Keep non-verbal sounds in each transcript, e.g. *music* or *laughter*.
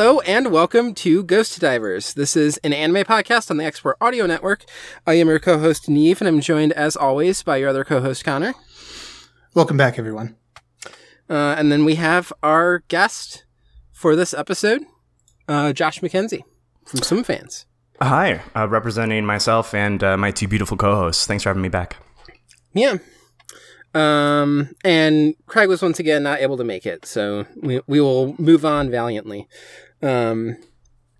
Hello and welcome to Ghost Divers. This is an anime podcast on the Export Audio Network. I am your co-host Neve, and I'm joined as always by your other co-host Connor. Welcome back, everyone. Uh, and then we have our guest for this episode, uh, Josh McKenzie from Some Fans. Hi, uh, representing myself and uh, my two beautiful co-hosts. Thanks for having me back. Yeah. Um, and Craig was once again not able to make it, so we we will move on valiantly. Um,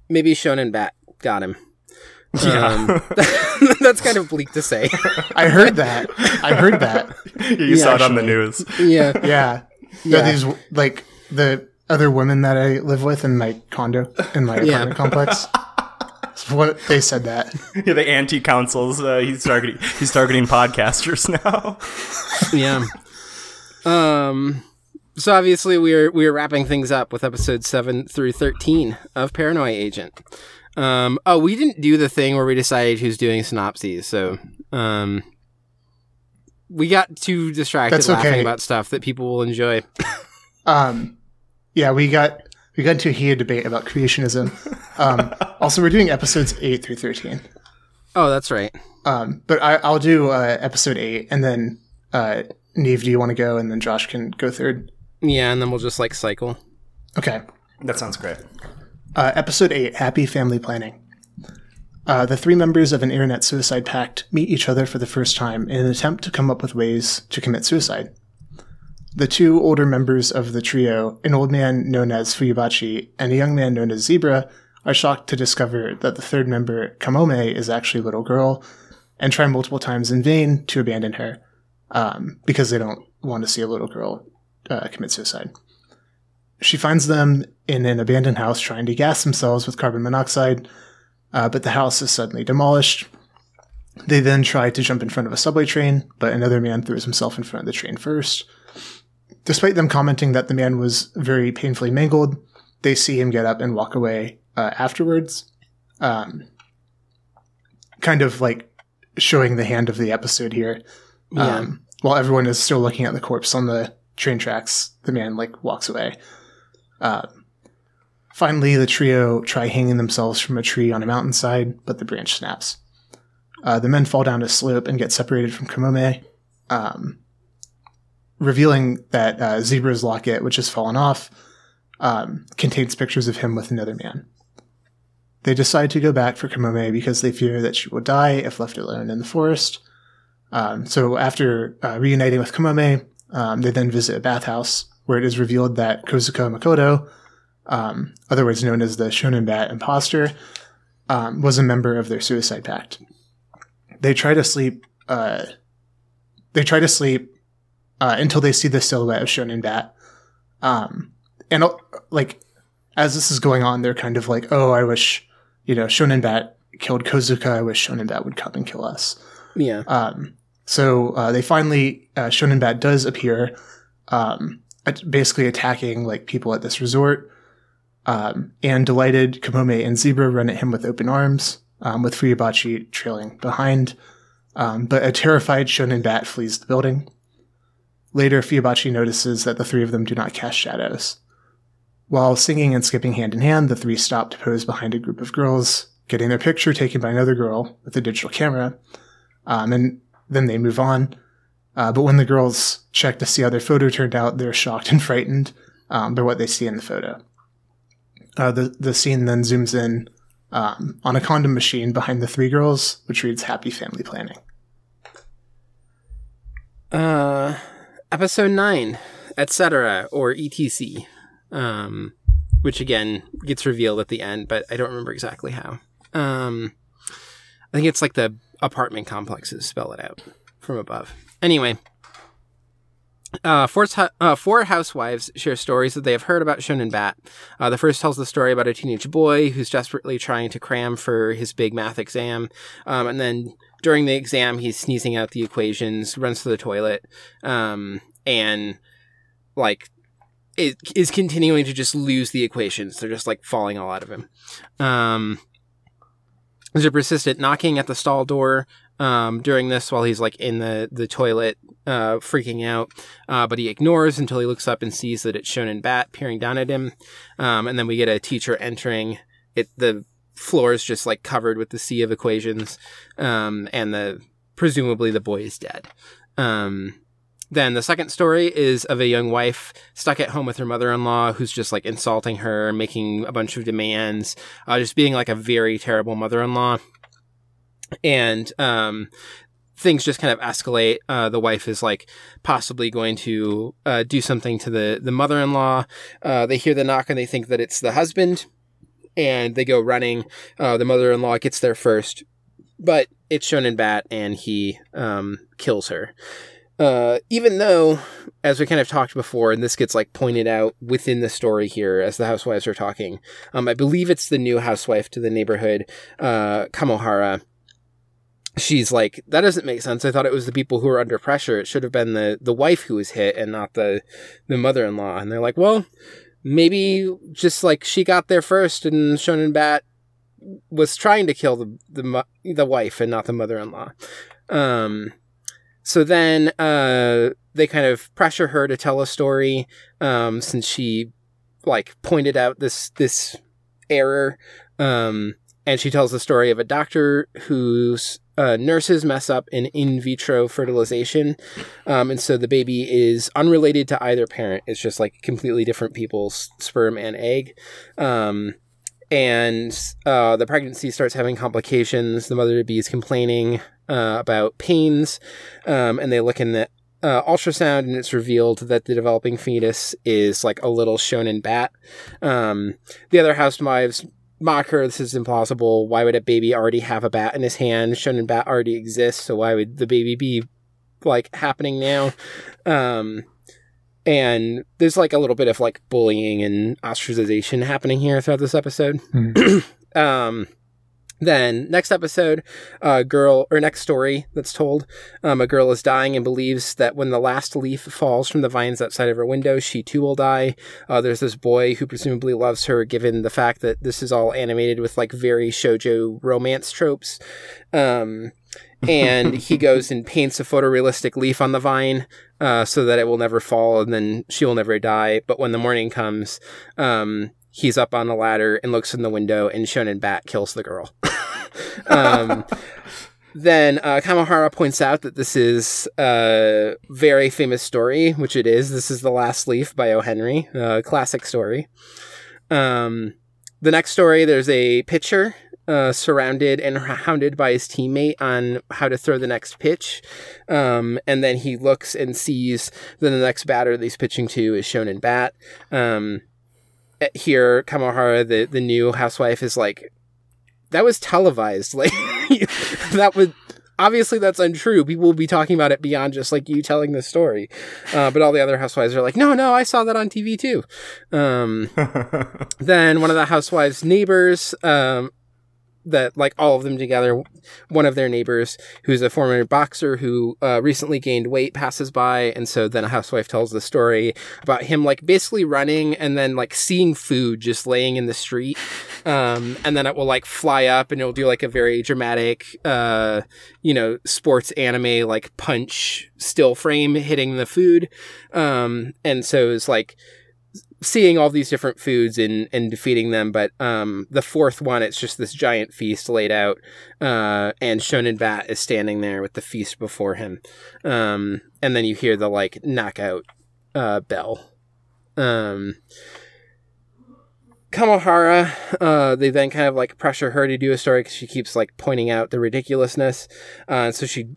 maybe Shonen Bat got him. *laughs* Yeah. Um, *laughs* that's kind of bleak to say. I heard that. I heard that. *laughs* you Yeah, saw it on the news. yeah. Yeah. Yeah. These like the other women that I live with in my condo in my Yeah. apartment complex. What they said that. Yeah, the anti-councils. Uh, he's targeting. He's targeting podcasters now. yeah. Um. So obviously we're we're wrapping things up with episode seven through thirteen of Paranoia Agent. Um. Oh, we didn't do the thing where we decided who's doing synopses. So, um, we got too distracted That's laughing okay. about stuff that people will enjoy. *laughs* Um, yeah, we got we got into a heated debate about creationism. Um, *laughs* also, we're doing episodes eight through thirteen. Oh, that's right. Um, but I, I'll do uh, episode eight, and then uh, Neve, do you want to go, and then Josh can go third. Yeah, and then we'll just like cycle. Okay. That sounds great. Uh, episode 8 Happy Family Planning. Uh, the three members of an internet suicide pact meet each other for the first time in an attempt to come up with ways to commit suicide. The two older members of the trio, an old man known as Fuyubachi and a young man known as Zebra, are shocked to discover that the third member, Kamome, is actually a little girl and try multiple times in vain to abandon her um, because they don't want to see a little girl uh, commit suicide. She finds them in an abandoned house trying to gas themselves with carbon monoxide, uh, but the house is suddenly demolished. They then try to jump in front of a subway train, but another man throws himself in front of the train first. Despite them commenting that the man was very painfully mangled, they see him get up and walk away uh, afterwards. Um, kind of like showing the hand of the episode here. Yeah. Um, while everyone is still looking at the corpse on the train tracks, the man like walks away. Um, finally, the trio try hanging themselves from a tree on a mountainside, but the branch snaps. Uh, the men fall down a slope and get separated from Kamome, um, revealing that uh, Zebra's locket, which has fallen off, um, contains pictures of him with another man. They decide to go back for Kamome because they fear that she will die if left alone in the forest. Um, so after uh, reuniting with Kamome, um, they then visit a bathhouse where it is revealed that Kozuka Makoto, um, otherwise known as the Shonen Bat imposter, um, was a member of their suicide pact. They try to sleep. Uh, they try to sleep uh, until they see the silhouette of Shonen Bat, um, and uh, like as this is going on, they're kind of like, "Oh, I wish you know Shonen Bat killed Kozuka. I wish Shonen Bat would come and kill us." Yeah. Um, so uh, they finally uh, Shonen Bat does appear, um, basically attacking like people at this resort. Um, and delighted, Kamome and Zebra run at him with open arms, um, with Fuyubachi trailing behind. Um, but a terrified Shonen Bat flees the building. Later, Fuyubachi notices that the three of them do not cast shadows. While singing and skipping hand in hand, the three stop to pose behind a group of girls, getting their picture taken by another girl with a digital camera. Um, and then they move on. Uh, but when the girls check to see how their photo turned out, they're shocked and *laughs* frightened um, by what they see in the photo. Uh, the the scene then zooms in um, on a condom machine behind the three girls, which reads "Happy Family Planning." Uh, episode nine, etc. or etc. Um, which again gets revealed at the end, but I don't remember exactly how. Um, I think it's like the apartment complexes spell it out from above. Anyway, uh, four, uh, four housewives share stories that they have heard about Shonen Bat. Uh, the first tells the story about a teenage boy who's desperately trying to cram for his big math exam, um, and then during the exam he's sneezing out the equations, runs to the toilet, um, and like is, continuing to just lose the equations. They're just like falling all out of him. Um, there's a persistent knocking at the stall door um, during this while he's like in the the toilet, uh, freaking out. Uh, but he ignores until he looks up and sees that it's Shonen Bat peering down at him. Um, and then we get a teacher entering. It the floor is just like covered with the sea of equations, um, and the presumably the boy is dead. Um, then the second story is of a young wife stuck at home with her mother-in-law who's just like insulting her, making a bunch of demands, uh, just being like a very terrible mother-in-law. And um, things just kind of escalate. Uh, the wife is like possibly going to uh, do something to the the mother-in-law. Uh, they hear the knock and they think that it's the husband, and they go running. Uh, the mother-in-law gets there first, but it's Shonen Bat, and he um, kills her. Uh, even though, as we kind of talked before, and this gets like pointed out within the story here as the housewives are talking, um, I believe it's the new housewife to the neighborhood, uh, Kamohara. She's like, that doesn't make sense. I thought it was the people who were under pressure. It should have been the, the wife who was hit and not the, the mother-in-law. And they're like, well, maybe just like she got there first and Shonen Bat was trying to kill the, the, the wife and not the mother-in-law. Um, so then uh, they kind of pressure her to tell a story um, since she like pointed out this this error um, and she tells the story of a doctor whose uh, nurses mess up in in vitro fertilization. Um, and so the baby is unrelated to either parent. It's just like completely different people's sperm and egg. Um, and uh, the pregnancy starts having complications. The mother to be is complaining uh, about pains, um, and they look in the uh, ultrasound, and it's revealed that the developing fetus is like a little shonen bat. Um, the other housewives mock her. This is impossible. Why would a baby already have a bat in his hand? Shonen bat already exists, so why would the baby be like happening now? Um, and there's like a little bit of like bullying and ostracization happening here throughout this episode. Mm. *clears throat* um, then next episode, a girl or next story that's told, um, a girl is dying and believes that when the last leaf falls from the vines outside of her window, she too will die. Uh, there's this boy who presumably loves her, given the fact that this is all animated with like very shojo romance tropes. Um, and he *laughs* goes and paints a photorealistic leaf on the vine uh, so that it will never fall and then she will never die. But when the morning comes, um, he's up on the ladder and looks in the window, and Shonen Bat kills the girl. *laughs* um, *laughs* then uh, Kamohara points out that this is a very famous story, which it is. This is The Last Leaf by O. Henry, a classic story. Um, the next story, there's a pitcher uh, surrounded and hounded by his teammate on how to throw the next pitch. Um, and then he looks and sees that the next batter that he's pitching to is Shonen Bat. Um, here, Kamohara, the, the new housewife, is like, that was televised. *laughs* Like, that would obviously that's untrue. People will be talking about it beyond just like you telling the story. Uh, but all the other housewives are like, no, no, I saw that on TV too. Um, *laughs* then one of the housewives' neighbors um, that like all of them together one of their neighbors who's a former boxer who uh, recently gained weight passes by and so then a housewife tells the story about him like basically running and then like seeing food just laying in the street um, and then it will like fly up and it'll do like a very dramatic uh, you know sports anime like punch still frame hitting the food um, and so it's like seeing all these different foods and, and defeating them. But um, the fourth one, it's just this giant feast laid out, uh, and Shonen Bat is standing there with the feast before him. Um, and then you hear the like knockout uh, bell. Um, Kamohara, uh, they then kind of like pressure her to do a story because she keeps like pointing out the ridiculousness. Uh, so she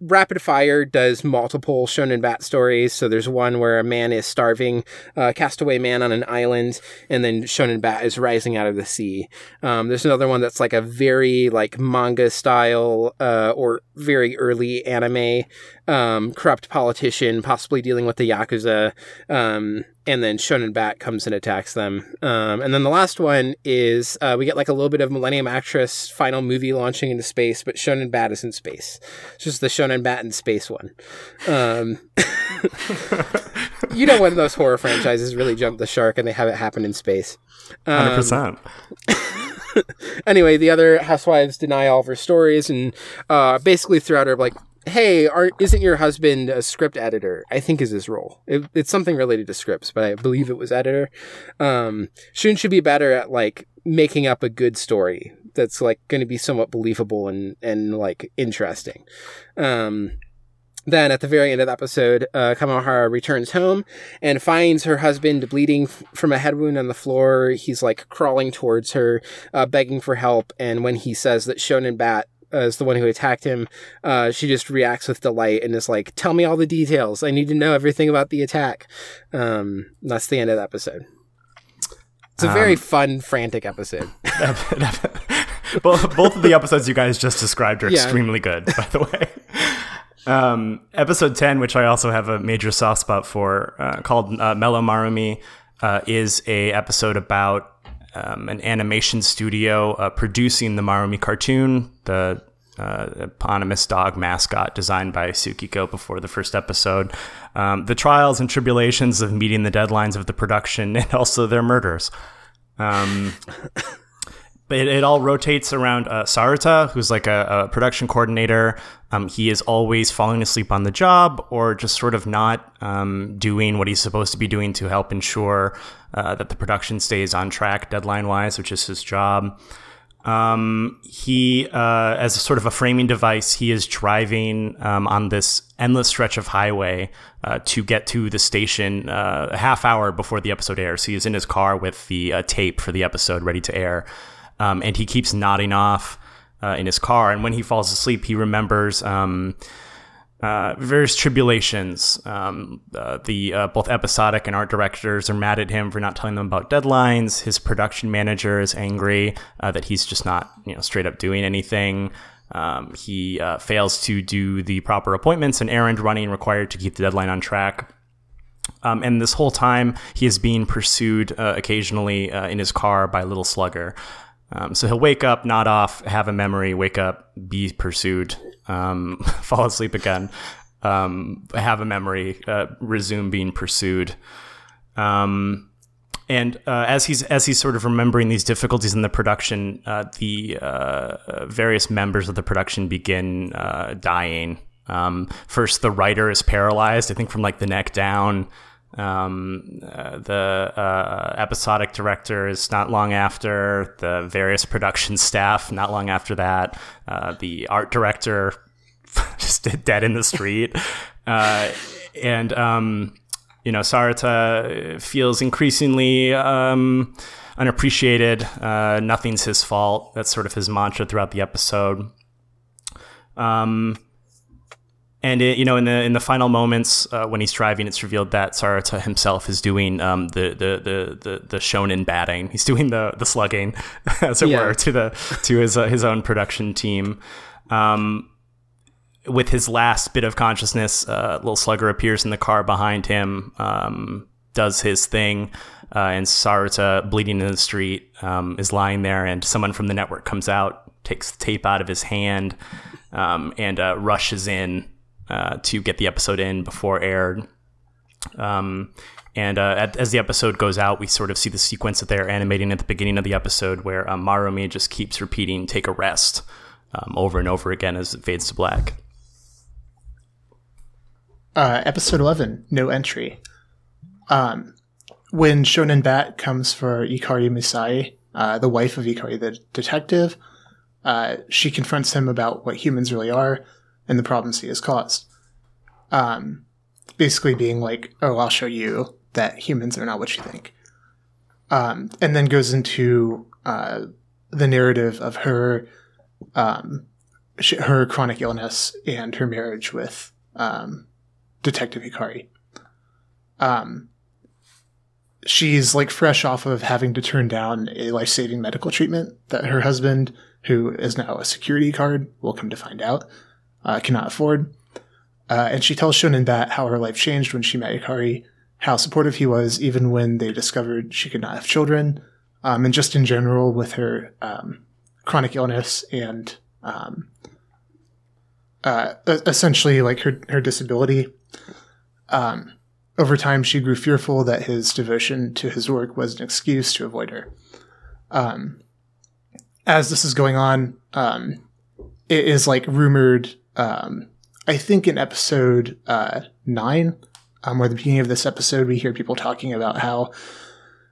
Rapid Fire does multiple Shonen Bat stories. So there's one where a man is starving, uh, castaway man on an island, and then Shonen Bat is rising out of the sea. Um, there's another one that's like a very like manga style uh, or very early anime um, corrupt politician, possibly dealing with the yakuza. Um, and then Shonen Bat comes and attacks them. Um, and then the last one is uh, we get like a little bit of Millennium Actress final movie launching into space, but Shonen Bat is in space. It's just the Shonen Bat in space one. Um, *laughs* you know when those horror franchises really jump the shark and they have it happen in space. Um, Hundred percent. *laughs* anyway, the other housewives deny all of her stories and uh, basically throughout her like, "Hey, are, isn't your husband a script editor?" I think is his role. It, it's something related to scripts, but I believe it was editor. Um, Shun should be better at like making up a good story that's like going to be somewhat believable and and like interesting. Um, then at the very end of the episode, uh, Kamohara returns home and finds her husband bleeding f- from a head wound on the floor. He's like crawling towards her, uh, begging for help. And when he says that Shonen Bat uh, is the one who attacked him, uh, she just reacts with delight and is like, "Tell me all the details. I need to know everything about the attack." Um, that's the end of the episode. It's a very fun, frantic episode. *laughs* both, both of the episodes you guys just described are Yeah. extremely good, by the way. Um, episode 10, which I also have a major soft spot for, uh, called uh, Mellow Maromi, uh, is a episode about um, an animation studio uh, producing the Maromi cartoon, the uh, eponymous dog mascot designed by Tsukiko before the first episode, um, the trials and tribulations of meeting the deadlines of the production, *laughs* and also their murders. Um, *laughs* it, it all rotates around uh, Saruta, who's like a, a production coordinator. Um, he is always falling asleep on the job or just sort of not um, doing what he's supposed to be doing to help ensure uh, that the production stays on track deadline wise, which is his job. Um, he, uh, as a sort of a framing device, he is driving um, on this endless stretch of highway uh, to get to the station uh, a half hour before the episode airs. He is in his car with the uh, tape for the episode ready to air, um, and he keeps nodding off uh, in his car. And when he falls asleep, he remembers. Um, uh, various tribulations. Um, uh, the uh, both episodic and art directors are mad at him for not telling them about deadlines. His production manager is angry uh, that he's just not, you know, straight up doing anything. Um, he uh, fails to do the proper appointments and errand running required to keep the deadline on track. Um, and this whole time, he is being pursued uh, occasionally uh, in his car by Little Slugger. Um, so he'll wake up, nod off, have a memory, wake up, be pursued, um, *laughs* fall asleep again, um, have a memory, uh, resume being pursued. Um, and uh, as he's as he's sort of remembering these difficulties in the production, uh, the uh, various members of the production begin uh, dying. Um, first, the writer is paralyzed, I think, from like the neck down. Um, uh, the uh, episodic director is not long after. The various production staff not long after that. Uh, the art director *laughs* just dead in the street. *laughs* Uh, and um, you know, Saruta feels increasingly um, unappreciated. Uh, nothing's his fault. That's sort of his mantra throughout the episode. Um, and it, you know, in the in the final moments uh, when he's driving, it's revealed that Saruta himself is doing um, the, the the the the shonen batting. He's doing the the slugging, *laughs* as it Yeah. were, to the to his uh, his own production team. Um, with his last bit of consciousness, uh, little slugger appears in the car behind him, um, does his thing, uh, and Saruta, bleeding in the street, um, is lying there, and someone from the network comes out, takes the tape out of his hand, um, and uh, rushes in uh, to get the episode in before aired. Um, and uh, at, as the episode goes out, we sort of see the sequence that they're animating at the beginning of the episode, where um, Maromi just keeps repeating "take a rest" um, over and over again as it fades to black. Uh, episode 11, no entry. Um, when Shonen Bat comes for Ikari Misae, uh, the wife of Ikari the detective, uh, she confronts him about what humans really are and the problems he has caused. Um, basically being like, oh, I'll show you that humans are not what you think. Um, and then goes into uh, the narrative of her um, sh- her chronic illness and her marriage with um, Detective Hikari. Um, she's like fresh off of having to turn down a life saving medical treatment that her husband, who is now a security guard, will come to find out, uh, cannot afford. Uh, and she tells Shonen Bat how her life changed when she met Hikari, how supportive he was even when they discovered she could not have children, um, and just in general with her um, chronic illness and um, uh, essentially like her her disability. Um, over time, she grew fearful that his devotion to his work was an excuse to avoid her. Um, as this is going on, um, it is like rumored. I think in episode uh, nine, um, or the beginning of this episode, we hear people talking about how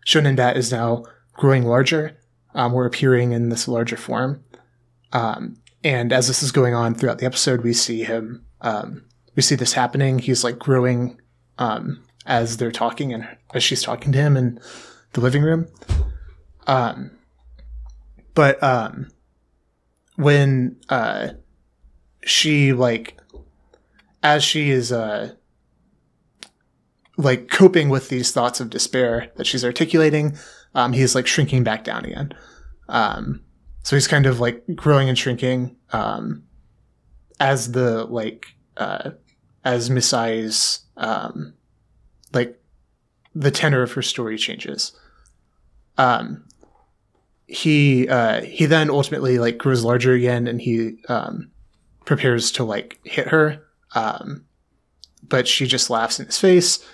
Shonen Bat is now growing larger. Um, or appearing in this larger form. Um, and as this is going on throughout the episode, we see him. Um, we see this happening. He's like growing um, as they're talking and as she's talking to him in the living room. Um, but um, when uh, she like, as she is uh, like coping with these thoughts of despair that she's articulating, um, he's like shrinking back down again. Um, so he's kind of like growing and shrinking um, as the like uh, as Misae's um, like the tenor of her story changes. Um, he uh, he then ultimately like grows larger again, and he um, prepares to like hit her, um, but she just laughs in his face.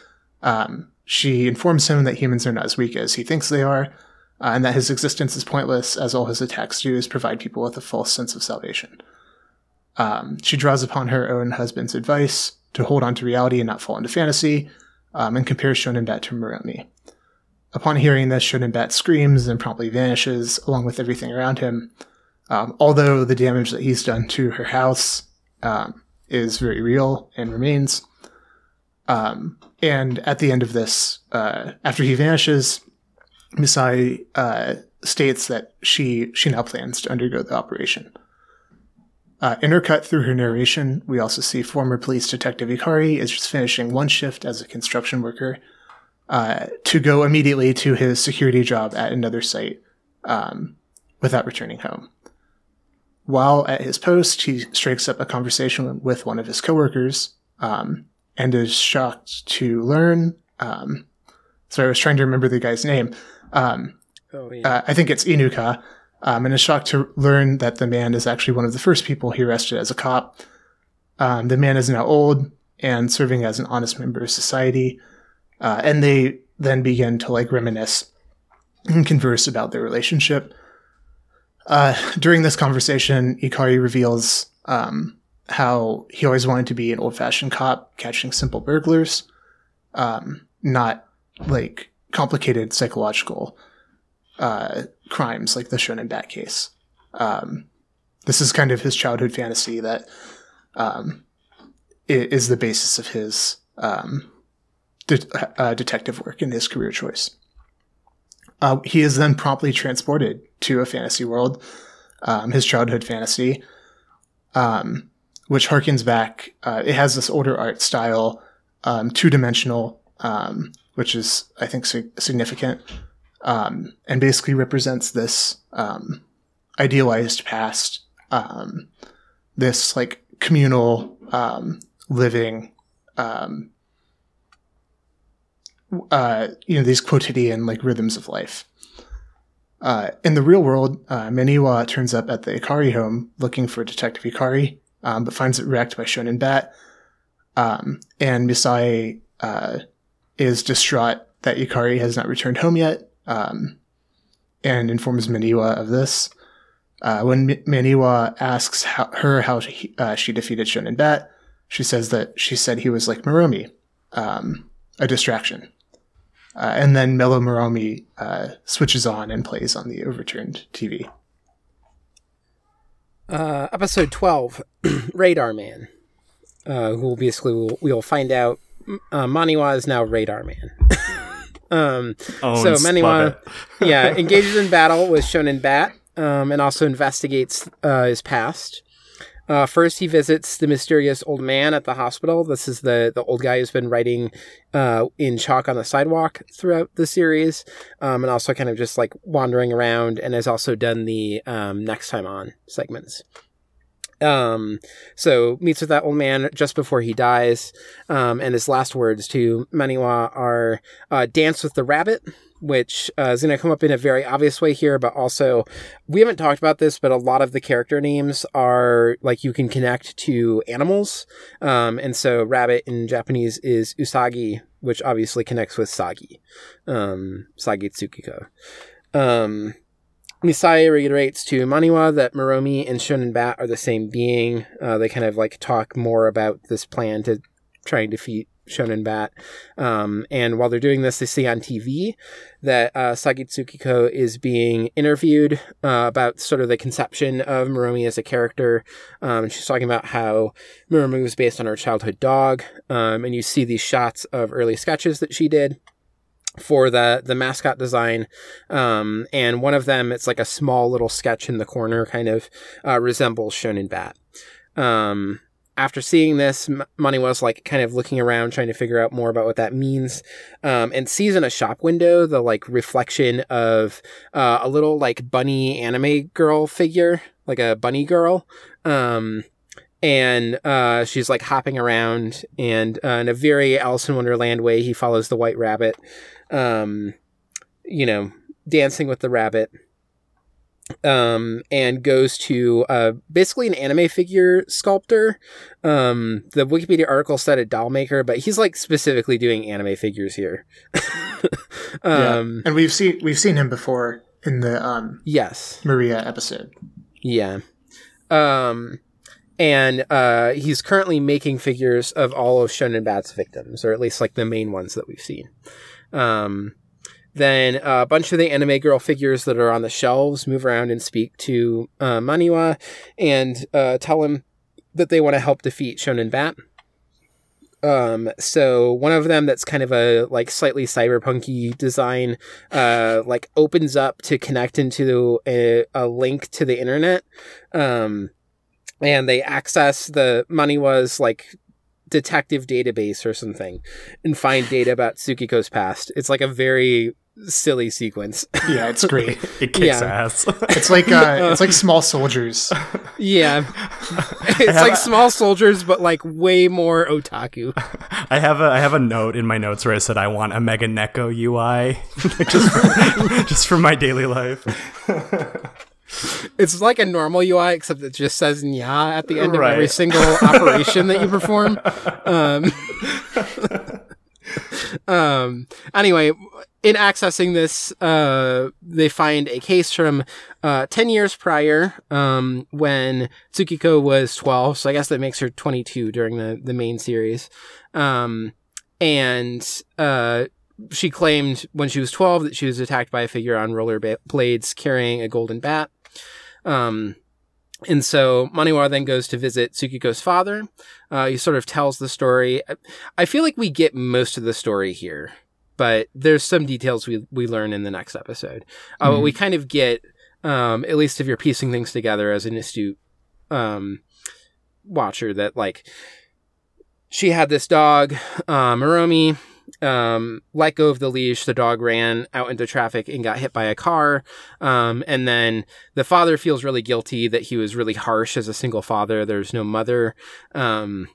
Um, she informs him that humans are not as weak as he thinks they are, uh, and that his existence is pointless, as all his attacks do is provide people with a false sense of salvation. Um, she draws upon her own husband's advice to hold on to reality and not fall into fantasy, um, and compares Shonen Bat to Maromi. Upon hearing this, Shonen Bat screams and promptly vanishes, along with everything around him. Um, although the damage that he's done to her house um, is very real and remains. Um, and at the end of this, uh, after he vanishes, Misae uh, states that she she now plans to undergo the operation. Uh, intercut through her narration, we also see former police detective Ikari is just finishing one shift as a construction worker uh, to go immediately to his security job at another site um, without returning home. While at his post, he strikes up a conversation with one of his coworkers um, and is shocked to learn. Um, sorry, I was trying to remember the guy's name. Um, Oh yeah. uh, I think it's Inuka, um, and is shocked to learn that the man is actually one of the first people he arrested as a cop. Um, the man is now old and serving as an honest member of society, uh, and they then begin to like reminisce and converse about their relationship. Uh, during this conversation, Ikari reveals um, how he always wanted to be an old-fashioned cop catching simple burglars, um, not like complicated psychological uh, crimes like the Shonen Bat case. Um, this is kind of his childhood fantasy that um, is the basis of his um, de- uh, detective work and his career choice. Uh, he is then promptly transported to a fantasy world, um, his childhood fantasy, um, which harkens back. Uh, it has this older art style, um, two dimensional, um, which is, I think, sig- significant um, and basically represents this um, idealized past, this like communal living, uh, you know, these quotidian like rhythms of life. Uh, in the real world, uh, Maniwa turns up at the Ikari home looking for Detective Ikari, um, but finds it wrecked by Shonen Bat. Um, and Misae uh, is distraught that Ikari has not returned home yet, um, and informs Maniwa of this. Uh, when M- Maniwa asks how, her how she, uh, she defeated Shonen Bat, she says that she said he was like Maromi, um, a distraction. Uh, and then Mellow Maromi uh, switches on and plays on the overturned TV. Uh, episode 12 *clears throat* Radar Man. Uh, who will basically we'll, we'll find out uh, Maniwa is now Radar Man. *laughs* um, Owns, so love Maniwa, yeah, *laughs* engages in battle with Shonen Bat, um, and also investigates uh, his past. Uh, first, he visits the mysterious old man at the hospital. This is the the old guy who's been writing uh, in chalk on the sidewalk throughout the series, um, and also kind of just like wandering around, and has also done the um, next time on segments. Um, so meets with that old man just before he dies, um, and his last words to Maniwa are uh, "Dance with the rabbit," which uh, is going to come up in a very obvious way here, but also we haven't talked about this, but a lot of the character names are like you can connect to animals, um, and so rabbit in Japanese is usagi, which obviously connects with sagi, um, sagi tsukiko. Um, reiterates to Maniwa that Maromi and Shonen Bat are the same being. Uh, they kind of like talk more about this plan to try and defeat Shonen Bat. Um, and while they're doing this, they see on TV that uh, Tsukiko is being interviewed uh, about sort of the conception of Maromi as a character. Um, and she's talking about how Maromi was based on her childhood dog. Um, and you see these shots of early sketches that she did for the the mascot design um, and one of them it's like a small little sketch in the corner kind of uh, resembles shonen bat um, after seeing this was like kind of looking around trying to figure out more about what that means um, and sees in a shop window the like reflection of uh, a little like bunny anime girl figure like a bunny girl um, and uh, she's like hopping around and uh, in a very alice in wonderland way he follows the white rabbit um, you know, dancing with the rabbit. Um, and goes to uh, basically an anime figure sculptor. Um, the Wikipedia article said a doll maker, but he's like specifically doing anime figures here. *laughs* um, yeah. and we've seen we've seen him before in the um, yes Maria episode. Yeah. Um, and uh, he's currently making figures of all of Shonen Bat's victims, or at least like the main ones that we've seen. Um, then a bunch of the anime girl figures that are on the shelves move around and speak to uh, Maniwa and uh, tell him that they want to help defeat Shonen Bat. Um, so one of them that's kind of a like slightly cyberpunky design, uh, like opens up to connect into a, a link to the internet. Um, and they access the Maniwa's like detective database or something and find data about Tsukiko's past. It's like a very silly sequence. Yeah, it's *laughs* great. it kicks yeah. ass. *laughs* it's like uh, it's like *laughs* small soldiers. Yeah, it's like a, small soldiers, but like way more otaku. I have a I have a note in my notes where I said I want a Mega Neko UI, just for, just for my daily life it's like a normal UI, except it just says "nya" at the end right. of every single operation that you perform. Um, um, anyway, in accessing this, uh, they find a case from uh, 10 years prior um, when Tsukiko was 12. So I guess that makes her 22 during the, the main series. Um, and uh, she claimed when she was 12 that she was attacked by a figure on roller blades carrying a golden bat. Um, and so Maniwa then goes to visit Tsukiko's father. Uh, he sort of tells the story. I feel like we get most of the story here, but there's some details we we learn in the next episode. Uh, mm-hmm. we kind of get, um, at least if you're piecing things together as an astute um, watcher, that like she had this dog, uh, Maromi um, let go of the leash. The dog ran out into traffic and got hit by a car. Um, and then the father feels really guilty that he was really harsh as a single father. There's no mother. Um,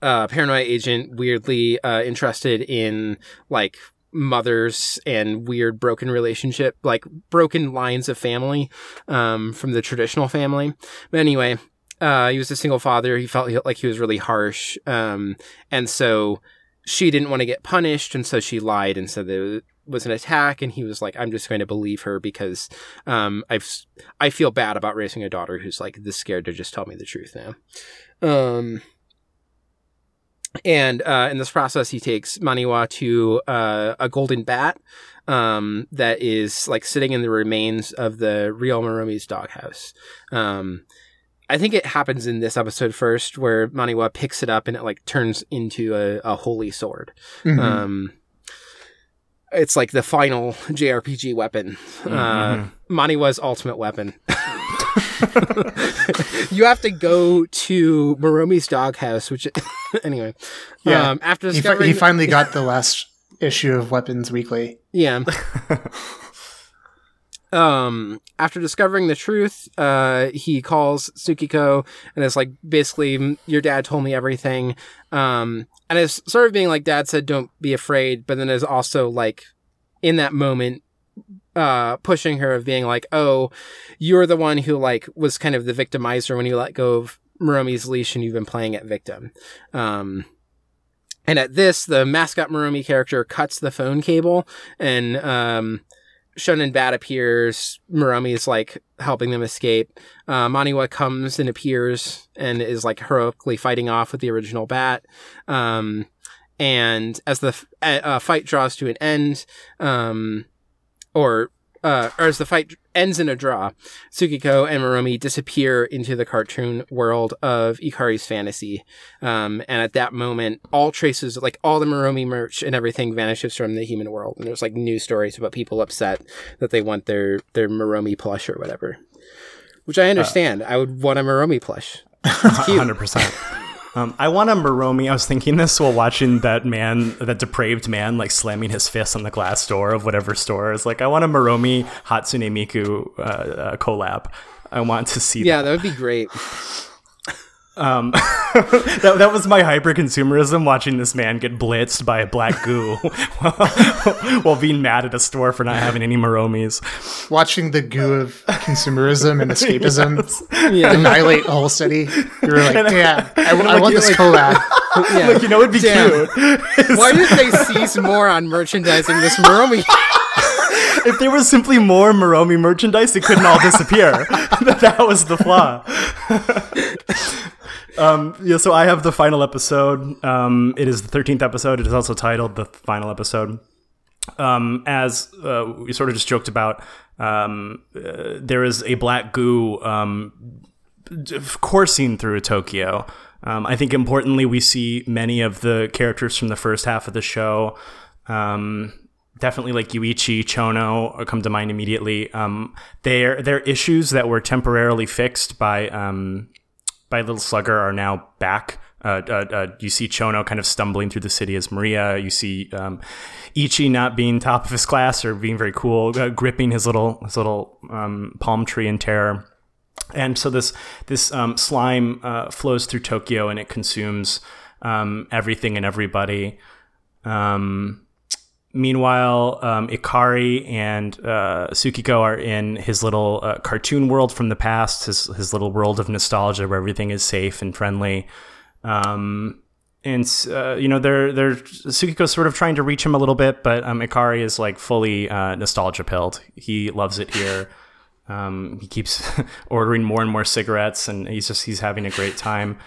uh, paranoia agent weirdly uh, interested in like mothers and weird broken relationship, like broken lines of family um, from the traditional family. But anyway, uh, he was a single father. He felt like he was really harsh. Um, and so she didn't want to get punished, and so she lied and said that was an attack. And he was like, "I'm just going to believe her because um, I've I feel bad about raising a daughter who's like this scared to just tell me the truth now." Um, and uh, in this process, he takes Maniwa to uh, a golden bat um, that is like sitting in the remains of the real Maromi's doghouse. Um, I think it happens in this episode first, where Maniwa picks it up and it like turns into a, a holy sword. Mm-hmm. Um, it's like the final JRPG weapon, mm-hmm. uh, Maniwa's ultimate weapon. *laughs* *laughs* you have to go to Maromi's doghouse, which *laughs* anyway. Yeah. Um, after discovering, he, fi- he finally got *laughs* the last issue of Weapons Weekly. Yeah. um, after discovering the truth, uh, he calls Tsukiko and is like, basically, your dad told me everything. Um, and it's sort of being like, dad said, don't be afraid. But then is also like, in that moment, uh, pushing her of being like, oh, you're the one who like was kind of the victimizer when you let go of Maromi's leash and you've been playing at victim. Um, and at this, the mascot Maromi character cuts the phone cable and, um, Shonen Bat appears. Maromi is like helping them escape. Uh, Maniwa comes and appears and is like heroically fighting off with the original Bat. Um, and as the f- uh, fight draws to an end, um, or uh, or as the fight ends in a draw, Tsukiko and Maromi disappear into the cartoon world of Ikari's fantasy. Um, and at that moment, all traces, like all the Maromi merch and everything vanishes from the human world. And there's like news stories about people upset that they want their, their Maromi plush or whatever. Which I understand. I would want a Maromi plush. *laughs* Hundred percent. Um, I want a Maromi. I was thinking this while watching that man, that depraved man, like slamming his fist on the glass door of whatever store. Is like, I want a Maromi Hatsune Miku uh, uh, collab. I want to see Yeah, that would be great. *laughs* Um, *laughs* that, that was my hyper consumerism watching this man get blitzed by a black goo while, *laughs* while being mad at a store for not having any Maromis. Watching the goo of consumerism and *laughs* escapism Yeah. annihilate a whole city. You were like, damn, I, I like, want this like- collab. yeah. Like, you know, it'd be Damn. cute. Why did they seize more on merchandising this Maromi? if there was simply more Maromi merchandise, it couldn't all disappear. that, that was the flaw. Um, yeah, so I have the final episode. Um, it is the 13th episode. It is also titled The Final Episode. Um, as uh, we sort of just joked about, um, uh, there is a black goo um, coursing through Tokyo. Um, I think importantly, we see many of the characters from the first half of the show. Um, definitely like Yuichi, Chono come to mind immediately. Um, their issues that were temporarily fixed by um, by Little Slugger are now back. Uh, uh, uh, you see Chono kind of stumbling through the city as Maria. You see um, Ichi not being top of his class or being very cool, uh, gripping his little his little um, palm tree in terror. And so this this um, slime uh, flows through Tokyo and it consumes um, everything and everybody. Um, meanwhile, um, Ikari and uh, Tsukiko are in his little uh, cartoon world from the past, his his little world of nostalgia where everything is safe and friendly. Um, and uh, you know they're they're Tsukiko's sort of trying to reach him a little bit, but um, Ikari is like fully uh, nostalgia pilled. He loves it here. Um, he keeps *laughs* ordering more and more cigarettes, and he's just he's having a great time.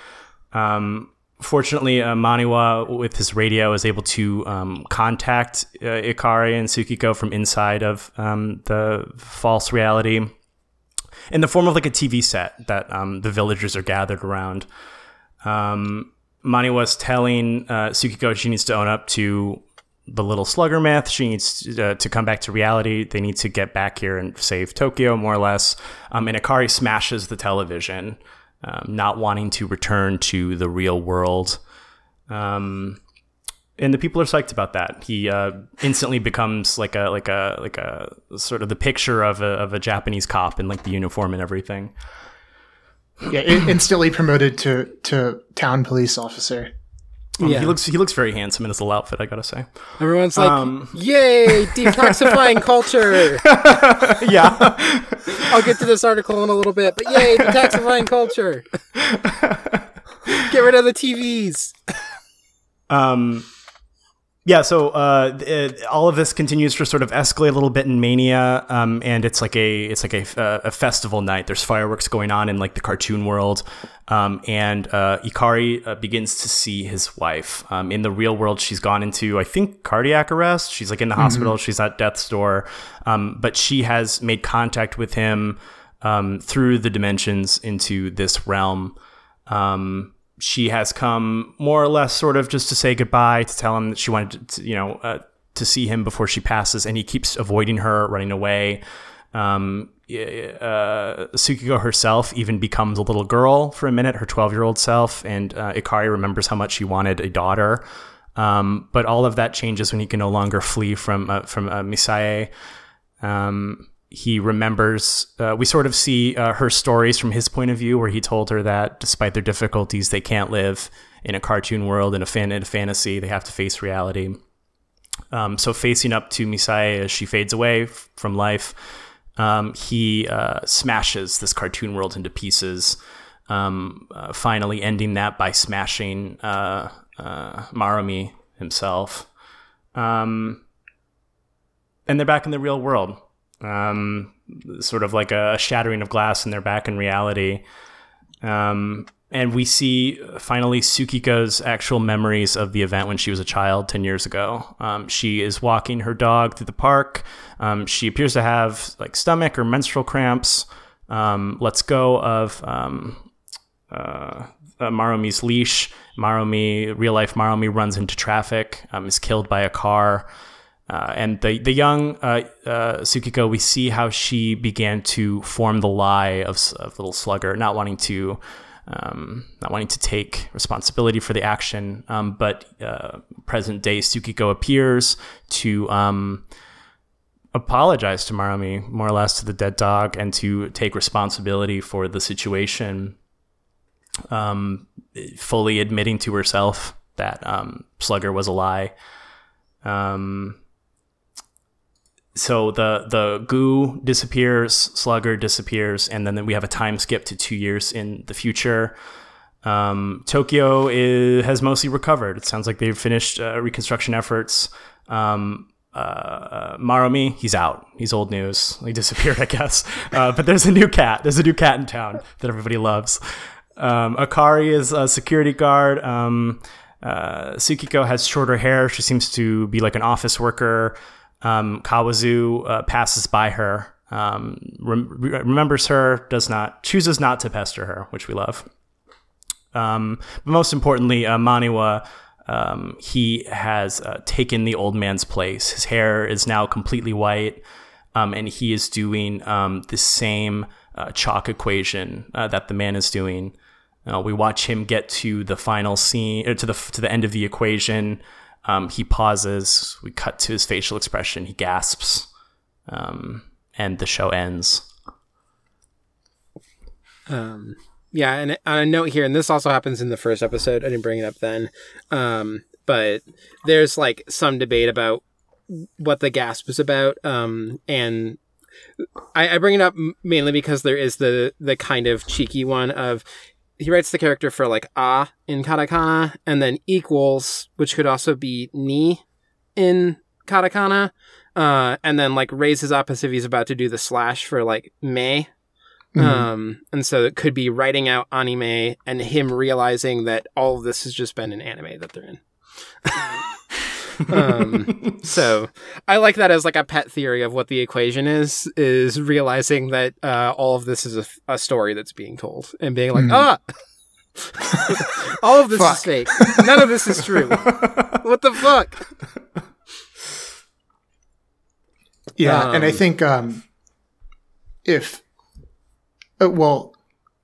Um, fortunately, uh, Maniwa with his radio is able to um, contact uh, Ikari and Tsukiko from inside of um, the false reality in the form of like a TV set that um, the villagers are gathered around. Um, Maniwa's telling uh, Tsukiko she needs to own up to the little slugger myth. She needs uh, to come back to reality. They need to get back here and save Tokyo, more or less. Um, and Ikari smashes the television, um, not wanting to return to the real world. Um, and the people are psyched about that. He uh, instantly becomes like a like a like a sort of the picture of a of a Japanese cop in like the uniform and everything. Yeah, instantly promoted to to town police officer. Um, Yeah. He looks he looks very handsome in his little outfit. I gotta say. Everyone's like, Um, "Yay, detoxifying *laughs* culture!" *laughs* yeah. I'll get to this article in a little bit, but yay, detoxifying culture! *laughs* Get rid of the TVs. Um, yeah, so uh, it, all of this continues to sort of escalate a little bit in Mania, um, and it's like a it's like a, uh, a festival night. There's fireworks going on in like the cartoon world, um, and uh, Ikari uh, begins to see his wife. Um, in the real world, she's gone into I think cardiac arrest. She's like in the hospital. She's at death's door, um, but she has made contact with him um, through the dimensions into this realm. Um, she has come more or less sort of just to say goodbye, to tell him that she wanted to, you know, uh, to see him before she passes, and he keeps avoiding her, running away. Um, uh, Tsukiko herself even becomes a little girl for a minute, her 12 year old self, and uh, Ikari remembers how much she wanted a daughter. Um, but all of that changes when he can no longer flee from uh, from uh, Misae. Um, he remembers. Uh, we sort of see uh, her stories from his point of view, where he told her that despite their difficulties, they can't live in a cartoon world in a, fan- in a fantasy. They have to face reality. Um, so facing up to Misae as she fades away f- from life, um, he uh, smashes this cartoon world into pieces. Um, uh, finally, ending that by smashing uh, uh, Maromi himself. Um, and they're back in the real world. Um, sort of like a shattering of glass, and they're back in reality. Um, and we see finally Tsukiko's actual memories of the event when she was a child 10 years ago. Um, she is walking her dog through the park. Um, she appears to have like stomach or menstrual cramps. Um, lets go of um, uh, uh, Maromi's leash. Maromi, real life Maromi, runs into traffic, um, is killed by a car. Uh, and the the young uh, uh, we see how she began to form the lie of, of little Slugger, not wanting to um, not wanting to take responsibility for the action. Um, but uh, present day Tsukiko appears to um, apologize to Maromi, more or less to the dead dog, and to take responsibility for the situation, um, fully admitting to herself that um, Slugger was a lie. Um, so the the goo disappears, Slugger disappears, and then we have a time skip to two years in the future. Um, Tokyo is, has mostly recovered. It sounds like they've finished uh, reconstruction efforts. Um, uh, uh, Maromi, he's out. He's old news. He disappeared, *laughs* I guess. Uh, but there's a new cat. There's a new cat in town that everybody loves. Um, Akari is a security guard. Um, uh, has shorter hair. She seems to be like an office worker. Um, Kawazu uh, passes by her, um, rem- remembers her, does not chooses not to pester her, which we love. Um, but most importantly, uh, Maniwa, um, he has uh, taken the old man's place. His hair is now completely white, um, and he is doing um, the same uh, chalk equation uh, that the man is doing. Uh, we watch him get to the final scene, to the to the end of the equation. Um, he pauses. We cut to his facial expression. He gasps, um, and the show ends. Um, yeah, and on a note here, and this also happens in the first episode. I didn't bring it up then, um, but there's like some debate about what the gasp is about, um, and I, I bring it up mainly because there is the the kind of cheeky one of he writes the character for like ah in katakana and then equals which could also be ni in katakana uh, and then like raises up as if he's about to do the slash for like me mm-hmm. um, and so it could be writing out anime and him realizing that all of this has just been an anime that they're in *laughs* um, *laughs* so I like that as like a pet theory of what the equation is, is realizing that uh, all of this is a, a, story that's being told and being like, mm. ah, *laughs* all of this fuck. is fake. None of this is true. *laughs* what the fuck? Yeah, um, and I um, think um, if, uh, well,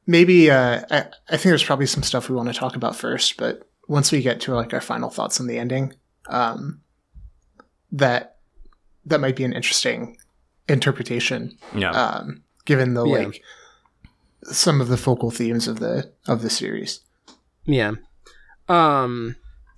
maybe uh, I, I think there's probably some stuff we want to talk about first, but once we get to like our final thoughts on the ending, um, that that might be an interesting interpretation. Yeah. Um, given the yeah. like some of the focal themes of the of the series. Yeah. Um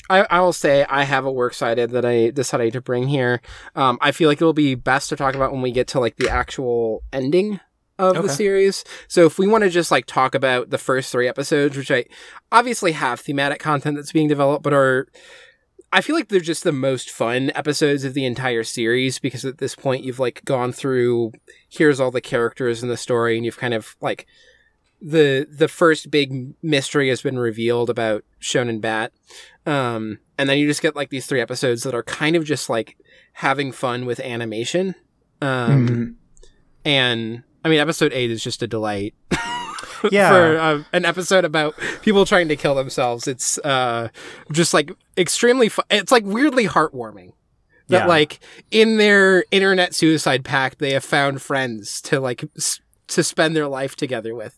I, I will say I have a works cited that I decided to bring here. Um, I feel like it will be best to talk about when we get to like the actual ending of okay. the series. So if we want to just like talk about the first three episodes, which I obviously have thematic content that's being developed, but are I feel like they're just the most fun episodes of the entire series because at this point you've like gone through here's all the characters in the story and you've kind of like the the first big mystery has been revealed about Shonen Bat. Um, and then you just get like these three episodes that are kind of just like having fun with animation. Um, mm-hmm. and I mean episode 8 is just a delight. Yeah. for uh, an episode about people trying to kill themselves. It's uh, just like extremely. Fu- it's like weirdly heartwarming that yeah. like in their internet suicide pact they have found friends to like s- to spend their life together with.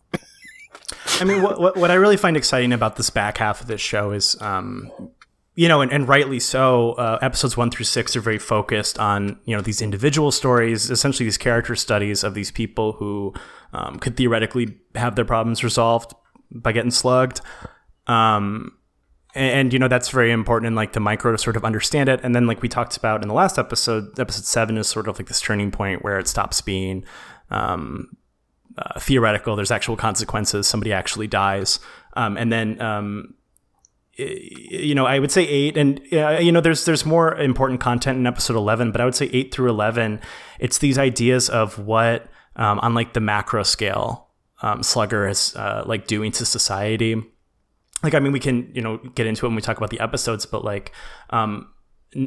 I mean, what, what, what I really find exciting about this back half of this show is, um, you know, and, and rightly so. Uh, episodes one through six are very focused on you know these individual stories, essentially these character studies of these people who um, could theoretically have their problems resolved by getting slugged. Um, and, and, you know that's very important in like the micro to sort of understand it. And then like we talked about in the last episode, episode seven is sort of like this turning point where it stops being um, uh, theoretical. There's actual consequences. Somebody actually dies, um, and then um, you know, I would say eight, and uh, you know, there's there's more important content in episode eleven, but I would say eight through eleven, it's these ideas of what um, on like the macro scale, um, Slugger is uh, like doing to society. Like, I mean, we can you know get into it when we talk about the episodes, but like, um,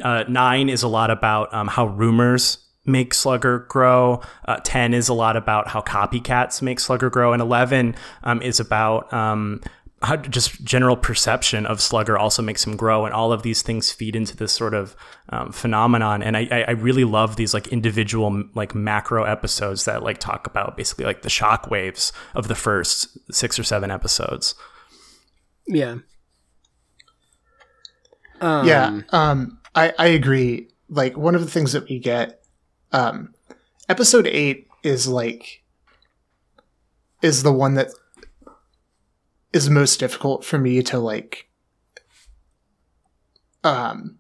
uh, nine is a lot about um, how rumors make Slugger grow. Uh, 10 is a lot about how copycats make Slugger grow. And 11 um, is about um, how just general perception of Slugger also makes him grow. And all of these things feed into this sort of um, phenomenon. And I, I really love these like individual, like macro episodes that like talk about basically like the shock waves of the first six or seven episodes. Yeah. Um, yeah. Um, I, I agree. Like one of the things that we get um, episode eight is like is the one that is most difficult for me to like um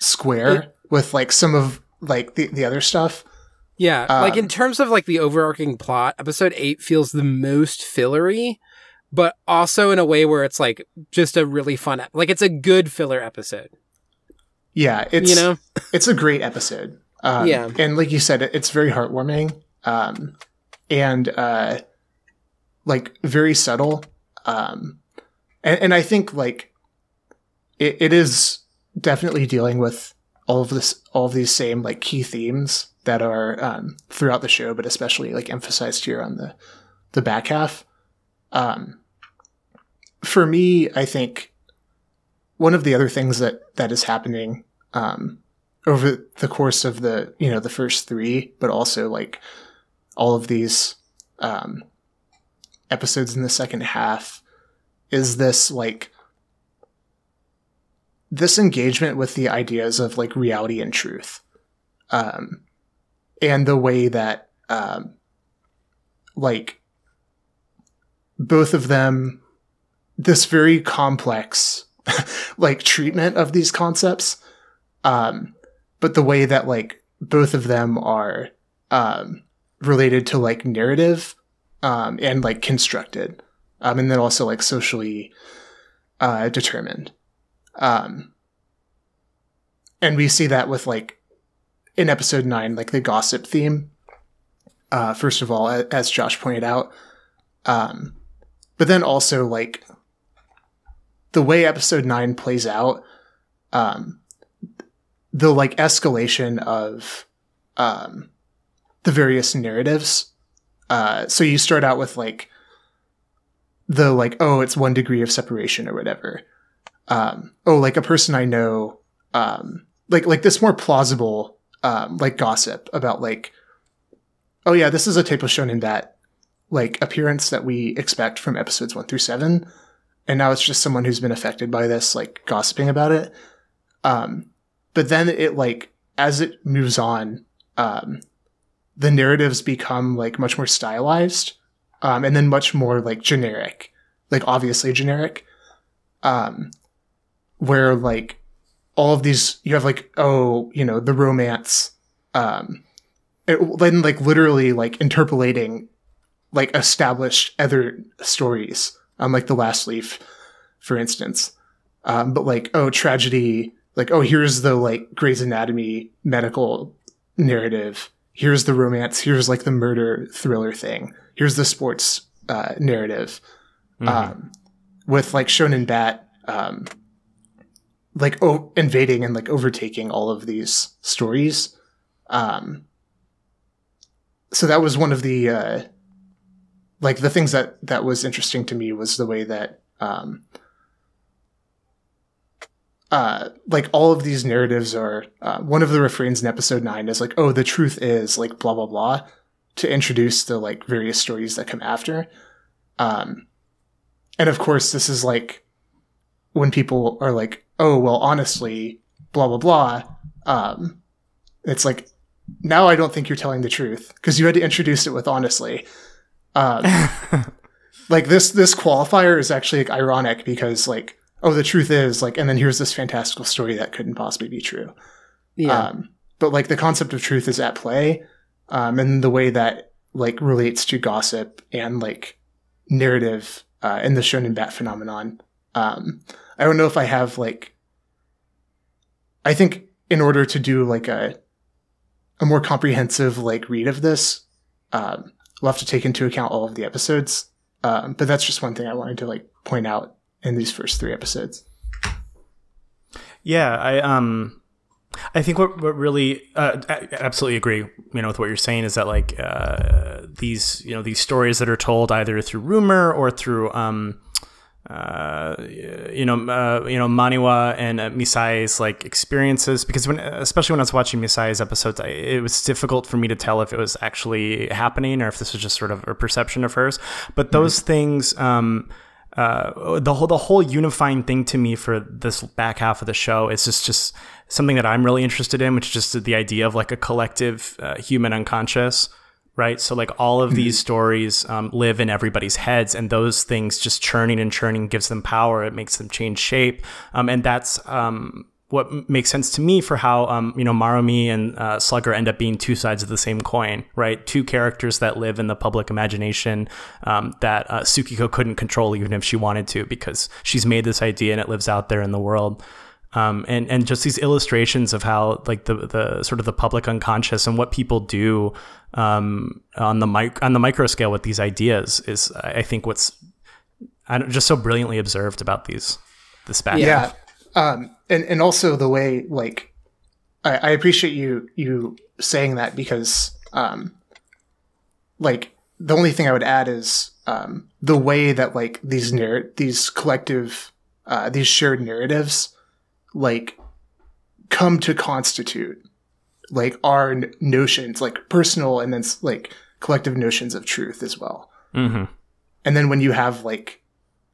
square it, with like some of like the, the other stuff. Yeah, um, like in terms of like the overarching plot, episode 8 feels the most fillery, but also in a way where it's like just a really fun like it's a good filler episode. Yeah, it's you know, *laughs* it's a great episode. Um, yeah. And like you said, it's very heartwarming um, and uh, like very subtle. Um, and, and I think like it, it is definitely dealing with all of this, all of these same like key themes that are um, throughout the show, but especially like emphasized here on the the back half. Um, for me, I think one of the other things that that is happening um, over the course of the you know the first three, but also like all of these um, episodes in the second half is this like this engagement with the ideas of like reality and truth. Um, and the way that um, like both of them this very complex *laughs* like treatment of these concepts um, but the way that like both of them are um, related to like narrative um, and like constructed, um, and then also like socially uh, determined. Um, and we see that with like in episode nine, like the gossip theme. Uh, first of all, as Josh pointed out, um, but then also like the way episode nine plays out. Um, the like escalation of um, the various narratives. Uh, so you start out with like the like, oh, it's one degree of separation or whatever. Um, oh, like a person I know, um, like like this more plausible um, like gossip about like, oh yeah, this is a type of shonen that like appearance that we expect from episodes one through seven, and now it's just someone who's been affected by this like gossiping about it. Um, but then it like as it moves on, um, the narratives become like much more stylized, um, and then much more like generic, like obviously generic, um, where like all of these you have like oh you know the romance, um, it, then like literally like interpolating like established other stories, um, like the last leaf, for instance, um, but like oh tragedy like, oh, here's the like Grey's Anatomy medical narrative. Here's the romance. Here's like the murder thriller thing. Here's the sports uh, narrative. Mm-hmm. Um, with like Shonen Bat, um, like oh, invading and like overtaking all of these stories. Um, so that was one of the uh, like the things that that was interesting to me was the way that um, uh, like all of these narratives are uh, one of the refrains in episode nine is like, oh, the truth is like blah blah blah, to introduce the like various stories that come after. Um, and of course, this is like when people are like, oh, well, honestly, blah blah blah. Um, it's like now I don't think you're telling the truth because you had to introduce it with honestly. Um, *laughs* like this this qualifier is actually like ironic because like oh, the truth is like, and then here's this fantastical story that couldn't possibly be true. Yeah. Um, but like the concept of truth is at play, um, and the way that like relates to gossip and like narrative uh, in the shonen bat phenomenon Um, I don't know if I have like. I think in order to do like a a more comprehensive like read of this, um, we'll have to take into account all of the episodes. Um, but that's just one thing I wanted to like point out in these first three episodes. Yeah, I um, I think what what really uh, I absolutely agree. You know, with what you're saying is that like uh, these you know these stories that are told either through rumor or through um, uh, you know, uh, you know, Maniwa and uh, Misae's like experiences because when, especially when I was watching Misae's episodes, I, it was difficult for me to tell if it was actually happening or if this was just sort of a perception of hers. But those mm-hmm. things, um, uh, the whole the whole unifying thing to me for this back half of the show is just just something that I'm really interested in, which is just the idea of like a collective uh, human unconscious right? So like all of these mm-hmm. stories um, live in everybody's heads, and those things just churning and churning gives them power. It makes them change shape, um, and that's um, what makes sense to me for how um, you know Maromi and uh, Slugger end up being two sides of the same coin, right? Two characters that live in the public imagination um, that uh, Tsukiko couldn't control even if she wanted to, because she's made this idea and it lives out there in the world. Um, and and just these illustrations of how like the the sort of the public unconscious and what people do um, on the mic- on the micro scale with these ideas is I think what's I just so brilliantly observed about these this back yeah um, and and also the way like I, I appreciate you you saying that because um, like the only thing I would add is um, the way that like these narr- these collective uh, these shared narratives like come to constitute like our notions, like personal and then like collective notions of truth as well. Mm-hmm. And then when you have like,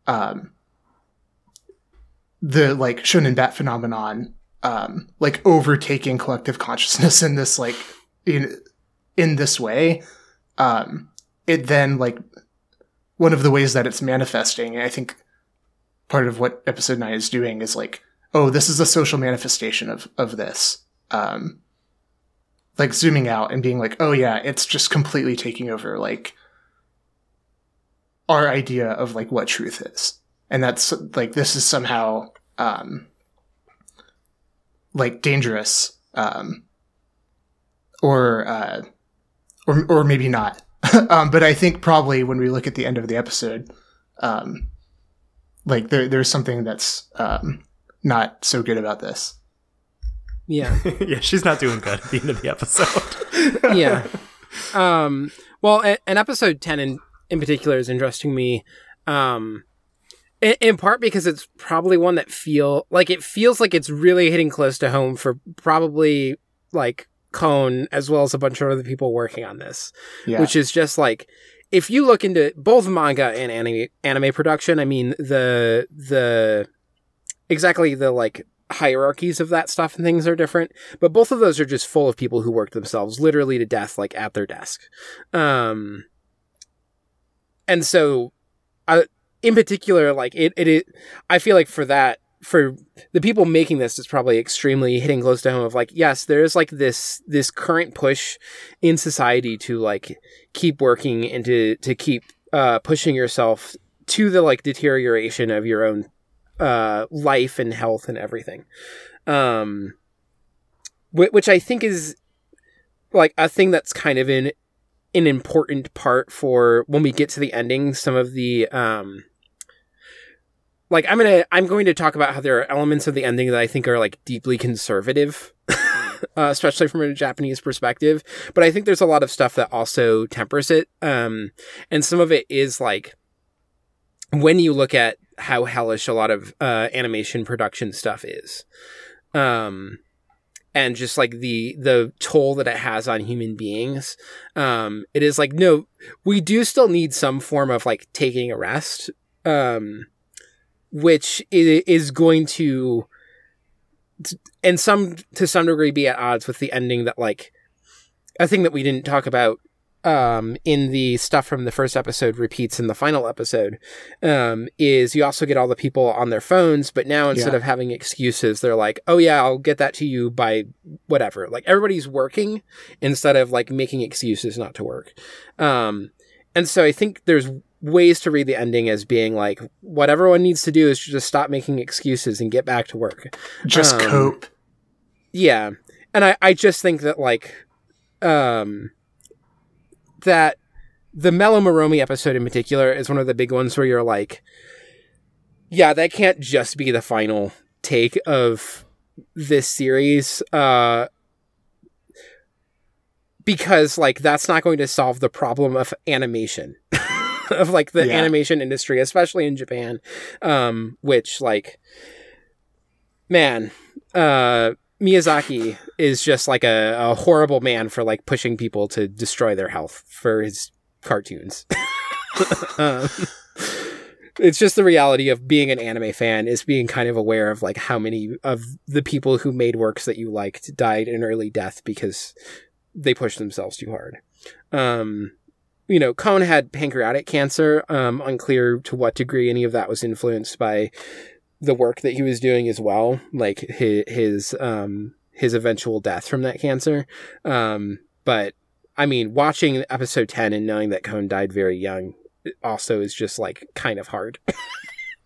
um, the like shonen bat phenomenon, um, like overtaking collective consciousness in this like in in this way, um, it then like one of the ways that it's manifesting, I think part of what episode nine is doing is like oh, this is a social manifestation of of this. Um, like zooming out and being like, oh yeah, it's just completely taking over like our idea of like what truth is, and that's like this is somehow um, like dangerous, um, or uh, or or maybe not. *laughs* um, but I think probably when we look at the end of the episode, um, like there, there's something that's um, not so good about this. Yeah. *laughs* yeah, she's not doing good at the end of the episode. *laughs* yeah. Um, well, an episode 10 in, in particular is interesting me. Um, in, in part because it's probably one that feel like it feels like it's really hitting close to home for probably like Kon as well as a bunch of other people working on this, yeah. which is just like if you look into both manga and anime anime production, I mean the the exactly the like hierarchies of that stuff and things are different, but both of those are just full of people who work themselves literally to death, like at their desk. Um, and so, I, in particular, like it, it, it, I feel like for that, for the people making this, it's probably extremely hitting close to home. Of like, yes, there is like this this current push in society to like keep working and to to keep uh, pushing yourself to the like deterioration of your own uh, life and health and everything. Um, which I think is like a thing that's kind of in an important part for when we get to the ending. Some of the um, like I'm gonna I'm going to talk about how there are elements of the ending that I think are like deeply conservative. *laughs* uh, especially from a Japanese perspective, but I think there's a lot of stuff that also tempers it. Um, and some of it is like when you look at how hellish a lot of uh, animation production stuff is. Um, and just like the the toll that it has on human beings um it is like no we do still need some form of like taking a rest um which is going to and some to some degree be at odds with the ending that like a thing that we didn't talk about um, in the stuff from the first episode repeats in the final episode um, is you also get all the people on their phones, but now instead yeah. of having excuses, they're like, oh yeah, I'll get that to you by whatever. Like everybody's working instead of like making excuses not to work. Um, and so I think there's ways to read the ending as being like what everyone needs to do is just stop making excuses and get back to work. Just Um, cope. Yeah. And I, I just think that like um that the Mellow Maromi episode in particular is one of the big ones where you're like, yeah, that can't just be the final take of this series. Uh because like that's not going to solve the problem of animation. *laughs* of like the Yeah. animation industry, especially in Japan. Um, which like man, uh Miyazaki is just like a, a horrible man for like pushing people to destroy their health for his cartoons. *laughs* um, it's just the reality of being an anime fan is being kind of aware of like how many of the people who made works that you liked died an early death because they pushed themselves too hard. Um, you know, Kon had pancreatic cancer. Um, unclear to what degree any of that was influenced by the work that he was doing as well, like his his um his eventual death from that cancer. Um, but I mean, watching episode ten and knowing that Kon died very young also is just like kind of hard. *laughs*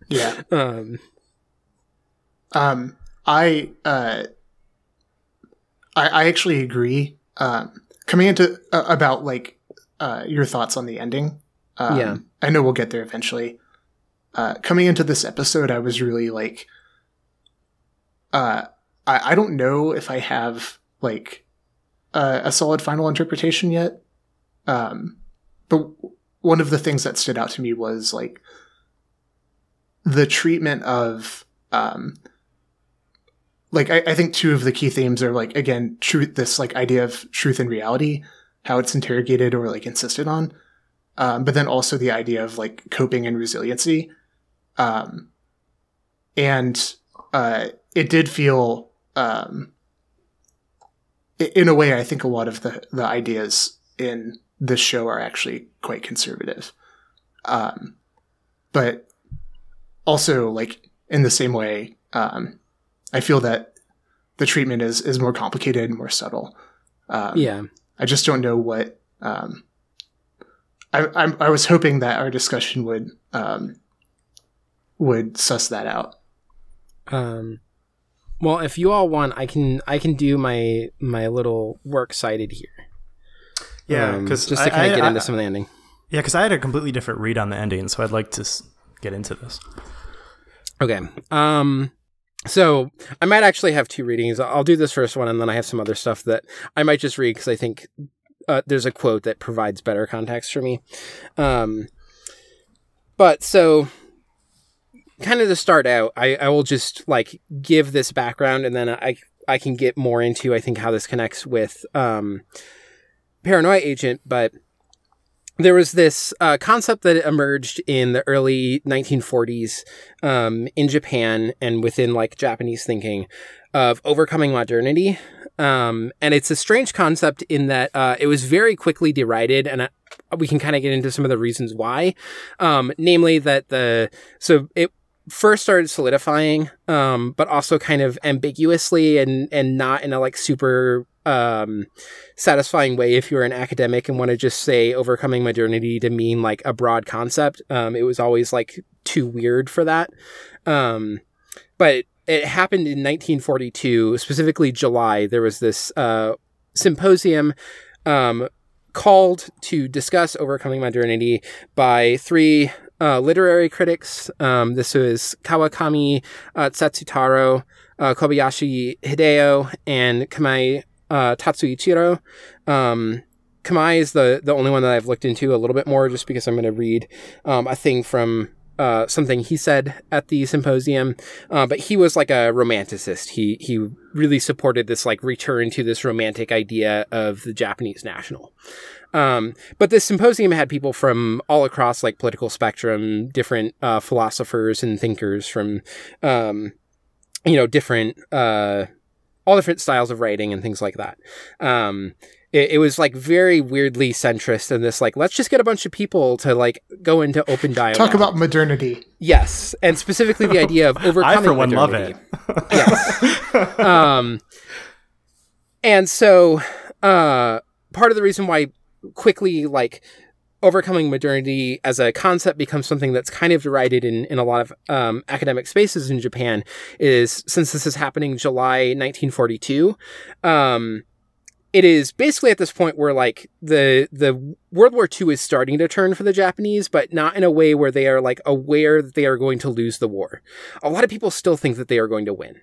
Yeah. um, Um, I, uh, I, I actually agree. Um, coming into uh, about like uh, your thoughts on the ending. Um, Yeah. I know we'll get there eventually. Uh, coming into this episode, I was really like, uh, I, I don't know if I have like uh, a solid final interpretation yet. Um, but one of the things that stood out to me was like the treatment of um, like I, I think two of the key themes are like again truth this like idea of truth and reality how it's interrogated or like insisted on. Um, but then also the idea of like coping and resiliency. Um, and uh, it did feel um, in a way i think a lot of the, the ideas in this show are actually quite conservative. Um, but also like in the same way um, I feel that the treatment is is more complicated and more subtle. Um, yeah, I just don't know what. Um, I I'm, I was hoping that our discussion would um, would suss that out. Um, well, if you all want, I can I can do my my little work cited here. Yeah, Um, because just to kind of get into some of the ending. Yeah, because I had a completely different read on the ending, so I'd like to s- get into this. Okay. Um so I might actually have two readings. I'll do this first one and then I have some other stuff that I might just read because I think uh, there's a quote that provides better context for me. Um but so kind of to start out, I, I will just like give this background and then I I can get more into I think how this connects with um Paranoia Agent, but there was this uh, concept that emerged in the early 1940s um, in Japan and within like Japanese thinking of overcoming modernity. Um, and it's a strange concept in that uh, it was very quickly derided, and uh, we can kind of get into some of the reasons why. Um, namely, that the so it first started solidifying, um, but also kind of ambiguously and and not in a like super um, satisfying way if you're an academic and want to just say overcoming modernity to mean like a broad concept. Um, it was always like too weird for that. Um, but it happened in 1942, specifically July. There was this uh, symposium um, called to discuss overcoming modernity by three uh, literary critics. Um, this was Kawakami uh, Tetsutaro, uh, Kobayashi Hideo, and Kamei uh, Katsuichiro. Um, Kamei is the, the only one that I've looked into a little bit more just because I'm going to read um, a thing from uh, something he said at the symposium. Uh, but he was like a romanticist. He he really supported this like return to this romantic idea of the Japanese national. Um, but this symposium had people from all across like political spectrum, different uh, philosophers and thinkers from, um, you know, different uh, all different styles of writing and things like that. Um, it, it was like very weirdly centrist and this like let's just get a bunch of people to like go into open dialogue. Talk about modernity. yes, and specifically the idea of overcoming. *laughs* I, for one, love modernity. it. yes. *laughs* um, and so, uh, part of the reason why quickly like overcoming modernity as a concept becomes something that's kind of derided in, in a lot of um, academic spaces in Japan is since this is happening July 1942, um, it is basically at this point where like the the World War II is starting to turn for the Japanese, but not in a way where they are like aware that they are going to lose the war. A lot of people still think that they are going to win.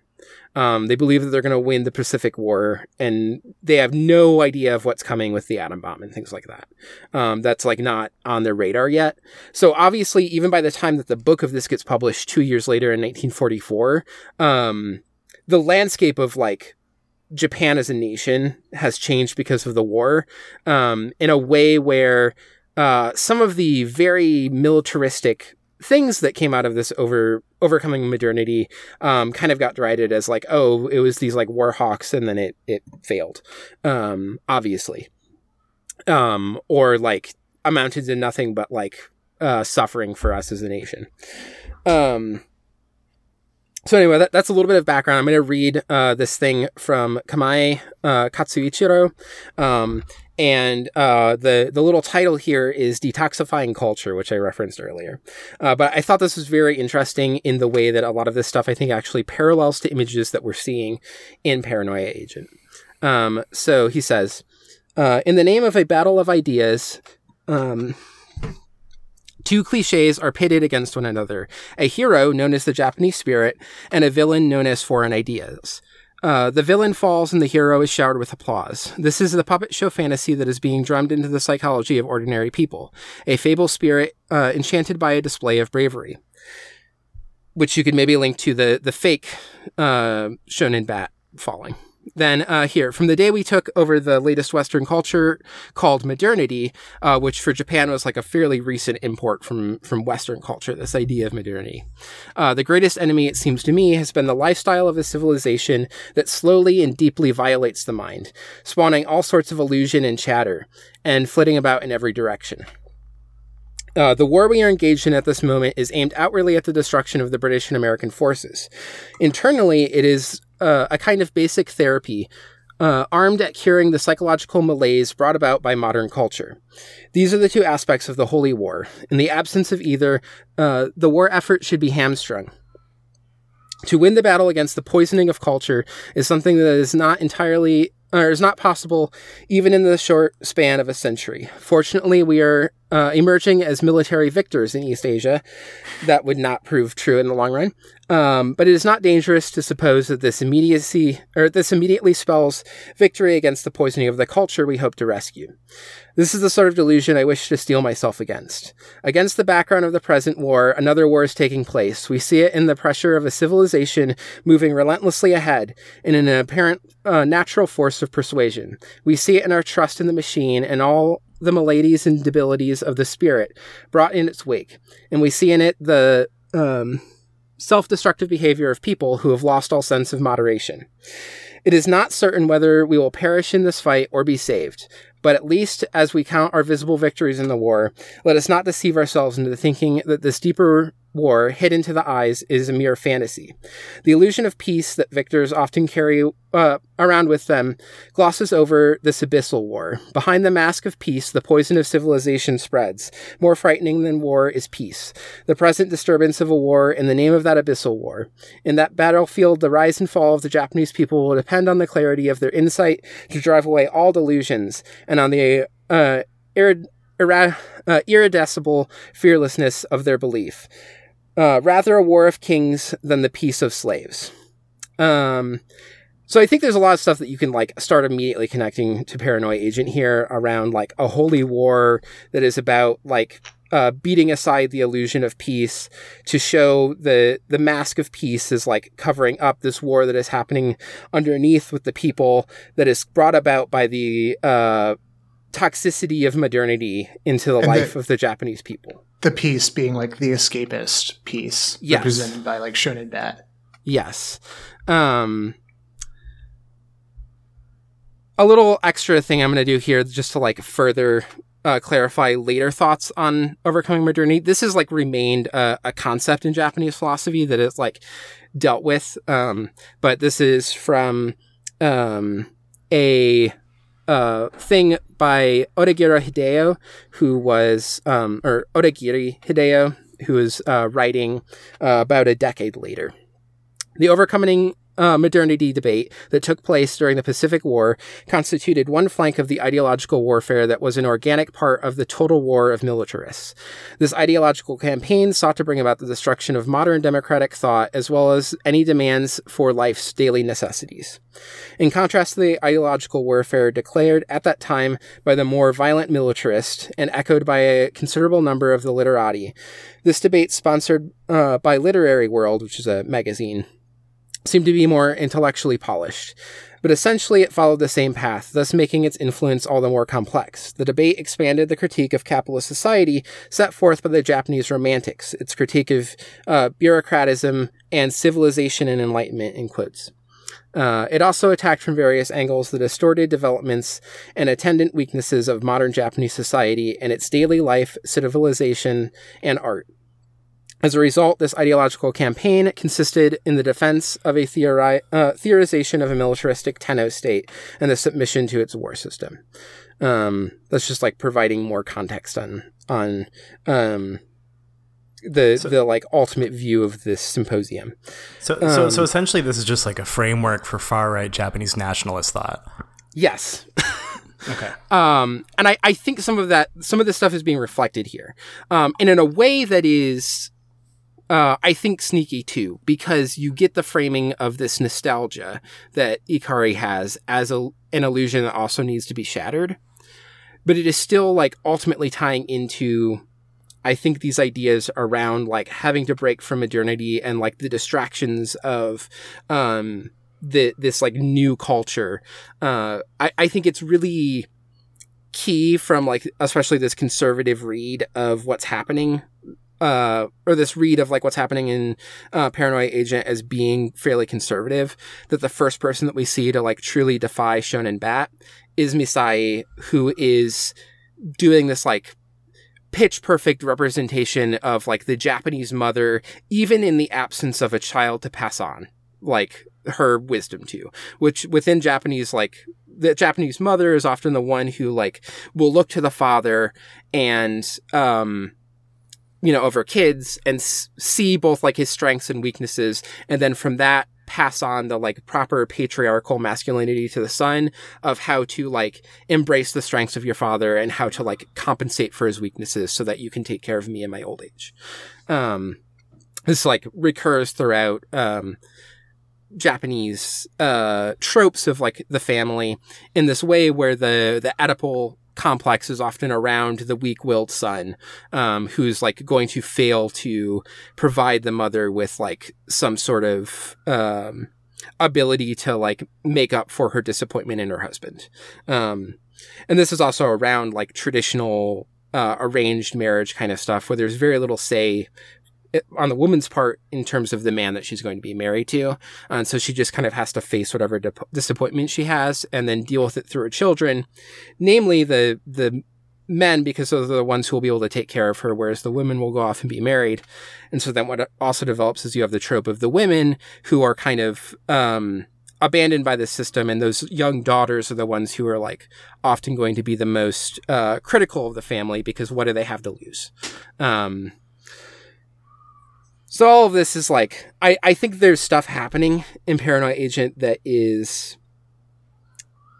Um, they believe that they're going to win the Pacific War, and they have no idea of what's coming with the atom bomb and things like that. Um, that's like not on their radar yet. So obviously, even by the time that the book of this gets published two years later in 1944, um, the landscape of like Japan as a nation has changed because of the war um, in a way where uh, some of the very militaristic things that came out of this over overcoming modernity um, kind of got derided as like oh it was these like war hawks and then it it failed um, obviously. Um, or like amounted to nothing but like uh, suffering for us as a nation. Um, so anyway, that, that's a little bit of background. I'm going to read uh, this thing from Kamei uh, Katsuichiro, um, and uh, the the little title here is "Detoxifying Culture," which I referenced earlier. Uh, but I thought this was very interesting in the way that a lot of this stuff I think actually parallels to images that we're seeing in Paranoia Agent. Um, so he says, uh, "In the name of a battle of ideas." Um, Two cliches are pitted against one another a hero, known as the Japanese spirit, and a villain known as foreign ideas. Uh, the villain falls and the hero is showered with applause. This is the puppet show fantasy that is being drummed into the psychology of ordinary people. A fable spirit uh, enchanted by a display of bravery. Which you could maybe link to the, the fake uh, Shonen Bat falling. Then uh, here, from the day we took over the latest Western culture called modernity, uh, which for Japan was like a fairly recent import from from Western culture. This idea of modernity, uh, the greatest enemy, it seems to me, has been the lifestyle of a civilization that slowly and deeply violates the mind, spawning all sorts of illusion and chatter, and flitting about in every direction. Uh, the war we are engaged in at this moment is aimed outwardly at the destruction of the British and American forces. Internally, it is uh, a kind of basic therapy uh, armed at curing the psychological malaise brought about by modern culture. These are the two aspects of the Holy War. In the absence of either, uh, the war effort should be hamstrung. To win the battle against the poisoning of culture is something that is not entirely or is not possible even in the short span of a century. Fortunately, we are uh, emerging as military victors in East Asia. That would not prove true in the long run. Um, but it is not dangerous to suppose that this immediacy or this immediately spells victory against the poisoning of the culture we hope to rescue. This is the sort of delusion I wish to steel myself against. Against the background of the present war, another war is taking place. We see it in the pressure of a civilization moving relentlessly ahead in an apparent uh, natural force of persuasion. We see it in our trust in the machine and all the maladies and debilities of the spirit brought in its wake. And we see in it the um, self destructive behavior of people who have lost all sense of moderation. It is not certain whether we will perish in this fight or be saved, but at least as we count our visible victories in the war, let us not deceive ourselves into thinking that this deeper war, hidden to the eyes, is a mere fantasy. The illusion of peace that victors often carry uh, around with them glosses over this abyssal war. Behind the mask of peace, the poison of civilization spreads. More frightening than war is peace, the present disturbance of a war in the name of that abyssal war. In that battlefield, the rise and fall of the Japanese people will depend on the clarity of their insight to drive away all delusions, and on the uh, irid- uh, irreducible fearlessness of their belief. Uh, rather a war of kings than the peace of slaves. Um, so I think there's a lot of stuff that you can like start immediately connecting to Paranoia Agent here around like a holy war that is about like uh, beating aside the illusion of peace to show the the mask of peace is like covering up this war that is happening underneath with the people that is brought about by the uh, toxicity of modernity into the And life the- of the Japanese people. The piece being like the escapist piece Yes. represented by like Shonen Bat. Yes. Um, a little extra thing I'm going to do here just to like further uh, clarify later thoughts on overcoming modernity. This has like remained a, a concept in Japanese philosophy that is like dealt with. Um, but this is from um, a uh, thing by Odagira Hideo, who was, um, or Odagiri Hideo, who was uh, writing uh, about a decade later. The overcoming uh, modernity debate that took place during the Pacific War constituted one flank of the ideological warfare that was an organic part of the total war of militarists. This ideological campaign sought to bring about the destruction of modern democratic thought as well as any demands for life's daily necessities. In contrast to the ideological warfare declared at that time by the more violent militarist and echoed by a considerable number of the literati, this debate, sponsored uh, by Literary World, which is a magazine, seemed to be more intellectually polished. But essentially, it followed the same path, thus making its influence all the more complex. The debate expanded the critique of capitalist society set forth by the Japanese Romantics, its critique of uh, bureaucratism and civilization and enlightenment, in quotes. Uh, it also attacked from various angles the distorted developments and attendant weaknesses of modern Japanese society and its daily life, civilization, and art. As a result, this ideological campaign consisted in the defense of a theori- uh, theorization of a militaristic Tenno state and the submission to its war system. Um, that's just like providing more context on on um, the so, the like ultimate view of this symposium. So, um, so so essentially, this is just like a framework for far right Japanese nationalist thought. Yes. *laughs* okay. Um, and I, I think some of that some of this stuff is being reflected here, um, and in a way that is uh, I think sneaky too, because you get the framing of this nostalgia that Ikari has as a, an illusion that also needs to be shattered. But it is still like ultimately tying into, I think, these ideas around like having to break from modernity and like the distractions of, um, the, this like new culture. Uh, I, I think it's really key from like, especially this conservative read of what's happening uh, or this read of like what's happening in uh, Paranoia Agent as being fairly conservative, that the first person that we see to like truly defy Shonen Bat is Misae, who is doing this like pitch perfect representation of like the Japanese mother, even in the absence of a child to pass on like her wisdom to, which within Japanese like the Japanese mother is often the one who like will look to the father and um you know, over kids and s- see both like his strengths and weaknesses. And then from that, pass on the like proper patriarchal masculinity to the son of how to like embrace the strengths of your father and how to like compensate for his weaknesses so that you can take care of me in my old age. Um, this like recurs throughout, um, Japanese uh, tropes of like the family in this way where the the Oedipal complex is often around the weak-willed son um, who's like going to fail to provide the mother with like some sort of um, ability to like make up for her disappointment in her husband. Um, and this is also around like traditional uh, arranged marriage kind of stuff where there's very little say on the woman's part in terms of the man that she's going to be married to. And so she just kind of has to face whatever disappointment she has and then deal with it through her children, namely the, the men, because those are the ones who will be able to take care of her, whereas the women will go off and be married. And so then what also develops is you have the trope of the women who are kind of, um, abandoned by the system and those young daughters are the ones who are like often going to be the most uh, critical of the family because what do they have to lose um, so all of this is like I, I think there's stuff happening in Paranoid Agent that is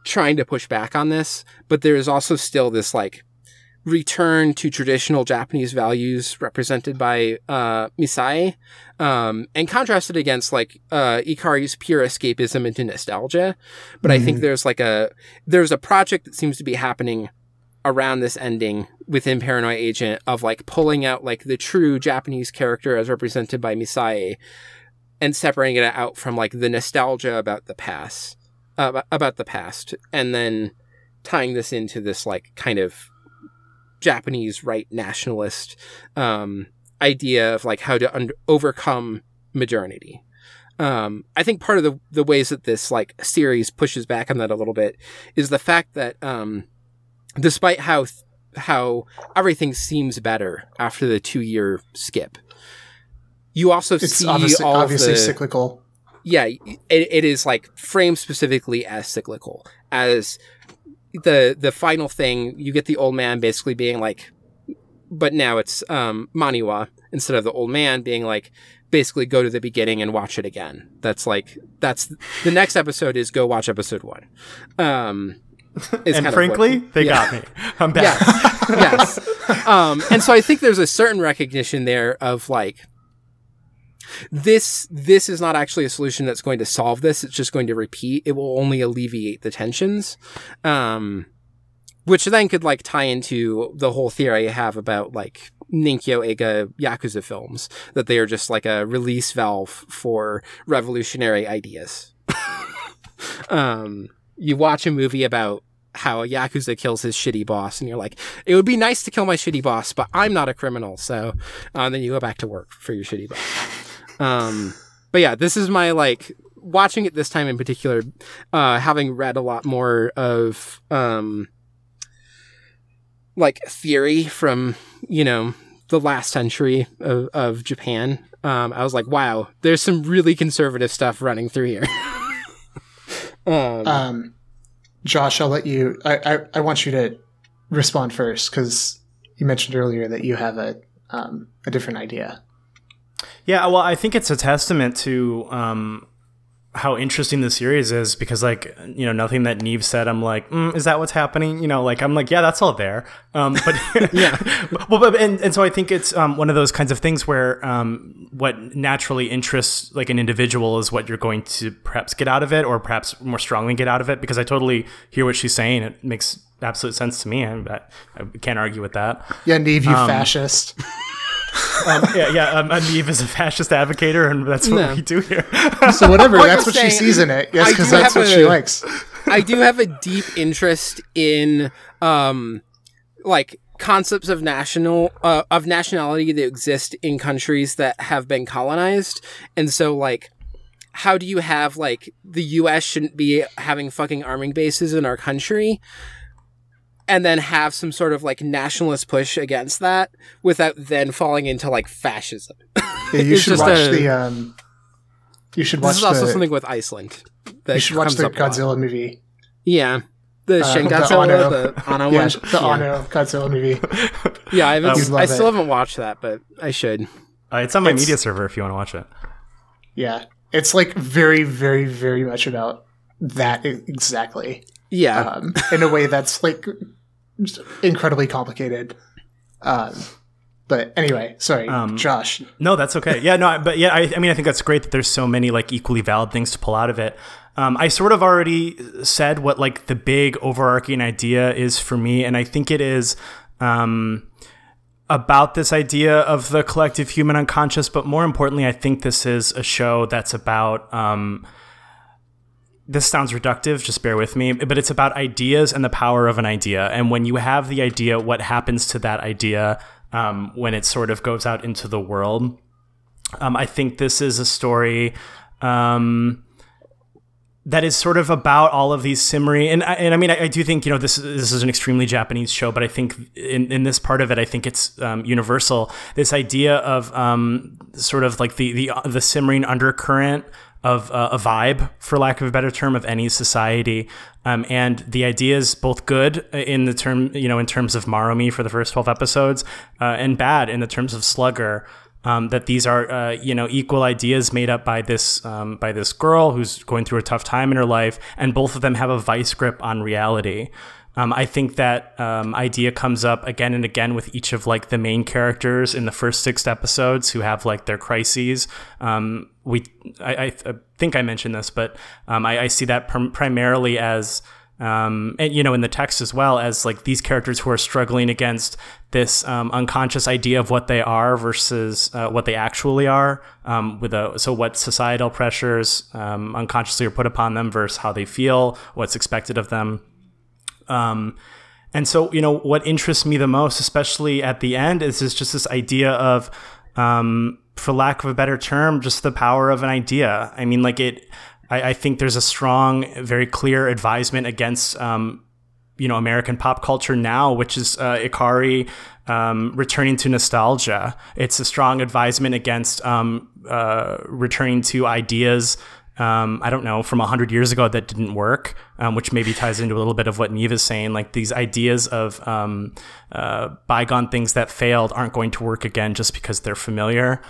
trying to push back on this, but there is also still this like return to traditional Japanese values represented by uh, Misae, um, and contrasted against like uh, Ikari's pure escapism into nostalgia. But mm-hmm. I think mm-hmm. there's like a there's a project that seems to be happening around this ending within Paranoia Agent of like pulling out like the true Japanese character as represented by Misae and separating it out from like the nostalgia about the past, uh, about the past, and then tying this into this like kind of Japanese right nationalist um, idea of like how to un- overcome modernity. Um, I think part of the the ways that this like series pushes back on that a little bit is the fact that um, despite how how everything seems better after the two year skip. You also it's see obviously, all obviously the, cyclical. Yeah, it, it is like framed specifically as cyclical, as the the final thing you get the old man basically being like but now it's um maniwa instead of the old man being like basically go to the beginning and watch it again that's like that's the next episode is go watch episode one um *laughs* and frankly, they yeah. got me. *laughs* I'm back. yes yes *laughs* um and so i think there's a certain recognition there of like this this is not actually a solution that's going to solve this it's just going to repeat it will only alleviate the tensions um which then could like tie into the whole theory i have about like Ninkyo Eiga Yakuza films, that they are just like a release valve for revolutionary ideas. um, you watch a movie about how a Yakuza kills his shitty boss, and you're like, it would be nice to kill my shitty boss, but I'm not a criminal, so uh, then you go back to work for your shitty boss. *laughs* Um, but yeah, this is my like watching it this time in particular, uh, having read a lot more of um, like theory from you know the last century of, of Japan. Um, I was like, wow, there's some really conservative stuff running through here. *laughs* um, Um, Josh, I'll let you. I, I, I want you to respond first because you mentioned earlier that you have a um, a different idea. Yeah, well, I think it's a testament to um, how interesting the series is because, like, you know, nothing that Neve said, I'm like, mm, is that what's happening? You know, like, I'm like, yeah, that's all there. Um, but *laughs* *laughs* Yeah. well, but and, and so I think it's um, one of those kinds of things where um, what naturally interests like an individual is what you're going to perhaps get out of it, or perhaps more strongly get out of it. Because I totally hear what she's saying; it makes absolute sense to me. I, I, I can't argue with that. Yeah, Neve, you fascist. *laughs* Um, yeah, yeah. Um, Neve is a fascist advocator, and that's what No. we do here. *laughs* So whatever, Like that's I'm what she sees in it. Yes, because that's have what she likes. I do have a deep interest in um like concepts of national uh, of nationality that exist in countries that have been colonized and so like how do you have like the US shouldn't be having fucking arming bases in our country and then have some sort of like nationalist push against that without then falling into like fascism. *laughs* Yeah, you should watch a- the. Um, you should watch this is also the. something with Iceland. That you should watch the up a. Godzilla movie. Yeah. The Uh, Shin the Godzilla, Anno. the *laughs* Anno Yeah, one. the yeah. Anno Godzilla movie. *laughs* Yeah, I, haven't, I still it. haven't watched that, but I should. Uh, it's on my It's- media server if you want to watch it. Yeah, it's like very, very, very much about that exactly. Yeah. Um, in a way that's like just incredibly complicated. Um, but anyway, sorry, Um, Josh. No, that's okay. Yeah, no, but yeah, I, I mean, I think that's great that there's so many like equally valid things to pull out of it. Um, I sort of already said what like the big overarching idea is for me, and I think it is um, about this idea of the collective human unconscious. But more importantly, I think this is a show that's about. Um, this sounds reductive, just bear with me, but it's about ideas and the power of an idea. And when you have the idea, what happens to that idea um, when it sort of goes out into the world? Um, I think this is a story um, that is sort of about all of these simmering, and I- and I mean I, I do think you know this this is an extremely Japanese show, but I think in, in this part of it, I think it's um, universal. This idea of um, sort of like the the the simmering undercurrent of uh, a vibe, for lack of a better term, of any society. Um, and the idea is both good in the term, you know, in terms of Maromi for the first 12 episodes, uh, and bad in the terms of Slugger. Um, that these are, uh, you know, equal ideas made up by this um, by this girl who's going through a tough time in her life, and both of them have a vice grip on reality. Um, I think that um, idea comes up again and again with each of like the main characters in the first six episodes who have like their crises. Um, we, I, I, think I mentioned this, but um, I, I see that prim- primarily as, um, and you know, in the text as well as like these characters who are struggling against this um, unconscious idea of what they are versus uh, what they actually are. With a so what societal pressures unconsciously are put upon them versus how they feel, what's expected of them. Um, and so, you know, what interests me the most, especially at the end, is, is just this idea of, um, for lack of a better term, just the power of an idea. I mean, like it, I, I think there's a strong, very clear advisement against, um, you know, American pop culture now, which is uh, Ikari um, returning to nostalgia. It's a strong advisement against um, uh, returning to ideas um, I don't know, from 100 years ago that didn't work, um, which maybe ties into a little bit of what Neve is saying. Like these ideas of um, uh, bygone things that failed aren't going to work again just because they're familiar.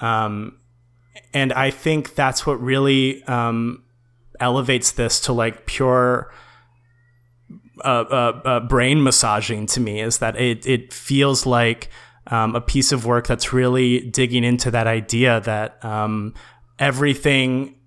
Um, and I think that's what really um, elevates this to like pure. Uh, uh, uh, brain massaging to me is that it, it feels like um, a piece of work that's really digging into that idea that um, everything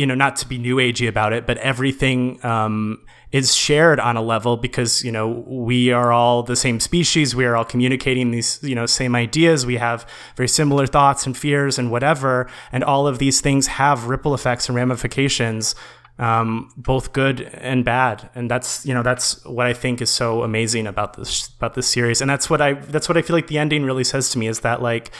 you know, not to be new agey about it, but everything um, is shared on a level because you know we are all the same species. We are all communicating these you know same ideas. We have very similar thoughts and fears and whatever, and all of these things have ripple effects and ramifications, um, both good and bad. And that's you know that's what I think is so amazing about this about this series, and that's what I that's what I feel like the ending really says to me is that like.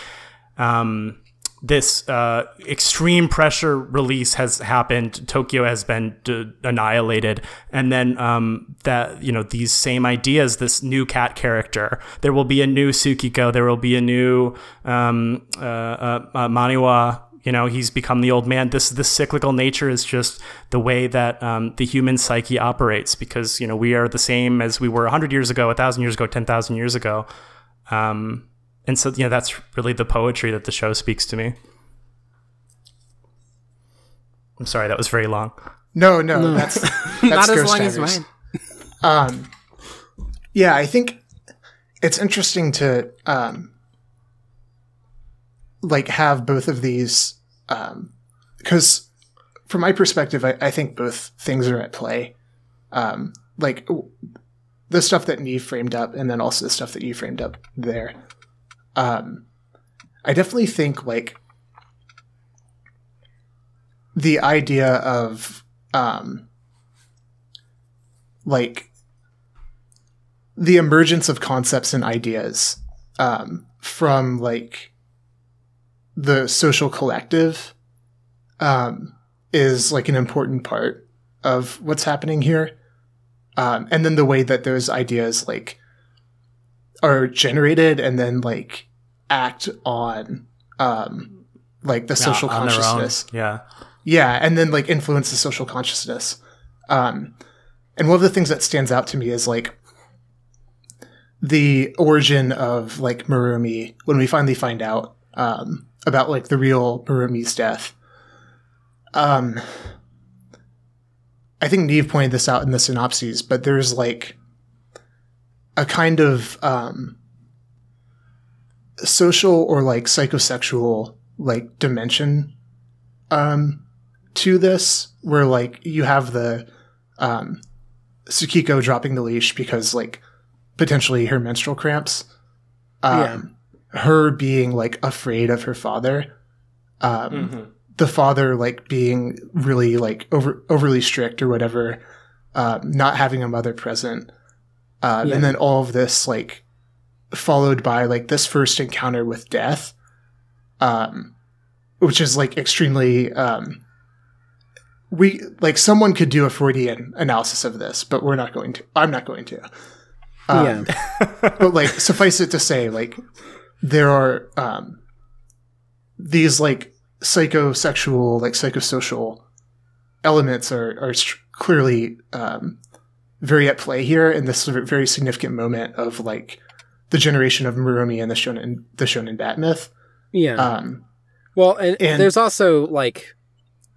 Um, this uh, extreme pressure release has happened. Tokyo has been d- annihilated, and then um, that you know these same ideas. This new cat character. There will be a new Tsukiko. There will be a new um, uh, uh, uh, Maniwa. You know, he's become the old man. This this cyclical nature is just the way that um, the human psyche operates. Because you know we are the same as we were hundred years ago, thousand years ago, ten thousand years ago. Um, and so you know that's really the poetry that the show speaks to me. I'm sorry that was very long. No no, no. that's, *laughs* that's not as long as mine. Um yeah i think it's interesting to um like have both of these um because from my perspective I, I think both things are at play. Um like the stuff that Neve framed up and then also the stuff that you framed up there um, I definitely think like the idea of um, like the emergence of concepts and ideas um, from like the social collective um, is like an important part of what's happening here. Um, and then the way that those ideas like are generated and then like act on um like the social yeah, consciousness. Yeah. Yeah, and then like influence the social consciousness. Um and one of the things that stands out to me is like the origin of like Maromi when we finally find out um about like the real Maromi's death. Um I think Neve pointed this out in the synopses, but there's like a kind of um, social or like psychosexual like dimension um, to this, where like you have the um, Tsukiko dropping the leash because like potentially her menstrual cramps. Um, yeah. Her being like afraid of her father. Um, mm-hmm. The father like being really like over overly strict or whatever. Uh, not having a mother present um, yeah. and then all of this like followed by like this first encounter with death um which is like extremely um we like someone could do a freudian analysis of this but we're not going to i'm not going to. Um, yeah. *laughs* but like suffice it to say like there are um these like psychosexual like psychosocial elements are are clearly um very at play here in this very significant moment of like the generation of Maromi and the shonen the shonen bat myth. Yeah. Um, well, and, and, there's also like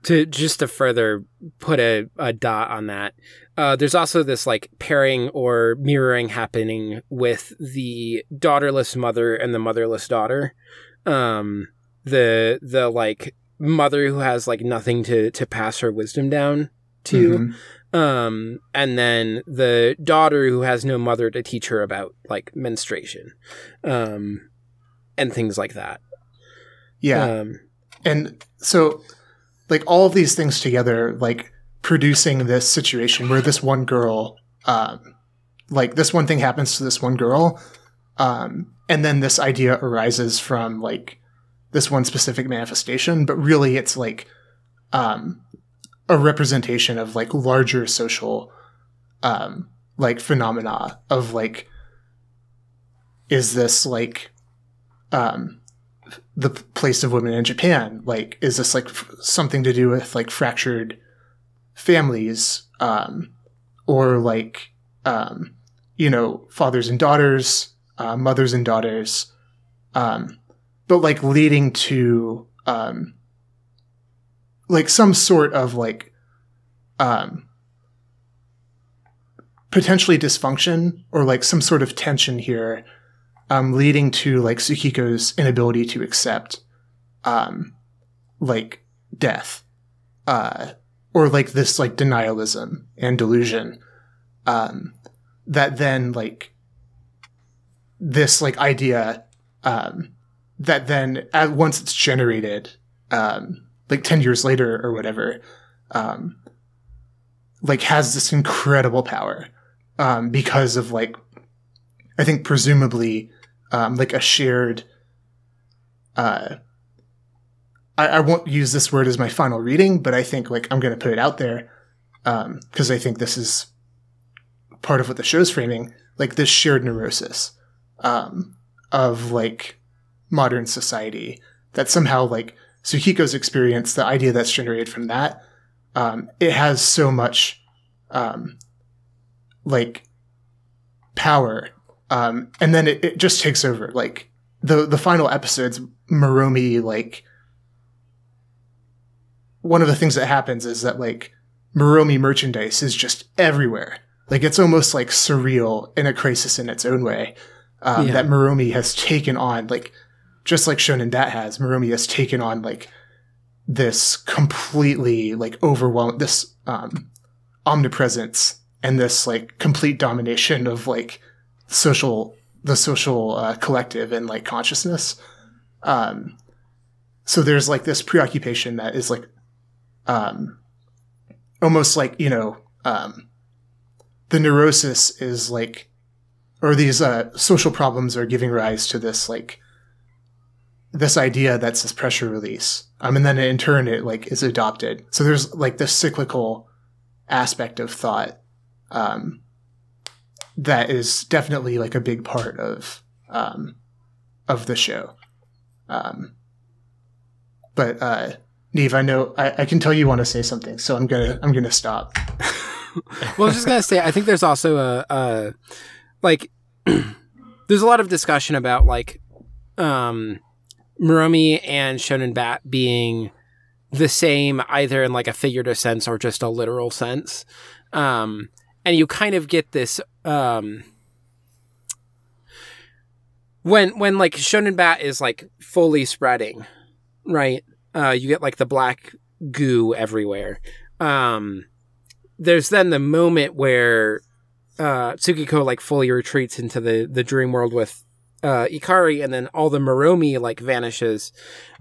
to just to further put a, a dot on that. Uh, there's also this like pairing or mirroring happening with the daughterless mother and the motherless daughter. Um, the the like mother who has like nothing to to pass her wisdom down to. Mm-hmm. Um, and then the daughter who has no mother to teach her about like menstruation, um, and things like that. Yeah. Um, and so like all of these things together, like producing this situation where this one girl, um, like this one thing happens to this one girl, um, and then this idea arises from like this one specific manifestation, but really it's like, um, a representation of like larger social um like phenomena of like is this like um the place of women in Japan? Like, is this like f- something to do with like fractured families, um, or like, um, you know, fathers and daughters, uh, mothers and daughters, um, but like leading to um, like some sort of like um, potentially dysfunction or like some sort of tension here, um, leading to like Tsukiko's inability to accept, um, like death, uh, or like this like denialism and delusion, um, that then like this like idea, um, that then at once it's generated, um, like 10 years later or whatever, um, like has this incredible power um, because of like I think presumably um, like a shared. Uh, I, I won't use this word as my final reading, but I think like I'm going to put it out there because um, I think this is part of what the show's framing, like this shared neurosis um, of like modern society that somehow like Tsukiko's experience, the idea that's generated from that, um, it has so much um, like power um, and then it, it, just takes over like the the final episodes Maromi like one of the things that happens is that like Maromi merchandise is just everywhere like it's almost like surreal in a crisis in its own way um, yeah. that Maromi has taken on like just like Shonen Bat has Maromi has taken on like this completely like overwhelmed this um, omnipresence and this like complete domination of like social the social uh, collective and like consciousness. Um so there's like this preoccupation that is like um almost like you know um the neurosis is like or these uh social problems are giving rise to this like this idea that's this pressure release um and then in turn it like is adopted so there's like this cyclical aspect of thought um, that is definitely like a big part of um, of the show. Um, but uh, Neve, I know I, I, can tell you want to say something, so I'm gonna I'm gonna stop. *laughs* well, I was just gonna say I think there's also a, a like *clears throat* there's a lot of discussion about like um, Maromi and Shonen Bat being the same either in like a figurative sense or just a literal sense. Um, and you kind of get this um, when when like shonen bat is like fully spreading right uh, you get like the black goo everywhere um, there's then the moment where uh, tsukiko like fully retreats into the the dream world with uh, ikari and then all the maromi like vanishes.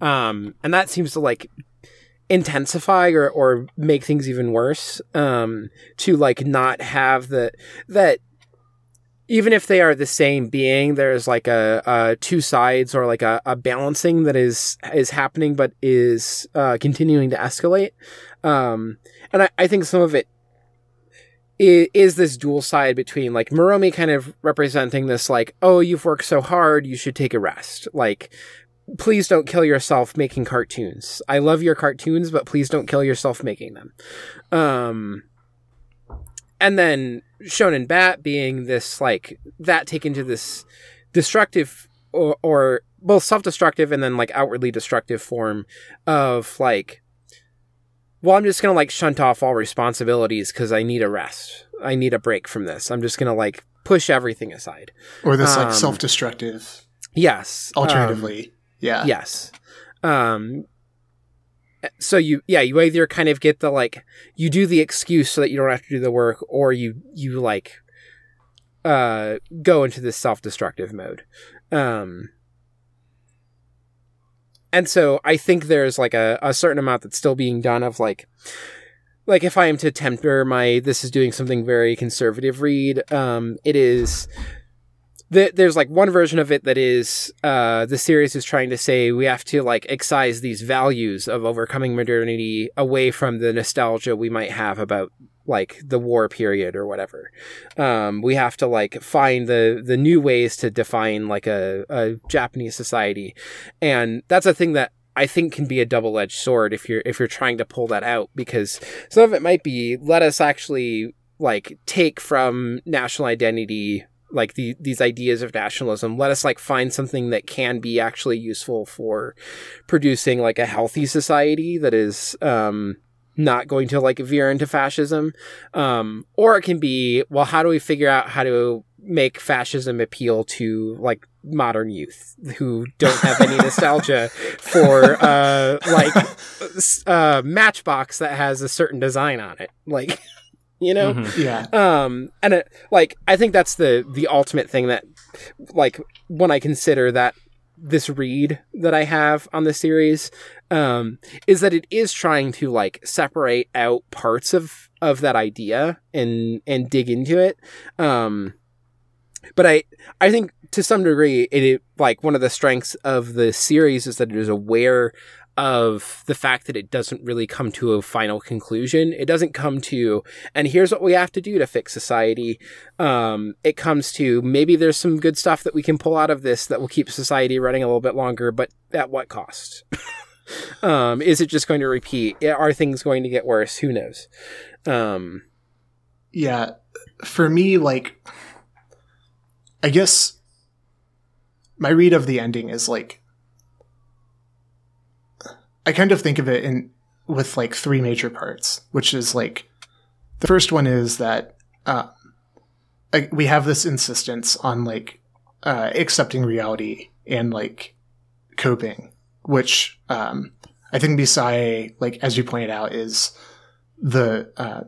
Um, and that seems to like intensify or, or make things even worse um, to like not have the that even if they are the same being there's like a, a two sides or like a, a, balancing that is is happening but is uh, continuing to escalate. Um, and I, I think some of it is this dual side between like Maromi kind of representing this like oh you've worked so hard you should take a rest like please don't kill yourself making cartoons. I love your cartoons, but please don't kill yourself making them. Um, and then Shonen Bat being this like that taken to this destructive or, or both self-destructive and then like outwardly destructive form of like well i'm just gonna like shunt off all responsibilities because i need a rest. I need a break from this. I'm just gonna like push everything aside. Or this like um, self-destructive yes alternatively. um, yeah. Yes. Um, so you yeah you either kind of get the like you do the excuse so that you don't have to do the work or you you like uh go into this self-destructive mode. Um and so i think there's like a, a certain amount that's still being done of like like if i am to temper my this is doing something very conservative read um it is the, there's like one version of it that is uh, the series is trying to say we have to like excise these values of overcoming modernity away from the nostalgia we might have about like the war period or whatever. Um, we have to like find the the new ways to define like a, a Japanese society, and that's a thing that I think can be a double edged sword if you're if you're trying to pull that out because some of it might be let us actually like take from national identity like the, these ideas of nationalism let us like find something that can be actually useful for producing like a healthy society that is um not going to like veer into fascism um or it can be well how do we figure out how to make fascism appeal to like modern youth who don't have any *laughs* nostalgia for uh like uh matchbox that has a certain design on it like *laughs* you know Mhm. Yeah. um and it, like i think that's the the ultimate thing that like when i consider that this read that i have on the series um is that it is trying to like separate out parts of of that idea and and dig into it. Um but i i think to some degree it, it like one of the strengths of the series is that it is aware of the fact that it doesn't really come to a final conclusion. It doesn't come to and here's what we have to do to fix society. Um, it comes to maybe there's some good stuff that we can pull out of this that will keep society running a little bit longer but at what cost *laughs* um, is it just going to repeat? Are things going to get worse? Who knows? Um, Yeah. For me, like, I guess my read of the ending is like, I kind of think of it in with like three major parts, which is like, the first one is that uh, like, we have this insistence on like uh, accepting reality and like coping, which um, I think Misae, like as you pointed out, is the uh,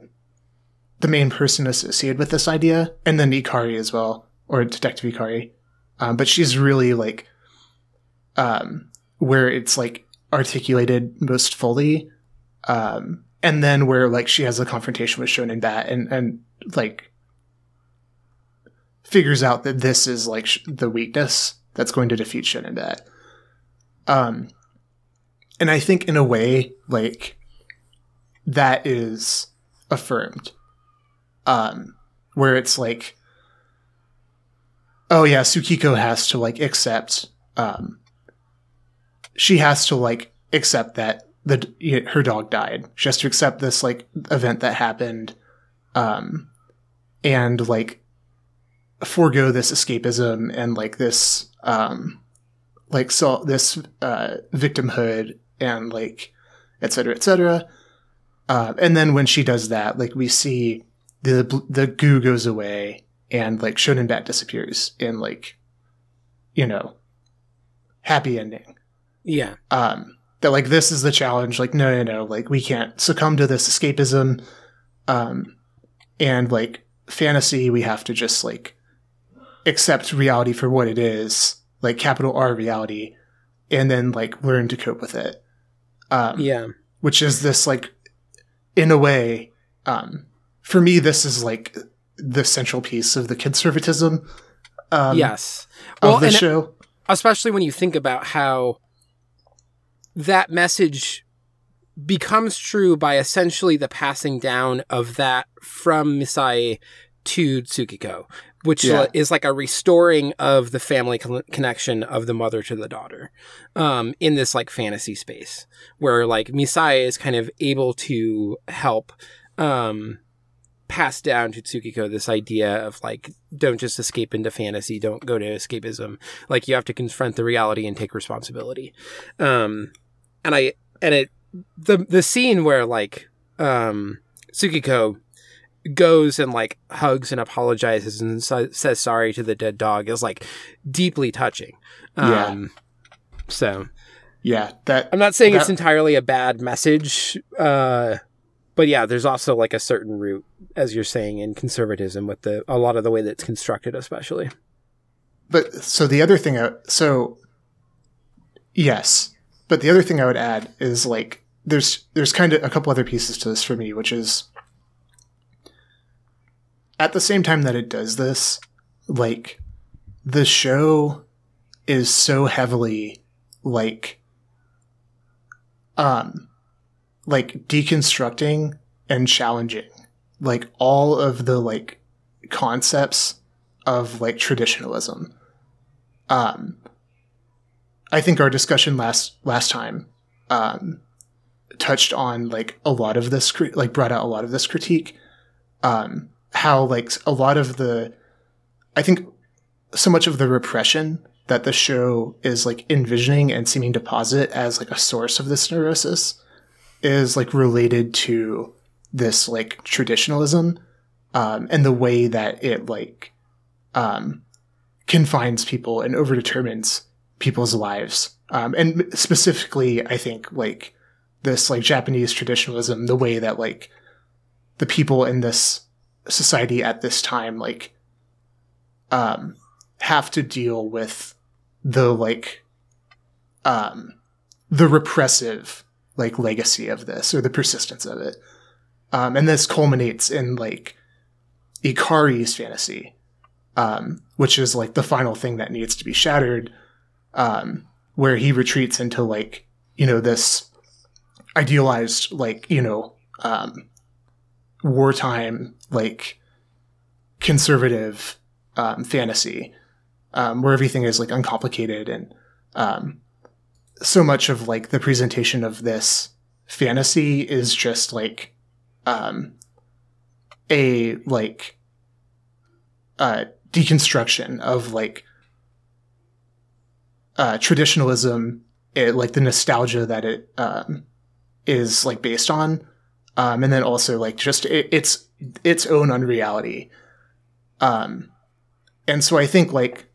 the main person associated with this idea, and then Ikari as well, or Detective Ikari. Um, but she's really like um, where it's like articulated most fully, um, and then where like she has a confrontation with Shonen Bat, and and like figures out that this is like sh- the weakness that's going to defeat Shonen Bat. Um, and I think in a way, like that is affirmed. Um where it's like oh yeah tsukiko has to like accept um she has to like accept that the y- her dog died. She has to accept this like event that happened um and like forego this escapism and like this um like so this uh victimhood and like et cetera et cetera uh, and then when she does that, like we see the the goo goes away and like Shonen Bat disappears in like, you know, happy ending. yeah Um, that like this is the challenge. Like no, no, no. Like we can't succumb to this escapism. Um, and like fantasy, we have to just like accept reality for what it is, like capital R reality, and then like learn to cope with it. Um, yeah. which is this like in a way um for me this is like the central piece of the conservatism um yes. of well the and show. especially when you think about how that message becomes true by essentially the passing down of that from Misae to Tsukiko, which Yeah. is like a restoring of the family con- connection of the mother to the daughter um, in this like fantasy space where like Misae is kind of able to help um, pass down to Tsukiko this idea of like don't just escape into fantasy, don't go to escapism. Like you have to confront the reality and take responsibility. Um, and I and it the the scene where like um, Tsukiko goes and like hugs and apologizes and sa- says sorry to the dead dog is like deeply touching. Yeah. Um, so yeah that I'm not saying it's entirely a bad message, uh, but yeah, there's also like a certain root, as you're saying, in conservatism with the a lot of the way that it's constructed, especially. but so the other thing I, so yes but the other thing i would add is like there's there's kind of a couple other pieces to this for me which is at the same time that it does this like the show is so heavily like um like deconstructing and challenging like all of the like concepts of like traditionalism. Um, I think our discussion last last time um, touched on like a lot of this, like brought out a lot of this critique. Um, how like a lot of the, I think, so much of the repression that the show is like envisioning and seeming to posit as like a source of this neurosis is like related to this like traditionalism um, and the way that it like um, confines people and overdetermines people's lives. Um, and specifically i think like this like japanese traditionalism the way that like the people in this society at this time like um have to deal with the like um the repressive like legacy of this or the persistence of it. Um and this culminates in like ikari's fantasy um which is like the final thing that needs to be shattered um where he retreats into like you know this idealized like you know um wartime like conservative um, fantasy um, where everything is like uncomplicated and um, so much of like the presentation of this fantasy is just like um, a like uh, deconstruction of like uh, traditionalism it, like the nostalgia that it um, is like based on um, and then also like just it, its its own unreality. Um, and so i think like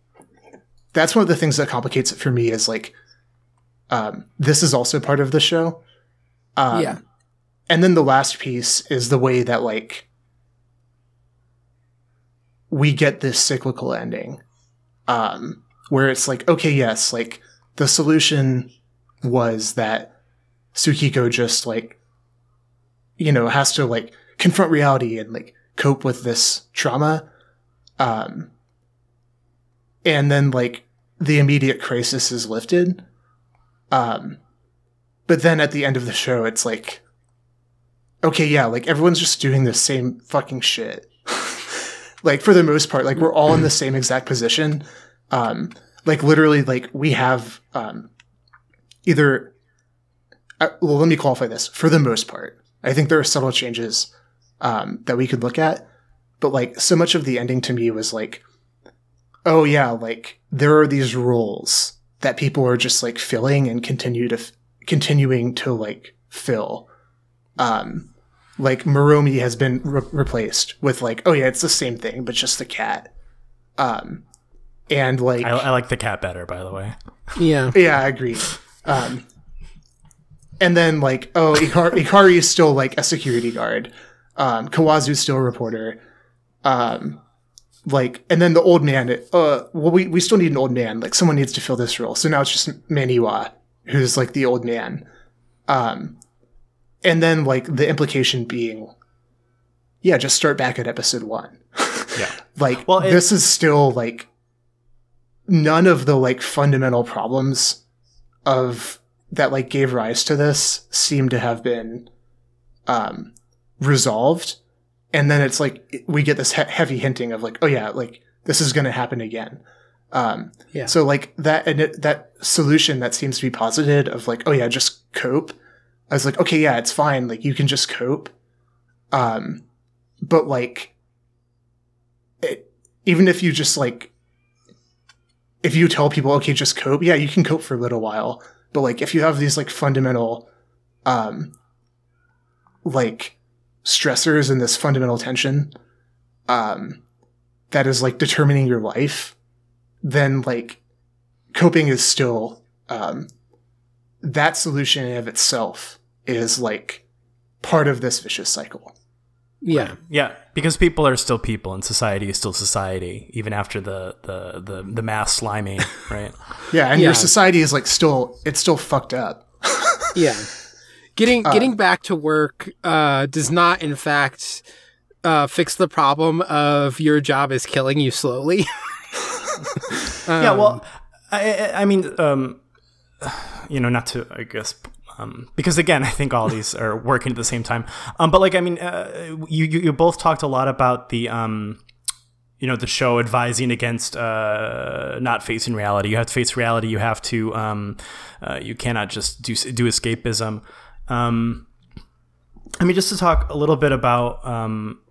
that's one of the things that complicates it for me is like um, this is also part of the show. Um, Yeah. and then the last piece is the way that like we get this cyclical ending. Um, where it's like okay yes like the solution was that Tsukiko just like you know has to like confront reality and like cope with this trauma. Um and then like the immediate crisis is lifted. Um but then at the end of the show it's like okay yeah like everyone's just doing the same fucking shit. *laughs* Like for the most part like we're all in the same exact position. Um like literally like we have um either uh, well let me qualify this. For the most part i think there are subtle changes um that we could look at but like so much of the ending to me was like oh yeah like there are these roles that people are just like filling and continue to f- continuing to like fill um like Maromi has been re- replaced with like oh yeah it's the same thing but just the cat um and like I, I like the cat better, by the way. Yeah. yeah, I agree. Um, and then like, oh, Ikari, Ikari is still like a security guard. Um, Kawazu's still a reporter. Um, like, and then the old man. Uh, well, we we still need an old man. Like, someone needs to fill this role. So now it's just Maniwa, who's like the old man. Um, and then like the implication being, yeah, just start back at episode one. Yeah. *laughs* like Well, it- this is still like none of the like fundamental problems of that like gave rise to this seem to have been um resolved. And then it's like we get this he- heavy hinting of like oh yeah like this is going to happen again. Um Yeah. so like that and it, that solution that seems to be posited of like oh yeah just cope. I was like okay yeah it's fine. Like you can just cope. Um but like it, even if you just like if you tell people okay just cope yeah you can cope for a little while but like if you have these like fundamental um like stressors and this fundamental tension um that is like determining your life then like coping is still um that solution in of itself is like part of this vicious cycle Yeah. Yeah, because people are still people and society is still society, even after the the the, the mass sliming, *laughs* right? yeah and Yeah. your society is like still it's still fucked up Yeah. Getting getting back to work uh, does not, in fact, uh, fix the problem of your job is killing you slowly. *laughs* yeah, well, I, I- I mean, um, you know, not to, I guess, Um, because again, I think all these are working at the same time. Um, but like, I mean, uh, you, you, you both talked a lot about the, um, you know, the show advising against uh, not facing reality. You have to face reality. You have to, um, uh, you cannot just do do escapism. Um, I mean, just to talk a little bit about um,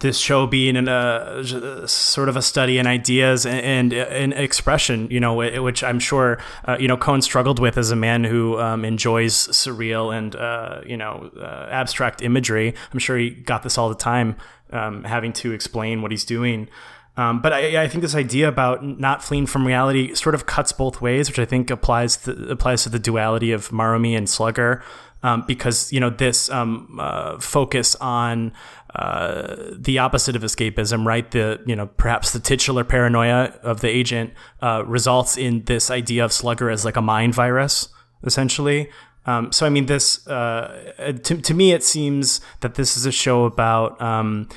this show being in a sort of a study in ideas and, and, expression, you know, which I'm sure, uh, you know, Kon struggled with as a man who um, enjoys surreal and, uh, you know, uh, abstract imagery. I'm sure he got this all the time, um, having to explain what he's doing. Um, but I, I, think this idea about not fleeing from reality sort of cuts both ways, which I think applies to, applies to the duality of Maromi and Slugger um, because you know this um, uh, focus on uh, the opposite of escapism, right? The you know perhaps the titular paranoia of the agent uh, results in this idea of Slugger as like a mind virus, essentially. Um, so I mean, this uh, to to me it seems that this is a show about um,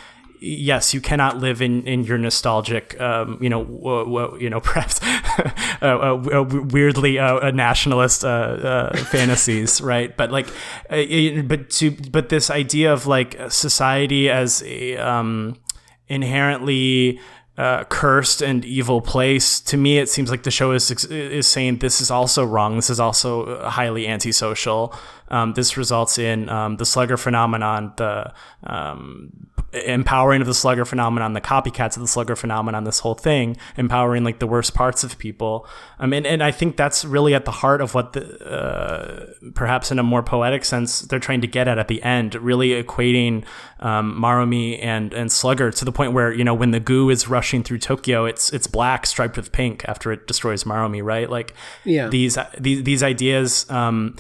yes, you cannot live in, in your nostalgic, um, you know, w- w- you know, *laughs* perhaps uh, uh, weirdly uh, nationalist uh, uh, fantasies, *laughs* right? But like, but to but this idea of like society as a um, inherently uh, cursed and evil place. To me, it seems like the show is is saying this is also wrong. This is also highly antisocial. Um, this results in um, the slugger phenomenon, the um, empowering of the slugger phenomenon, the copycats of the slugger phenomenon, this whole thing, empowering like the worst parts of people. I mean, and I think that's really at the heart of what the, uh, perhaps in a more poetic sense, they're trying to get at at the end, really equating um, Maromi and, and Slugger to the point where, you know, when the goo is rushing through Tokyo, it's, it's black striped with pink after it destroys Maromi, right? Like yeah. these, these, these ideas, um,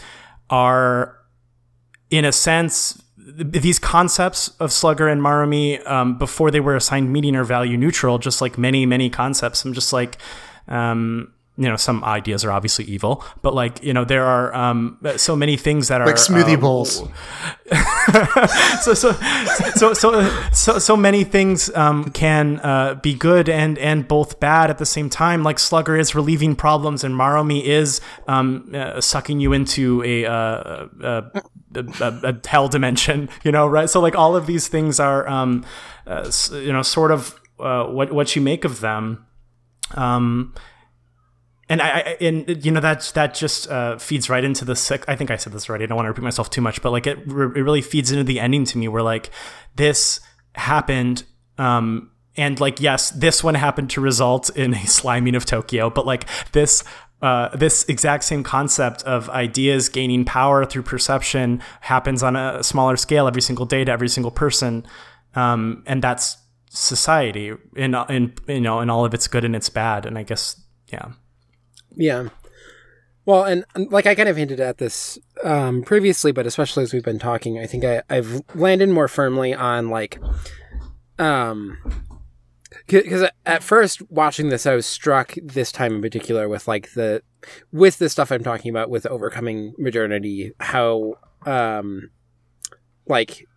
are in a sense these concepts of Slugger and Maromi um, before they were assigned meaning or value neutral, just like many many concepts. I'm just like. Um, you know, some ideas are obviously evil, but like, you know, there are um, so many things that are like smoothie uh, bowls. *laughs* so, so, so, so, so, so many things um, can uh, be good and and both bad at the same time. Like Slugger is relieving problems, and Maromi is um, uh, sucking you into a, uh, a, a, a, hell dimension. *laughs* You know, right? So like all of these things are, um, uh, you know, sort of uh, what what you make of them. Um, and I, and you know that that just uh, feeds right into the sick. I think I said this already. I don't want to repeat myself too much, but like it, re- it really feeds into the ending to me, where like this happened, um, and like yes, this one happened to result in a sliming of Tokyo, but like this. Uh, this exact same concept of ideas gaining power through perception happens on a smaller scale every single day to every single person, um, and that's society in in you know in all of its good and its bad. And I guess yeah. Yeah. Well, and like I kind of hinted at this um, previously, but especially as we've been talking, I think I, I've landed more firmly on like, um, because at first watching this, I was struck this time in particular with like the with the stuff I'm talking about with overcoming modernity, how um, like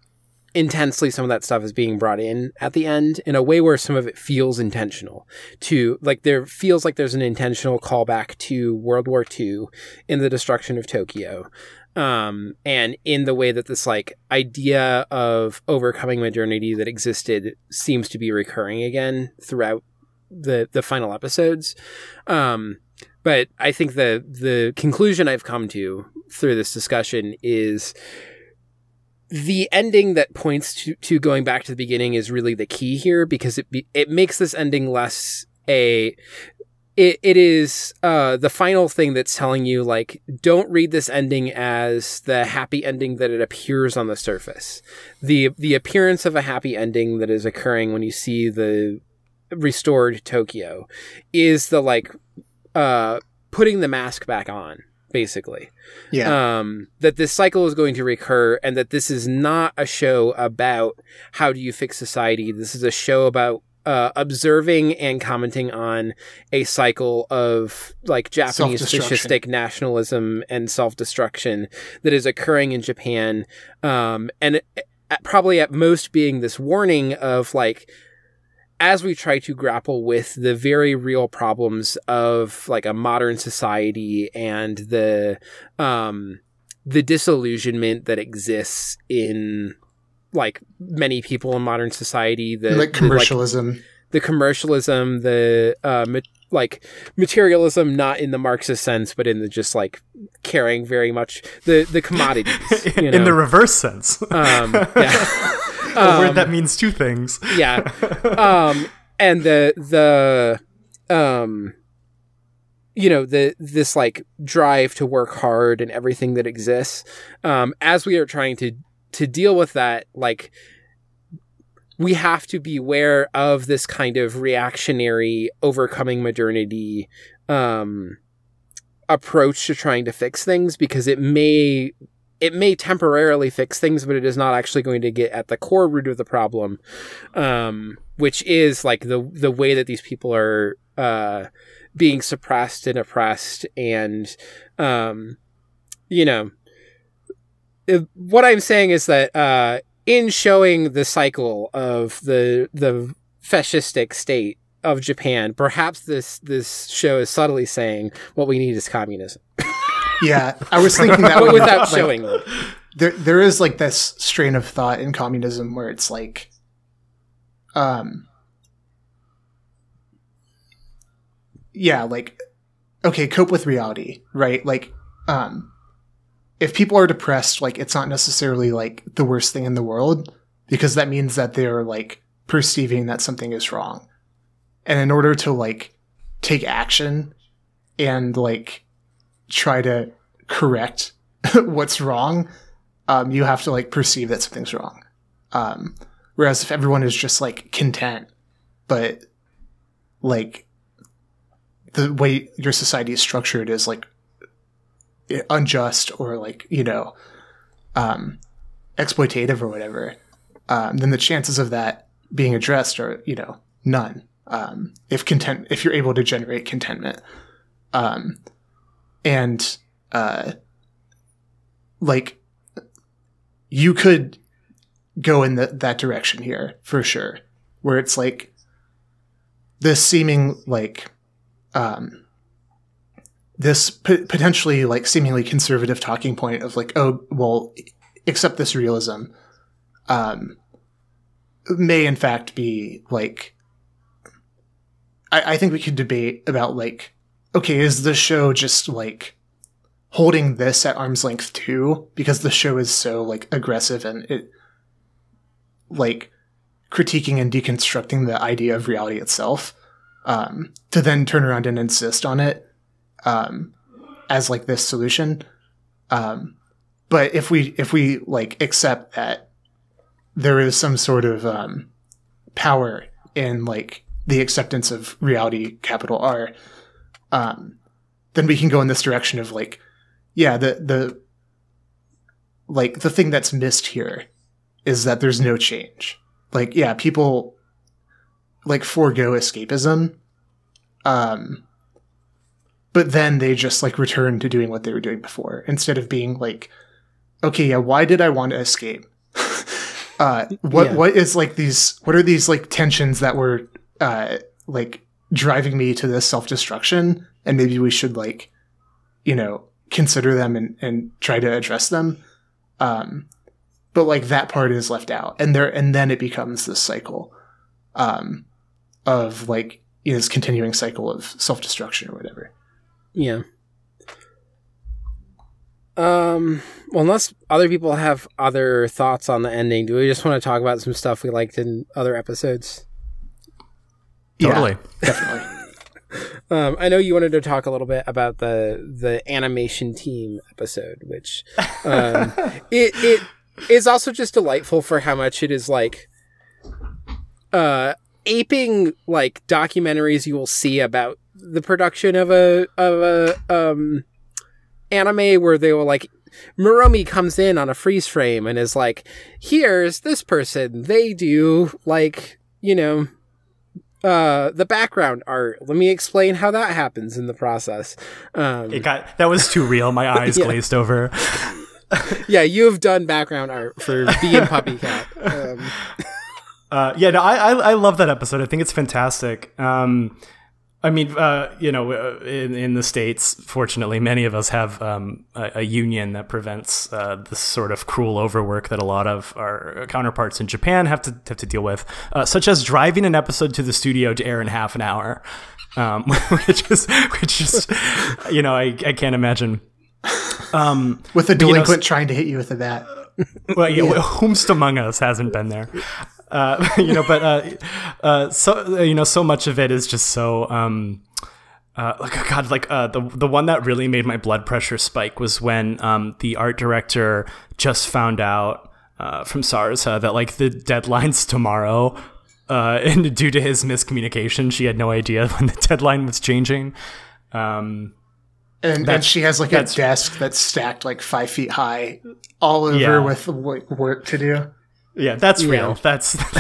intensely some of that stuff is being brought in at the end in a way where some of it feels intentional to like there feels like there's an intentional callback to World War II in the destruction of Tokyo. Um, and in the way that this like idea of overcoming modernity that existed seems to be recurring again throughout the the final episodes. Um, but I think the the conclusion I've come to through this discussion is the ending that points to, to going back to the beginning is really the key here because it be, it makes this ending less a it, it is uh, the final thing that's telling you like don't read this ending as the happy ending that it appears on the surface. The the appearance of a happy ending that is occurring when you see the restored tokyo is the like uh putting the mask back on basically. Yeah. Um, that this cycle is going to recur and that this is not a show about how do you fix society. This is a show about uh, observing and commenting on a cycle of like Japanese fascistic nationalism and self destruction that is occurring in Japan. Um, and at, probably at most being this warning of like, as we try to grapple with the very real problems of like a modern society and the um the disillusionment that exists in like many people in modern society the like the, commercialism. the commercialism the uh ma- like materialism not in the marxist sense but in the just like caring very much the the commodities *laughs* you know? in the reverse sense, um *laughs* yeah *laughs* a word Um, that means two things. *laughs* yeah um and the the um you know the this like drive to work hard and everything that exists um as we are trying to to deal with that like we have to be aware of this kind of reactionary overcoming modernity um approach to trying to fix things because it may it may temporarily fix things but it is not actually going to get at the core root of the problem um which is like the the way that these people are uh being suppressed and oppressed and um you know what i'm saying is that uh in showing the cycle of the the fascistic state of Japan, perhaps this this show is subtly saying what we need is communism, *laughs* Yeah, I was thinking that *laughs* but without like, showing it. there there is like this strain of thought in communism where it's like um yeah like okay cope with reality right? Like um if people are depressed like it's not necessarily like the worst thing in the world because that means that they're like perceiving that something is wrong. And in order to like take action and like try to correct *laughs* what's wrong um, you have to like perceive that something's wrong. Um, whereas if everyone is just like content, but like the way your society is structured is like unjust or like you know um, exploitative or whatever, um, then the chances of that being addressed are you know none. Um, if content, if you're able to generate contentment, um, and uh, like you could go in the, that direction here for sure where it's like this seeming like um this p- potentially like seemingly conservative talking point of like oh well accept this realism um may in fact be like I, I think we could debate about like okay is the show just like holding this at arm's length too? Because the show is so like aggressive and it like critiquing and deconstructing the idea of reality itself um, to then turn around and insist on it um, as like this solution. Um, but if we if we like accept that there is some sort of um, power in like the acceptance of reality capital r um, then we can go in this direction of like yeah the the like the thing that's missed here is that there's no change like yeah people like forego escapism um but then they just like return to doing what they were doing before instead of being like okay yeah why did i want to escape *laughs* uh what Yeah. what is like these what are these like tensions that were uh like driving me to this self-destruction and maybe we should like you know consider them and, and try to address them um but like that part is left out and there and then it becomes this cycle um of like you know, this continuing cycle of self-destruction or whatever Yeah. Um. Well, unless other people have other thoughts on the ending, do we just want to talk about some stuff we liked in other episodes? Totally. yeah, definitely *laughs* Um, I know you wanted to talk a little bit about the the animation team episode, which um, *laughs* it it is also just delightful for how much it is like uh, aping like documentaries you will see about the production of a of a um, anime where they will like Maromi comes in on a freeze frame and is like, "Here's this person. They do like you know." Uh, the background art. Let me explain how that happens in the process. Um, It got that was too real. My *laughs* eyes Yeah. glazed over. *laughs* yeah, you have done background art for Bee and Puppy Cat. Um, *laughs* Uh, yeah, no, I, I I love that episode. I think it's fantastic. Um, I mean, uh, you know, uh, in, in the states, fortunately, many of us have um, a, a, union that prevents uh, this sort of cruel overwork that a lot of our counterparts in Japan have to have to deal with, uh, such as driving an episode to the studio to air in half an hour, um, *laughs* which is which is, you know, I, I can't imagine. Um, with a delinquent you know, trying to hit you with a bat. Well, yeah, *laughs* yeah. whomst among us hasn't been there? Uh, *laughs* you know, but uh, uh, so you know, so much of it is just so. Um, uh, like God, like uh, the the one that really made my blood pressure spike was when um, the art director just found out uh, from Sarza that like the deadline's tomorrow, uh, *laughs* and due to his miscommunication, she had no idea *laughs* when the deadline was changing. Um, and, and she has like a desk that's stacked like five feet high, all over yeah. with work to do. Yeah, that's yeah. real. That's *laughs*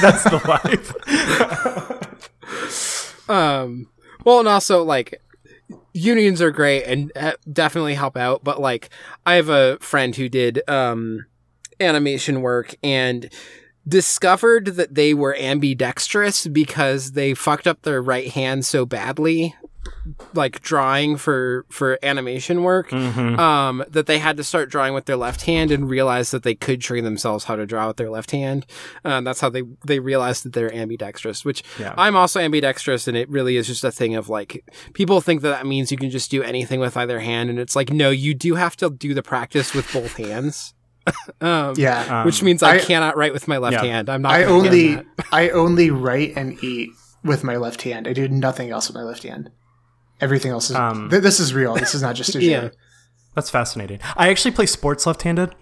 that's the life. *laughs* um, well, and also like unions are great and definitely help out, but like I have a friend who did um animation work and discovered that they were ambidextrous because they fucked up their right hand so badly like drawing for for animation work mm-hmm. um that they had to start drawing with their left hand and realize that they could train themselves how to draw with their left hand um, that's how they they realized that they're ambidextrous which yeah. i'm also ambidextrous and it really is just a thing of like people think that that means you can just do anything with either hand and it's like no you do have to do the practice with both hands *laughs* um, yeah, um, which means I, I, cannot write with my left yeah. hand. I'm not. I only I only write and eat with my left hand. I do nothing else with my left hand. Everything else is. Um, th- this is real. This is not just *laughs* a yeah. That's fascinating. I actually play sports left-handed.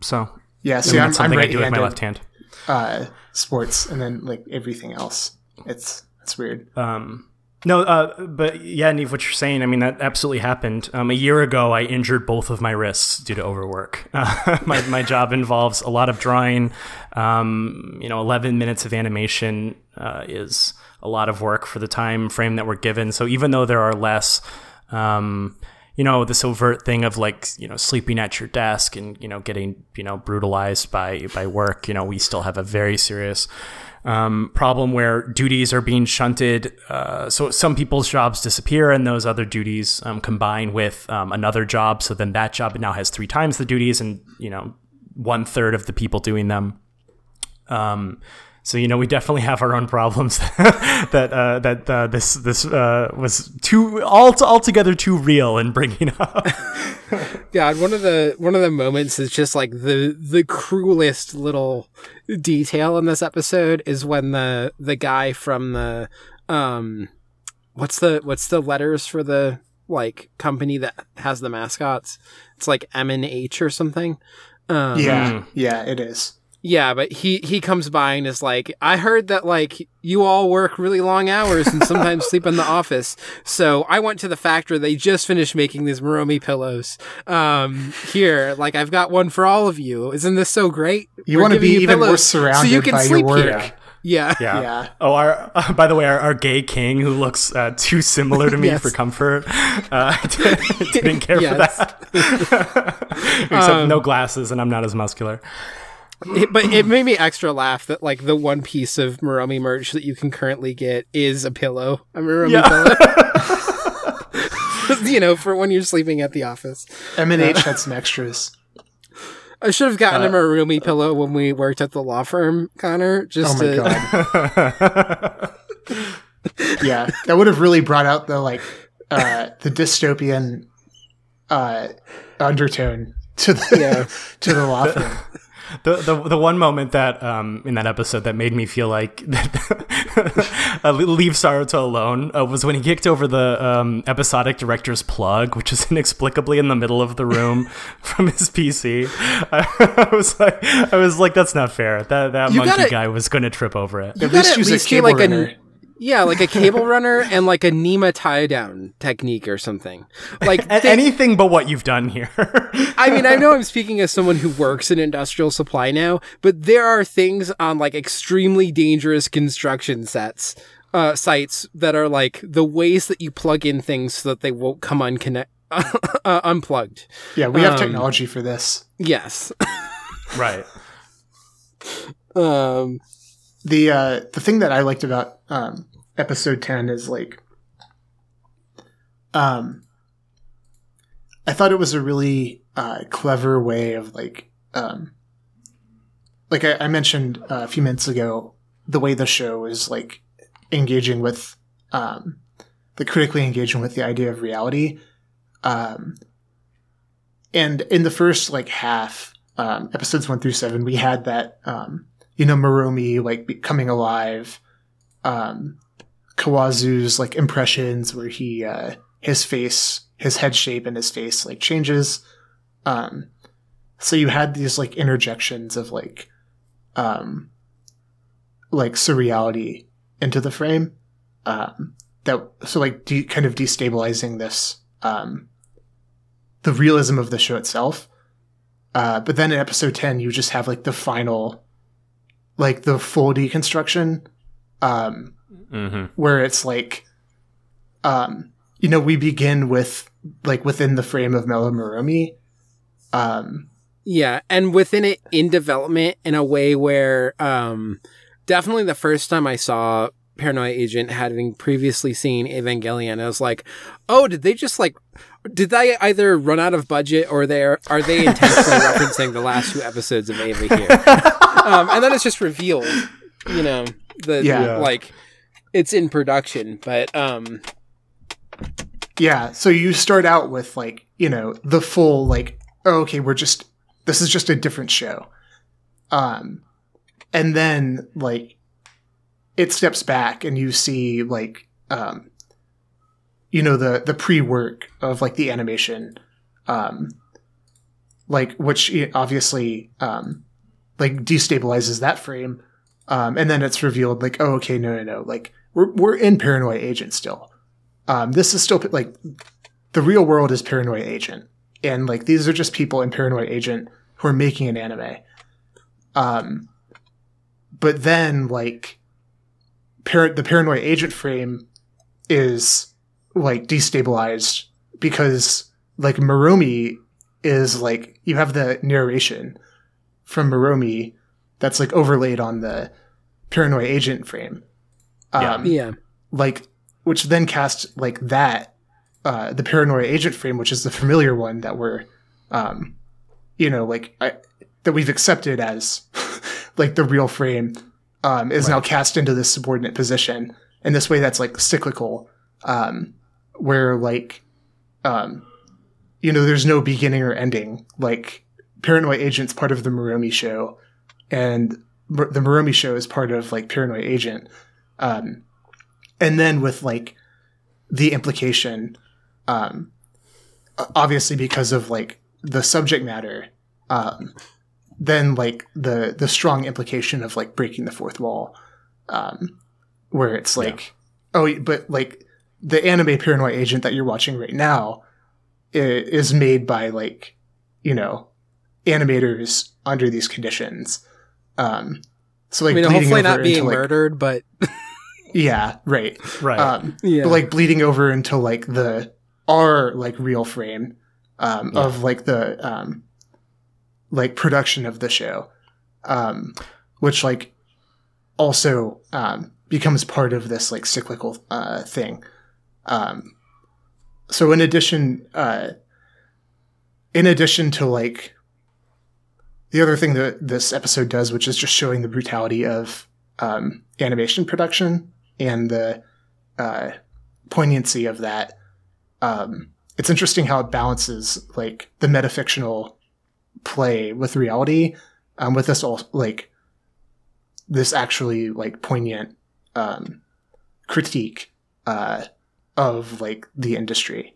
So yeah, see, I'm, I'm right I do with my left hand. Uh, sports and then like everything else. It's it's weird. Um, no, uh, but yeah, Neve, what you're saying, I mean, that absolutely happened. Um, a year ago, I injured both of my wrists due to overwork. Uh, *laughs* my, my job involves a lot of drawing. Um, you know, 11 minutes of animation uh, is a lot of work for the time frame that we're given. So even though there are less, um, you know, this overt thing of like, you know, sleeping at your desk and, you know, getting, you know, brutalized by, by work, you know, we still have a very serious, um, problem where duties are being shunted. Uh, so some people's jobs disappear and those other duties, um, combine with, um, another job. So then that job now has three times the duties and, you know, one third of the people doing them. So you know, we definitely have our own problems *laughs* that uh, that uh, this this uh, was too all altogether too real in bringing up. *laughs* God, one of the one of the moments is just like the the cruelest little detail in this episode is when the the guy from the um what's the what's the letters for the like company that has the mascots? It's like M and H or something. Um, yeah, yeah, it is. Yeah, but he he comes by and is like, I heard that like you all work really long hours and sometimes sleep in the office. So I went to the factory. They just finished making these Maromi pillows. Um, here, like I've got one for all of you. Isn't this so great? You want to be even more surrounded so you can by sleep your work. Here. Yeah. yeah. yeah. Oh, our uh, *laughs* by the way, our, our, gay king who looks uh, too similar to me yes. for comfort uh, *laughs* didn't care for that. *laughs* Except um, no glasses, and I'm not as muscular it, but it made me extra laugh that like the one piece of Maromi merch that you can currently get is a pillow, a Maromi yeah. pillow. *laughs* you know, for when you're sleeping at the office. M and H uh, had some extras. I should have gotten uh, a Maromi pillow when we worked at the law firm, Connor. Just oh my to... god. *laughs* yeah, that would have really brought out the like uh, the dystopian uh, undertone to the yeah. *laughs* to the law firm *laughs* the, the the one moment that um, in that episode that made me feel like *laughs* uh, leave Saruta alone uh, was when he kicked over the um, episodic director's plug, which is *laughs* inexplicably in the middle of the room from his PC. I, I, was like, I was like, that's not fair. That that you monkey gotta, gotta, guy was going to trip over it. You at least use a cable like runner. A, yeah, like a cable runner and like a Nema tie down technique or something. Like they, anything but what you've done here. I mean, I *laughs* know I'm speaking as someone who works in industrial supply now, but there are things on like extremely dangerous construction sets uh, sites that are like the ways that you plug in things so that they won't come unconnect *laughs* uh, unplugged. Yeah, we have um, technology for this. Yes. right. *laughs* Um the uh the thing that I liked about um episode 10 is like um I thought it was a really uh, clever way of like um like I, I mentioned uh, a few minutes ago the way the show is like engaging with um the critically engaging with the idea of reality. Um and in the first like half um episodes 1 through 7 we had that um you know Maromi like becoming alive um Kawazu's like impressions where he uh his face his head shape and his face like changes. Um so you had these like interjections of like um like surreality into the frame. Um that so like de- kind of destabilizing this um the realism of the show itself. Uh but then in episode 10 you just have like the final like the full deconstruction. Um Mm-hmm. where it's like um you know we begin with like within the frame of Mellow Maromi um Yeah, and within it in development in a way where um definitely the first time I saw Paranoia Agent having previously seen Evangelion, I was like, oh, did they just like did they either run out of budget or they are are they intentionally *laughs* referencing the last two episodes of Eva here? *laughs* um, and then it's just revealed, you know, the Yeah. like it's in production, but um yeah so you start out with like you know the full like oh, okay we're just this is just a different show. Um and then like it steps back and you see like um you know the the pre-work of like the animation um like which obviously um like destabilizes that frame. Um and then it's revealed like oh okay no no no like we're we're in paranoia agent still. Um this is still like the real world is paranoia agent. And like these are just people in paranoia agent who are making an anime. Um but then like par- the paranoia agent frame is like destabilized because like Maromi is like you have the narration from Maromi that's like overlaid on the paranoia agent frame. Yeah. Um, yeah. like which then casts like that uh the paranoia agent frame which is the familiar one that we're um you know like I, that we've accepted as *laughs* like the real frame um is now cast into this subordinate position And this way that's like cyclical um where like um you know there's no beginning or ending like paranoia agent's part of the Maromi show and the Maromi show is part of like paranoia agent um and then with like the implication um obviously because of like the subject matter um then like the the strong implication of like breaking the fourth wall um where it's like oh but like the anime paranoia agent that you're watching right now is made by like you know animators under these conditions. Um so like I mean, hopefully not being into, like, murdered, but *laughs* yeah right Right. um, yeah. but like bleeding over into like the our like real frame um, of like the um, like production of the show, um, which like also um, becomes part of this like cyclical uh, thing. Um, so in addition, uh, in addition to like the other thing that this episode does, which is just showing the brutality of um, animation production and the uh, poignancy of that. Um, it's interesting how it balances like the metafictional play with reality, um, with this all like this actually like poignant um, critique uh, of like the industry.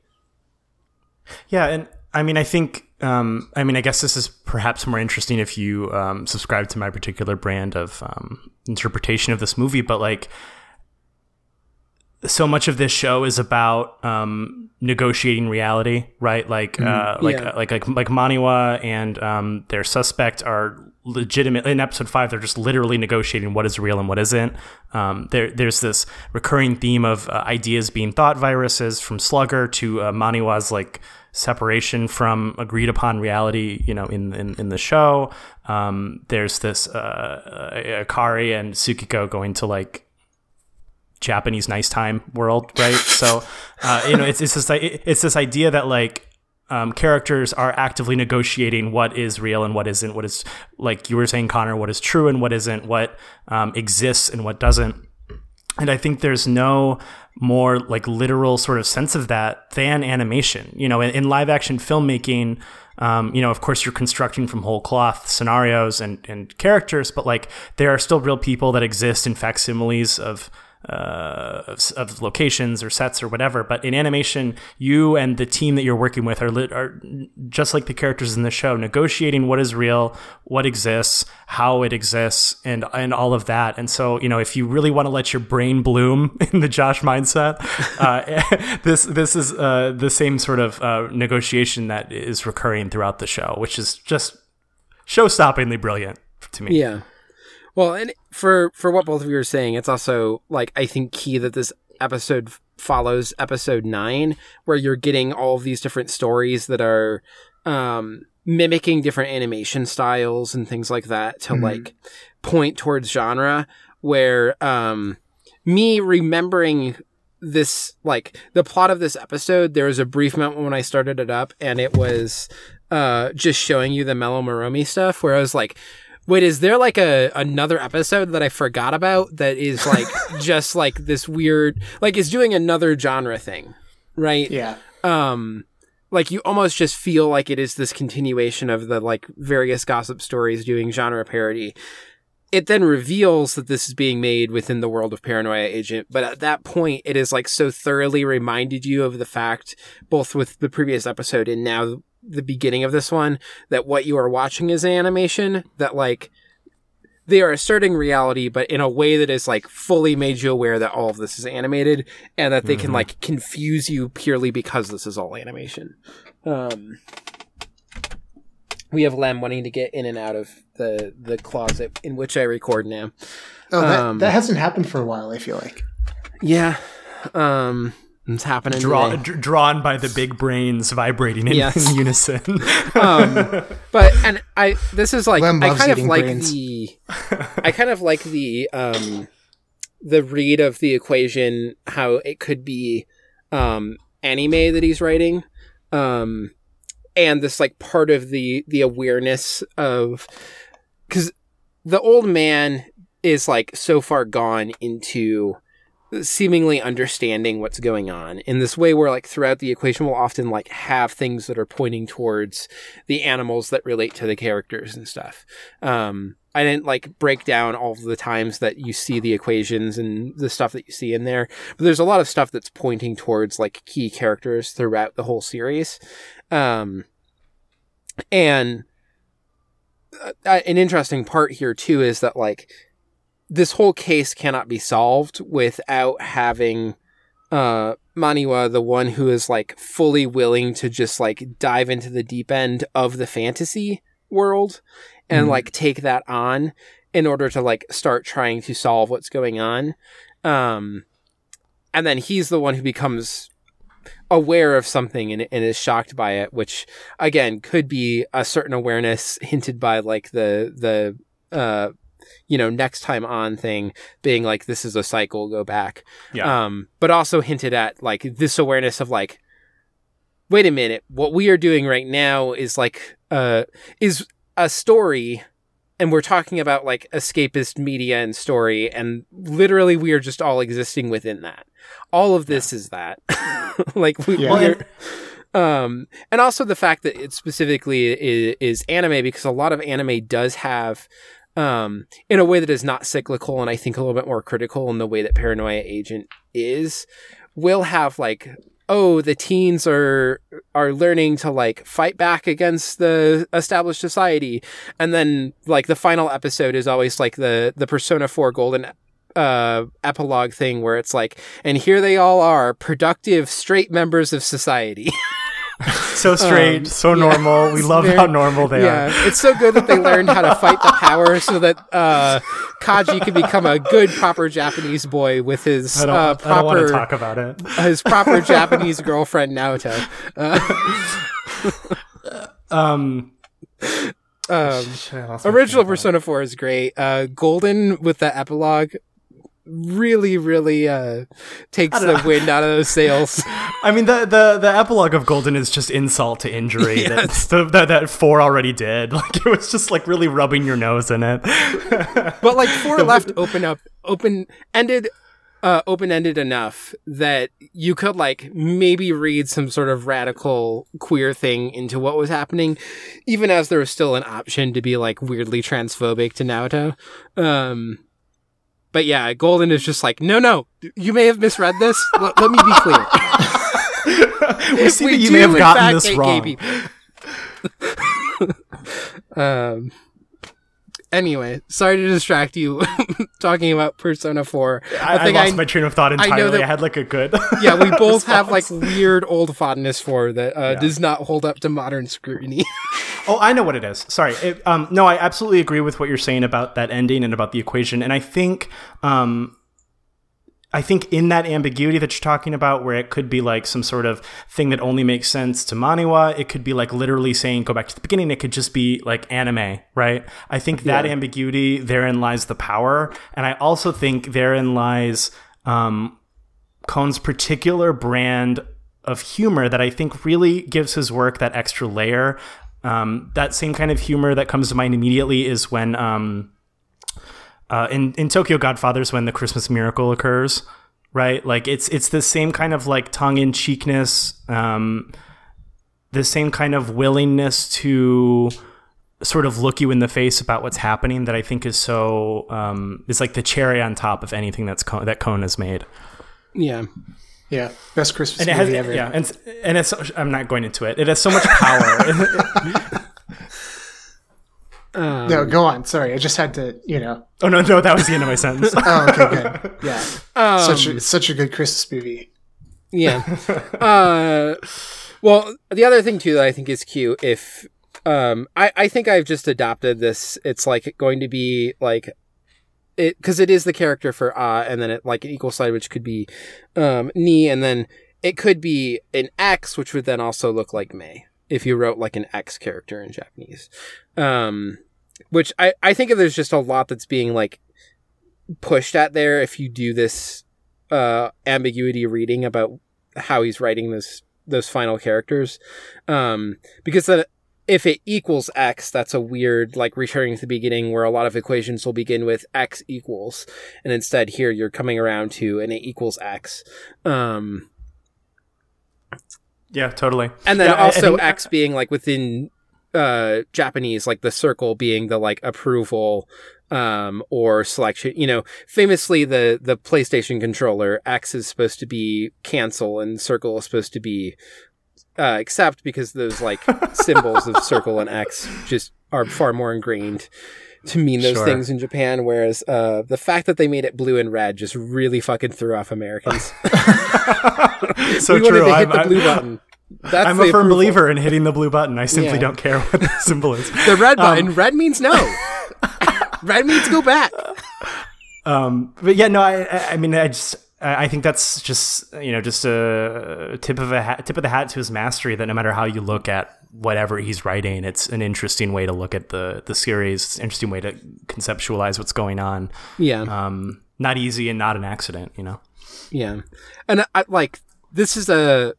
Yeah, and I mean, I think, um, I mean, I guess this is perhaps more interesting if you um, subscribe to my particular brand of um, interpretation of this movie, but like, so much of this show is about um, negotiating reality, right? Like, uh, like, Yeah. like, like, like Maniwa and um, their suspect are legitimate. In episode five, they're just literally negotiating what is real and what isn't. Um, there, there's this recurring theme of uh, ideas being thought viruses, from Slugger to uh, Maniwa's like separation from agreed upon reality. You know, in in, in the show, um, there's this uh, uh, Akari and Tsukiko going to like Japanese nice time world, right? so, uh, you know, it's it's this it's this idea that like um, characters are actively negotiating what is real and what isn't, what is like you were saying, Connor, what is true and what isn't, what um, exists and what doesn't. And I think there's no more like literal sort of sense of that than animation. You know, in, in live action filmmaking, um, you know, of course, you're constructing from whole cloth scenarios and, and characters, but like there are still real people that exist in facsimiles of uh, of, of, locations or sets or whatever. But in animation, you and the team that you're working with are, lit, are just like the characters in the show, negotiating what is real, what exists, how it exists, and and all of that. And so, you know, if you really want to let your brain bloom *laughs* in the Josh mindset, uh, *laughs* this this is uh, the same sort of uh, negotiation that is recurring throughout the show, which is just show-stoppingly brilliant to me. Yeah. Well, and for for what both of you are saying, it's also like I think key that this episode follows episode nine, where you're getting all of these different stories that are um, mimicking different animation styles and things like that to mm-hmm. like point towards genre. Where um, me remembering this like the plot of this episode, there was a brief moment when I started it up, and it was uh, just showing you the Mellow Maromi stuff, where I was like Wait, is there like a another episode that I forgot about that is like *laughs* just like this weird like is doing another genre thing, right? Yeah. Um like you almost just feel like it is this continuation of the like various gossip stories doing genre parody. It then reveals that this is being made within the world of Paranoia Agent, but at that point it is like so thoroughly reminded you of the fact both with the previous episode and now the beginning of this one that what you are watching is an animation that like they are asserting reality but in a way that is like fully made you aware that all of this is animated and that they mm-hmm. can like confuse you purely because this is all animation um we have Lem wanting to get in and out of the the closet in which I record now. Oh, that, um, that hasn't happened for a while. I feel like. Yeah, um, it's happening. Draw, d- drawn by the big brains vibrating in, yes. *laughs* in unison. *laughs* um, but and I this is like I kind of like brains. the I kind of like the um the read of the equation how it could be um anime that he's writing um and this like part of the the awareness of because the old man is like so far gone into seemingly understanding what's going on in this way where like throughout the equation we'll often like have things that are pointing towards the animals that relate to the characters and stuff. Um i didn't like break down all of the times that you see the equations and the stuff that you see in there but there's a lot of stuff that's pointing towards like key characters throughout the whole series. Um and uh, an interesting part here too is that like this whole case cannot be solved without having uh Maniwa the one who is like fully willing to just like dive into the deep end of the fantasy world and mm-hmm. like take that on in order to like start trying to solve what's going on um and then he's the one who becomes aware of something and, and is shocked by it which again could be a certain awareness hinted by like the the uh you know, next time on thing being like, this is a cycle, go back. Yeah. Um, but also hinted at like this awareness of like, wait a minute, what we are doing right now is like, uh, is a story and we're talking about like escapist media and story and literally we are just all existing within that all of this yeah. is that *laughs* like we, yeah. are um and also the fact that it specifically is, is, anime because a lot of anime does have um, in a way that is not cyclical and I think a little bit more critical in the way that Paranoia Agent is, will have like oh the teens are are learning to like fight back against the established society. And then like the final episode is always like the the persona 4 golden uh epilogue thing where it's like and here they all are productive straight members of society *laughs* *laughs* so straight, um, so normal. We love how normal they yeah, are. it's so good that they *laughs* learned how to fight the power so that uh, Kanji can become a good, proper Japanese boy with his uh, proper. Talk about it. His proper *laughs* Japanese girlfriend Naoto. Uh, um. Um, original Persona 4 is great. Uh, Golden with the epilogue really, really uh, takes the wind out of those sails. *laughs* I mean, the, the the epilogue of Golden is just insult to injury *laughs* Yes. that, that that four already did. *laughs* Like it was just like really rubbing your nose in it. but like four left open up open ended uh open ended enough that you could like maybe read some sort of radical queer thing into what was happening even as there was still an option to be like weirdly transphobic to Naoto um but yeah golden is just like no no you may have misread this *laughs* L- let me be clear *laughs* we see We that you may have gotten this wrong. *laughs* um. Anyway, sorry to distract you talking about Persona 4. I, I think lost I- my train of thought entirely. I, that- had like a good. yeah, we both have like weird old fondness for that uh, does not hold up to modern scrutiny. Oh, I know what it is. Sorry. It, um, no, I absolutely agree with what you're saying about that ending and about the equation. And I think, um, I think in that ambiguity that you're talking about, where it could be like some sort of thing that only makes sense to Maniwa, it could be like literally saying go back to the beginning. It could just be like anime, right? I think that Yeah. ambiguity therein lies the power, and I also think therein lies um, particular brand of humor that I think really gives his work that extra layer. Um, that same kind of humor that comes to mind immediately is when um, uh, in in Tokyo Godfathers when the Christmas miracle occurs, right? Like it's it's the same kind of like tongue in cheekness, um, the same kind of willingness to sort of look you in the face about what's happening that I think is so um, is like the cherry on top of anything that's Ko- that Kon has made. yeah. Yeah, best Christmas And it movie has, ever. yeah, and and it's I'm not going into it. It has so much power. *laughs* Um, No, go on. Sorry, I just had to. You know. oh no, no, that was the end of my sentence. *laughs* Oh, okay, good. Yeah, um, such a such a good Christmas movie. Yeah. *laughs* uh, well, the other thing too that I think is cute, if um, I I think I've just adopted this. It's like going to be like it because it is the character for ah, and then it like an equal sign, which could be um ni, and then it could be an X, which would then also look like May if you wrote like an X character in Japanese. Um, which I I think there's just a lot that's being like pushed at there if you do this uh ambiguity reading about how he's writing this those final characters um because then if it equals x that's a weird like returning to the beginning where a lot of equations will begin with x equals and instead here you're coming around to and it equals x um yeah, totally. and then Yeah, also x being like within uh japanese like the circle being the like approval um or selection you know famously the the playstation controller x is supposed to be cancel and circle is supposed to be uh accept because those like symbols of *laughs* circle and x just are far more ingrained to mean those Sure. things in Japan, whereas uh, the fact that they made it blue and red just really fucking threw off Americans. *laughs* *laughs* so we wanted true. to hit I'm, the blue I'm- button. That's I'm a firm approval. believer in hitting the blue button. I simply Yeah. don't care what the symbol is. The red button. red means no. red means go back. Um, but yeah, no, I- I mean, I just, I think that's just, you know, just a tip of a hat, tip of the hat to his mastery. That no matter how you look at whatever he's writing, it's an interesting way to look at the the series. It's an interesting way to conceptualize what's going on. Yeah. Um, not easy and not an accident, you know. Yeah, and I, like this is a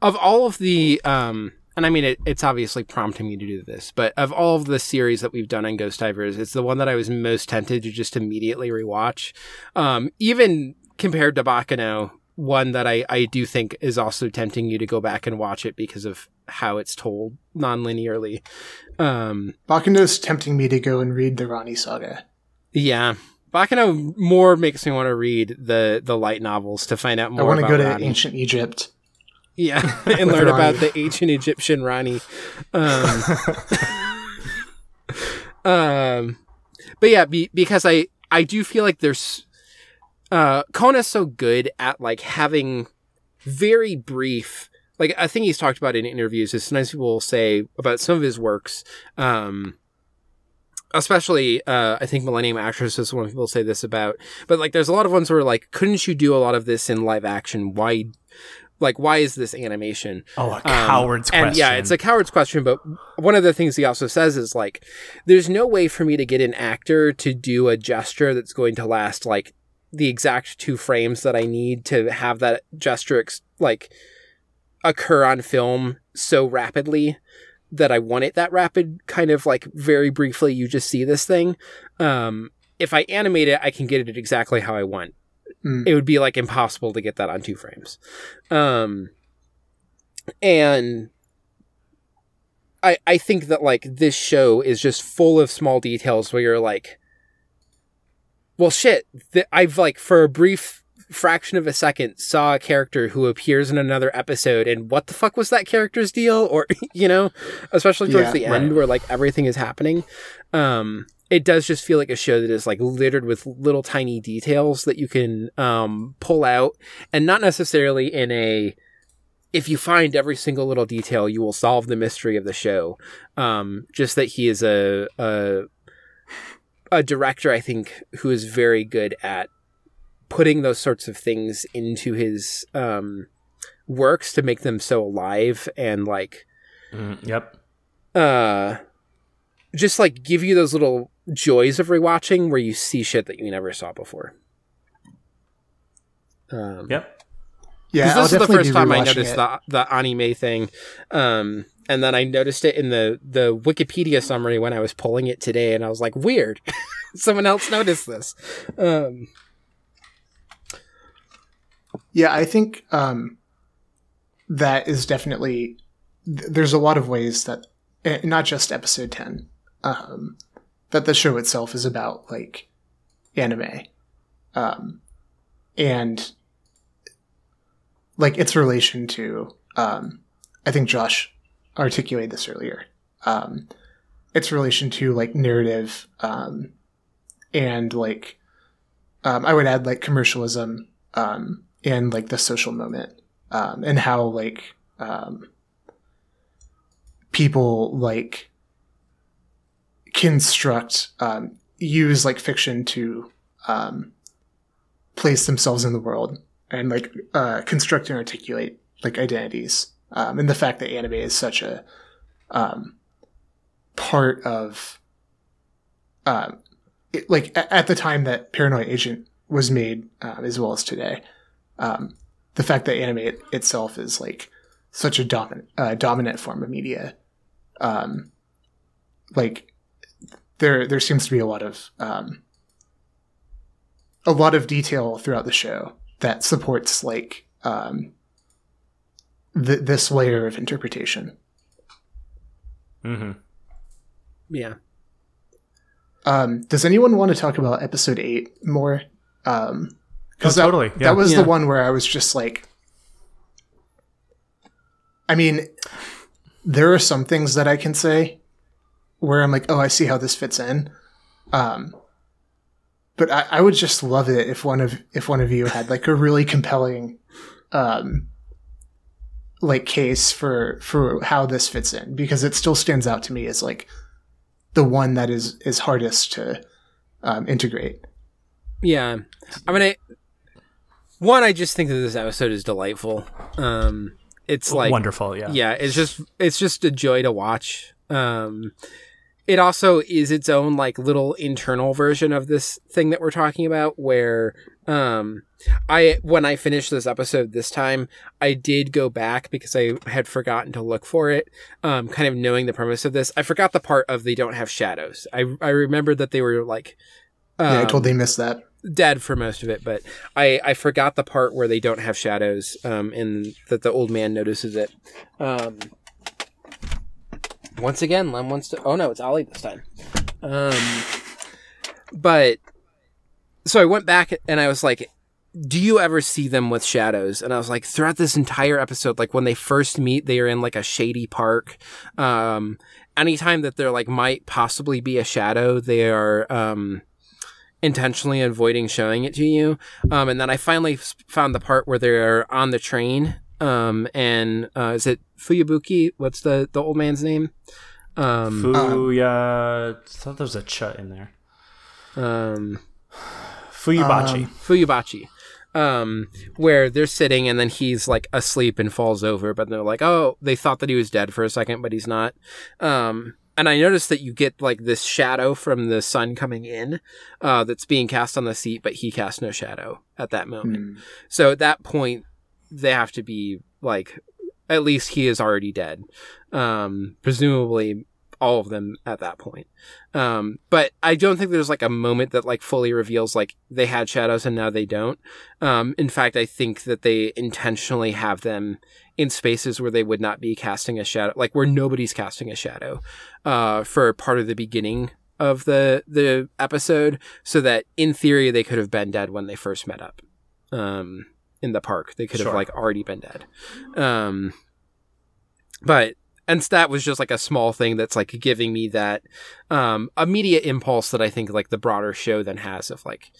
of all of the um, and I mean it, it's obviously prompting me to do this, but of all of the series that we've done on Ghost Divers, it's the one that I was most tempted to just immediately rewatch, um, even compared to Baccano. One that I, I do think is also tempting you to go back and watch it because of how it's told non-linearly. Um, Baccano's tempting me to go and read the Ronnie saga. yeah, Baccano more makes me want to read the the light novels to find out more. I want to go to Rani. ancient Egypt. Yeah, *laughs* *laughs* and learn Rani. about the ancient Egyptian Rani. Um, *laughs* um, but yeah, be, because I I do feel like there's uh Kona's so good at like having very brief like a thing he's talked about in interviews is sometimes people will say about some of his works um especially uh i think millennium actress is one people say this about but like there's a lot of ones where like couldn't you do a lot of this in live action why like why is this animation Oh, a um, coward's and question. yeah, it's a coward's question, but one of the things he also says is like, there's no way for me to get an actor to do a gesture that's going to last like the exact two frames that I need to have that gesture ex- like occur on film so rapidly that I want it that rapid kind of like very briefly you just see this thing. Um if I animate it I can get it exactly how I want. Mm. it would be like impossible to get that on two frames. Um and I I think that like this show is just full of small details where you're like well shit th- I've like for a brief fraction of a second saw a character who appears in another episode and what the fuck was that character's deal? *laughs* Or you know? Especially towards Yeah, the end right. where like everything is happening. Um it does just feel like a show that is like littered with little tiny details that you can um pull out and not necessarily in a if you find every single little detail you will solve the mystery of the show. Um just that he is a a a director i think who is very good at putting those sorts of things into his um works to make them so alive and like Mm, yep. uh just like give you those little joys of rewatching where you see shit that you never saw before um Yep. Yeah, 'Cause I'll this is the first time I noticed it. the the anime thing, um, and then I noticed it in the the Wikipedia summary when I was pulling it today, and I was like, weird. *laughs* Someone else noticed this. Um, Yeah, I think um, that is definitely. th- There's a lot of ways that, eh, not just episode ten, um, that the show itself is about like anime, um, and like its relation to. Um, I think Josh articulated this earlier. Um, its relation to like narrative, um, and like, um, I would add like commercialism. Um, and like the social moment um, and how like um, people like construct um, use like fiction to um, place themselves in the world and like uh, construct and articulate like identities um, and the fact that anime is such a um, part of um, it, like a- at the time that paranoid agent was made um, as well as today um, the fact that anime it, itself is like such a dominant uh, dominant form of media um, like there there seems to be a lot of a lot of detail throughout the show that supports like um, th- this layer of interpretation hmm yeah, um, does anyone want to talk about episode 8 more um, Oh, that, totally, yeah. that was Yeah. the one where I was just like, I mean, there are some things that I can say where I'm like, oh, I see how this fits in. Um, but I, I would just love it if one of if one of you had like a really compelling, um, like case for for how this fits in because it still stands out to me as like the one that is is hardest to um, integrate. yeah. I mean, I, one, I just think that this episode is delightful. Um, it's like Wonderful. Yeah. yeah it's just it's just a joy to watch um it also is its own like little internal version of this thing that we're talking about where um i when i finished this episode this time i did go back because i had forgotten to look for it um kind of knowing the premise of this i forgot the part of they don't have shadows i i remembered that they were like yeah, I um, totally missed that. dead for most of it, but I, I forgot the part where they don't have shadows, um, and that the old man notices it. Um, once again, Lem wants to. Oh no, it's Ollie this time. Um, but so I went back and I was like, "Do you ever see them with shadows?" And I was like, throughout this entire episode, like when they first meet, they are in like a shady park. Um, anytime that there like might possibly be a shadow, they are um intentionally avoiding showing it to you. Um, and then I finally found the part where they're on the train. Um, and uh, is it Fuyabuki? What's the the old man's name? Um, Fuya. I thought there was a ch in there. um, Fuyubachi. Fuyubachi. Um, where they're sitting and then he's like asleep and falls over, but they're like, oh, they thought that he was dead for a second, but he's not. Um, and I noticed that you get like this shadow from the sun coming in, uh, that's being cast on the seat, but he casts no shadow at that moment. Hmm. So at that point, they have to be like, at least he is already dead. Um, presumably all of them at that point. Um, but I don't think there's like a moment that like fully reveals like they had shadows and now they don't. Um, in fact, I think that they intentionally have them in spaces where they would not be casting a shadow, like where nobody's casting a shadow, uh, for part of the beginning of the the episode, so that in theory they could have been dead when they first met up, um, in the park. They could have like already been dead, um, but and that was just like a small thing that's like giving me that um immediate impulse that I think like the broader show then has of like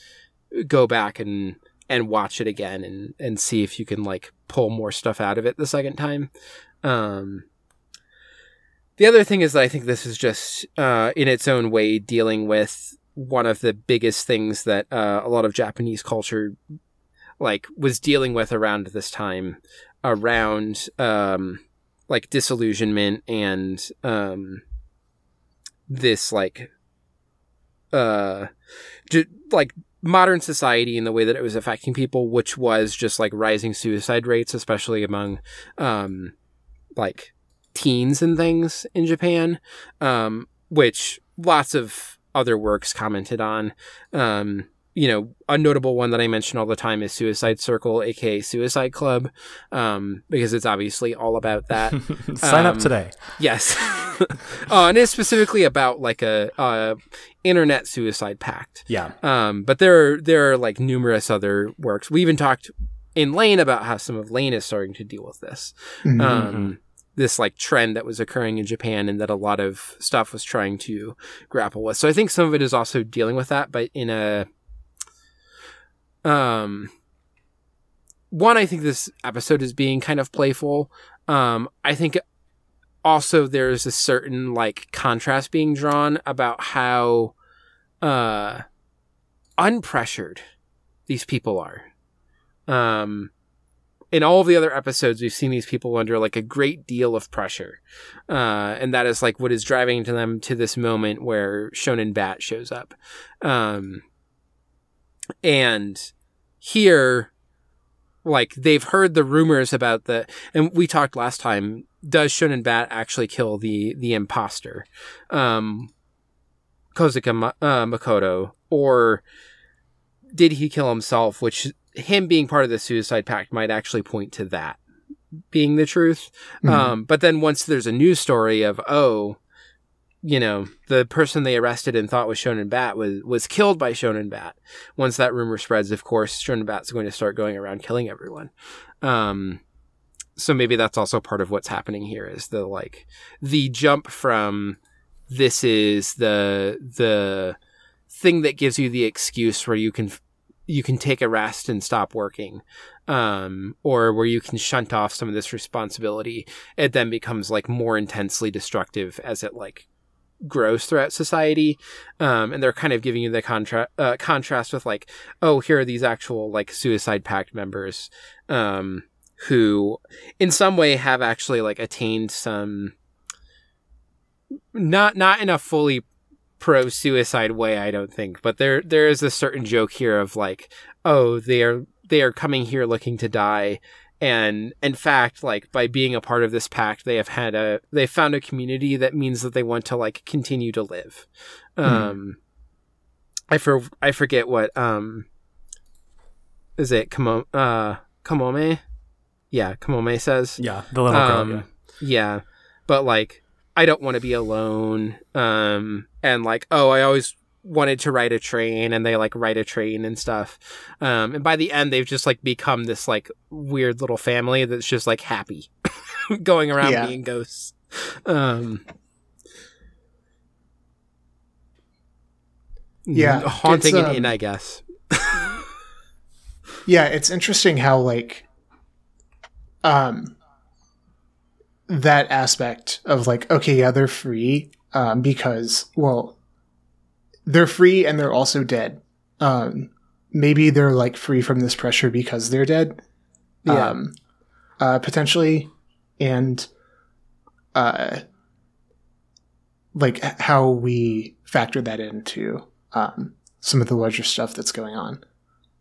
go back and and watch it again and and see if you can like pull more stuff out of it the second time. Um the other thing is that I think this is just uh in its own way dealing with one of the biggest things that uh, a lot of Japanese culture like was dealing with around this time around um like disillusionment and um this like uh ju- like modern society and the way that it was affecting people which was just like rising suicide rates especially among um like teens and things in Japan um which lots of other works commented on um you know, a notable one that I mention all the time is Suicide Circle, aka Suicide Club, um, because it's obviously all about that. *laughs* Sign up Um, today. Yes, *laughs* uh, and it's specifically about like a, uh internet suicide pact. Yeah. Um, but there are, there are like numerous other works. We even talked in Lain about how some of Lain is starting to deal with this. Mhm. Um, this like trend that was occurring in Japan and that a lot of stuff was trying to grapple with. So I think some of it is also dealing with that, but in a um one I think this episode is being kind of playful. Um I think also there's a certain like contrast being drawn about how uh unpressured these people are. Um in all of the other episodes, we've seen these people under like a great deal of pressure. Uh, and that is like what is driving to them to this moment where Shonen Bat shows up. Um, and here, like they've heard the rumors about the, and we talked last time, does Shonen Bat actually kill the, the imposter? Um, Kozuka uh, Makoto, or did he kill himself? Which him being part of the suicide pact might actually point to that being the truth. Mhm. Um, but then once there's a news story of, oh, you know, the person they arrested and thought was Shonen Bat was, was killed by Shonen Bat. Once that rumor spreads, of course, Shonen Bat's going to start going around killing everyone. Um, so maybe that's also part of what's happening here is the like the jump from this is the the thing that gives you the excuse where you can you can take a rest and stop working um, or where you can shunt off some of this responsibility it then becomes like more intensely destructive as it like grows throughout society um, and they're kind of giving you the contra- uh, contrast with like oh here are these actual like suicide pact members um, who in some way have actually like attained some not not in a fully pro suicide way i don't think but there there is a certain joke here of like oh they are they are coming here looking to die and in fact like by being a part of this pact they have had a they found a community that means that they want to like continue to live um i for i forget what um is it Kamo, uh kamome yeah kamome says Yeah. The little girl. um, yeah. yeah, but like I don't want to be alone. Um, and like, oh, I always wanted to ride a train, and they like ride a train and stuff. Um, and by the end, they've just like become this like weird little family that's just like happy, *laughs* going around Yeah. being ghosts. Um, Yeah, haunting it's, an inn, um, I guess. *laughs* yeah it's interesting how like um that aspect of like okay yeah they're free um because well they're free and they're also dead um maybe they're like free from this pressure because they're dead Yeah. um uh potentially and uh like how we factor that into um, some of the larger stuff that's going on.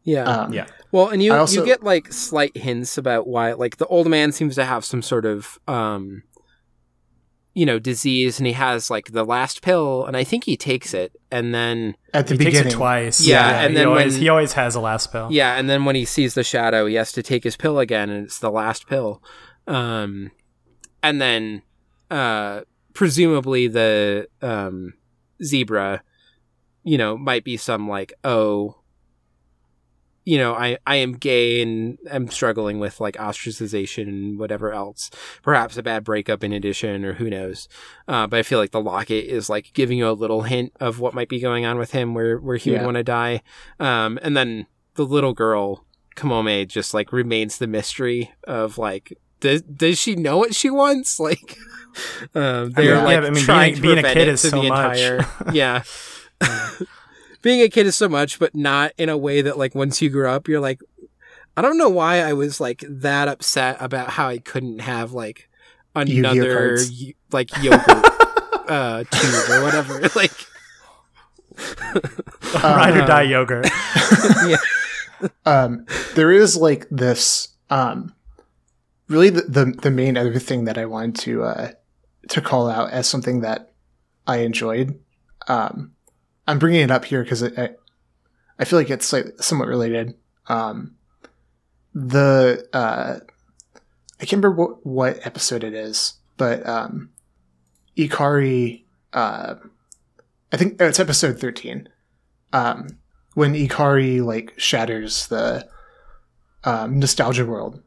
Yeah. Um, Yeah. Well, and you also- you get like slight hints about why like the old man seems to have some sort of um you know, disease and he has like the last pill and I think he takes it and then At the He takes beginning, it twice. Yeah, and he then always, when- he always has a last pill. yeah, and then when he sees the shadow, he has to take his pill again and it's the last pill. Um and then uh presumably the um zebra you know might be some like oh you know i i am gay and i'm struggling with like ostracization and whatever else. Perhaps a bad breakup in addition or who knows. Uh, but i feel like the locket is like giving you a little hint of what might be going on with him where where he would want to die. Um and then the little girl kamome just like remains the mystery of like does, does she know what she wants? *laughs* Like um they're Yeah, like but I mean, trying being- being a kid is to so the much. entire *laughs* yeah being a kid is so much but not in a way that like once you grow up you're like i don't know why i was like that upset about how i couldn't have like another y- like yogurt *laughs* uh tube or whatever *laughs* like *laughs* Ride or die yogurt. um, there is like this um, really the, the the main other thing that I wanted to uh, to call out as something that I enjoyed. Um, I'm bringing it up here because I I feel like it's like somewhat related. Um, the uh, I can't remember what, what episode it is, but um, Ikari. Uh, I think oh, it's episode thirteen. Um, when Ikari like shatters the um, nostalgia world,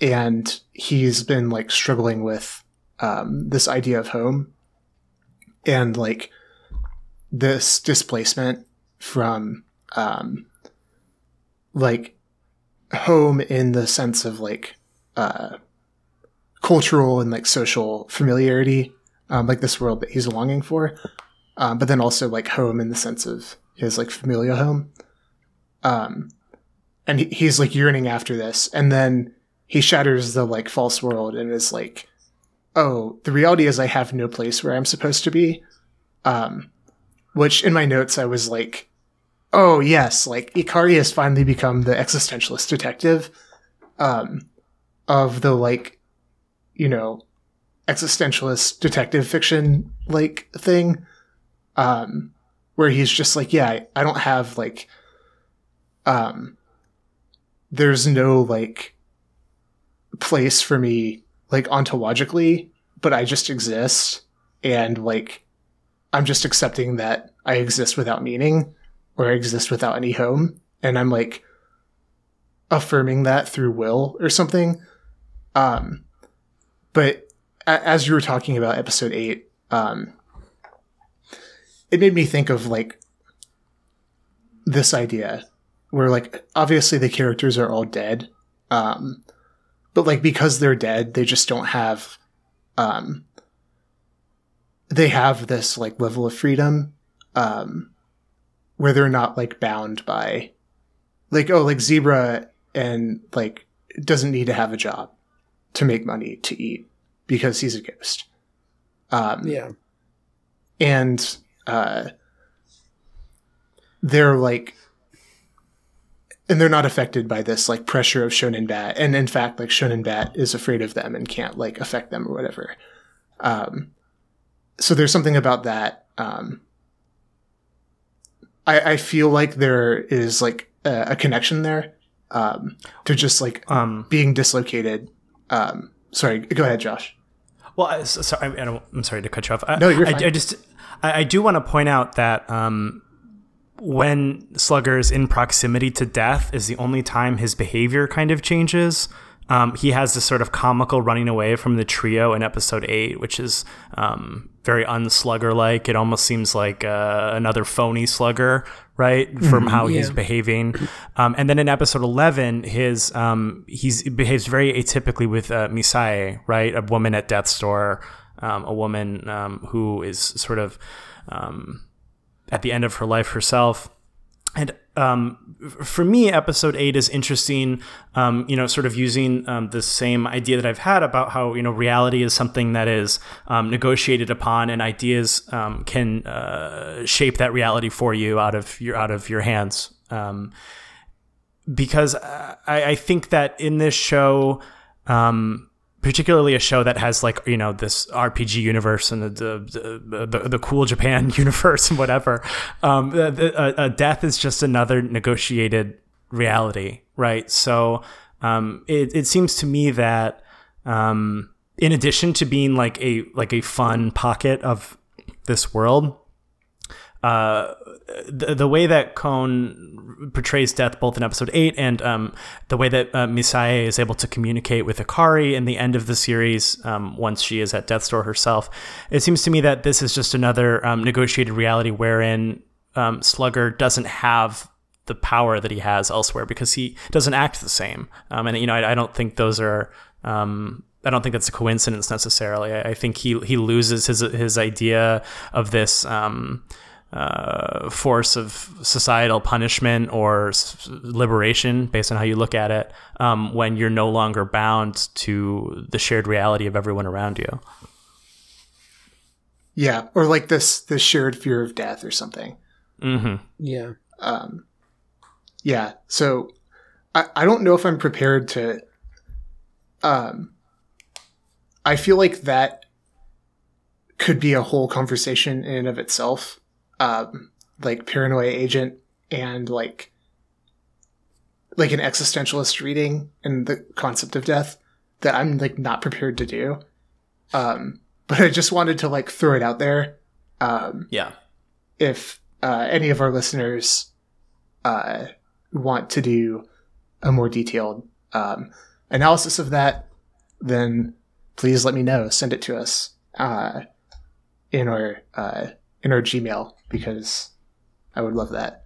and he's been like struggling with um, this idea of home, and like this displacement from um, like home in the sense of like uh, cultural and like social familiarity, um, like this world that he's longing for, um, but then also like home in the sense of his like familial home. Um, and he, he's like yearning after this, and then he shatters the like false world and is like, "Oh, the reality is I have no place where I'm supposed to be." Um, which in my notes I was like, "Oh yes, like Ikari has finally become the existentialist detective, um, of the like, you know, existentialist detective fiction like thing." Um, where he's just like, yeah, I, I don't have like, um, there's no like place for me like ontologically, but I just exist and like I'm just accepting that I exist without meaning or I exist without any home. And I'm like affirming that through will or something. Um, but a- as you were talking about episode eight, um, it made me think of like this idea where like obviously the characters are all dead um but like because they're dead they just don't have um they have this like level of freedom um where they're not like bound by like oh like zebra and like doesn't need to have a job to make money to eat because he's a ghost. Um yeah. and uh, they're like and they're not affected by this like pressure of shonen bat. And in fact like shonen bat is afraid of them and can't like affect them or whatever. Um so there's something about that um i i feel like there is like a, a connection there um to just like Um, being dislocated um sorry go ahead josh Well, I- so, sorry, I don't, I'm sorry to cut you off. I, No, you're I, fine. I just, I, I do want to point out that um, when Slugger is in proximity to death is the only time his behavior kind of changes. Um, he has this sort of comical running away from the trio in episode eight, which is um, very unslugger like. It almost seems like uh, another phony slugger, right? From how he's behaving. Um, and then in episode 11, his um, he's, he behaves very atypically with uh, Misae, right? A woman at death's door, um, a woman um, who is sort of um, at the end of her life herself. And um, for me, episode eight is interesting. Um, you know, sort of using um, the same idea that I've had about how you know reality is something that is um, negotiated upon, and ideas um, can uh, shape that reality for you out of your out of your hands. Um, because I, I, think that in this show, particularly a show that has like you know this RPG universe and the the, the, the cool Japan *laughs* universe and whatever. Um, the, the, death is just another negotiated reality, right? So um, it it seems to me that um, in addition to being like a like a fun pocket of this world, uh, the, the way that Kon portrays death both in episode 8 and um, the way that uh, Misae is able to communicate with Ikari in the end of the series um, once she is at Death's Door herself, it seems to me that this is just another um, negotiated reality wherein um, Slugger doesn't have the power that he has elsewhere because he doesn't act the same. Um, and, you know, I, I, don't think those are. Um, I don't think that's a coincidence necessarily. I, I, think he he loses his his idea of this um, uh, force of societal punishment or s- liberation, based on how you look at it, um, when you're no longer bound to the shared reality of everyone around you. Yeah, or like this this shared fear of death or something. Mm-hmm. Yeah. Um, yeah. So I, I don't know if I'm prepared to. Um, I feel like that could be a whole conversation in and of itself um, like paranoia agent and like like an existentialist reading and the concept of death that I'm like not prepared to do. Um, but I just wanted to like throw it out there. Um, yeah. If uh, any of our listeners uh, want to do a more detailed um, analysis of that, then please let me know. Send it to us uh, in our uh, in our Gmail because I would love that.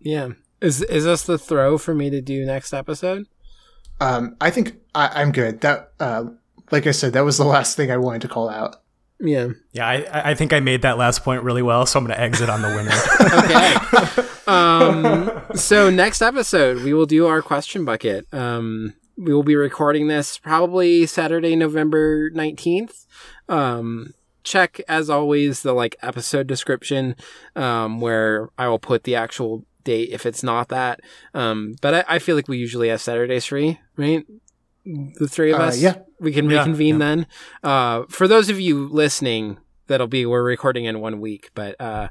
Yeah. Is is this the throw for me to do next episode? Um, I think I, am good. That, uh, like I said, that was the last thing I wanted to call out. Yeah. Yeah, I, I think I made that last point really well, so I'm going to exit on the winner. *laughs* okay. Um, so next episode, we will do our question bucket. Um, we will be recording this probably Saturday, November 19th. Um, check as always the like episode description um, where I will put the actual date if it's not that. Um, but I, I, feel like we usually have Saturdays free, right? The three of uh, us, yeah, we can reconvene yeah, yeah. then. Uh, for those of you listening, that'll be we're recording in one week, but uh,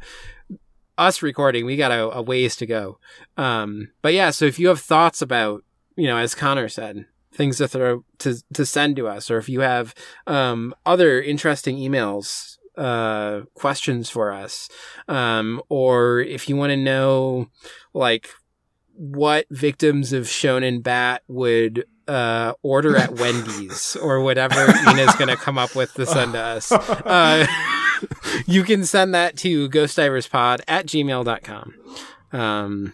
us recording, we got a, a ways to go. Um, but yeah, so if you have thoughts about, you know, as Connor said, things to throw to to send to us, or if you have um, other interesting emails, uh, questions for us, um, or if you want to know like what victims of Shonen Bat would uh, order at Wendy's *laughs* or whatever Ina's going to come up with to send to us. Uh, *laughs* you can send that to ghostdiverspod at gmail.com. Um,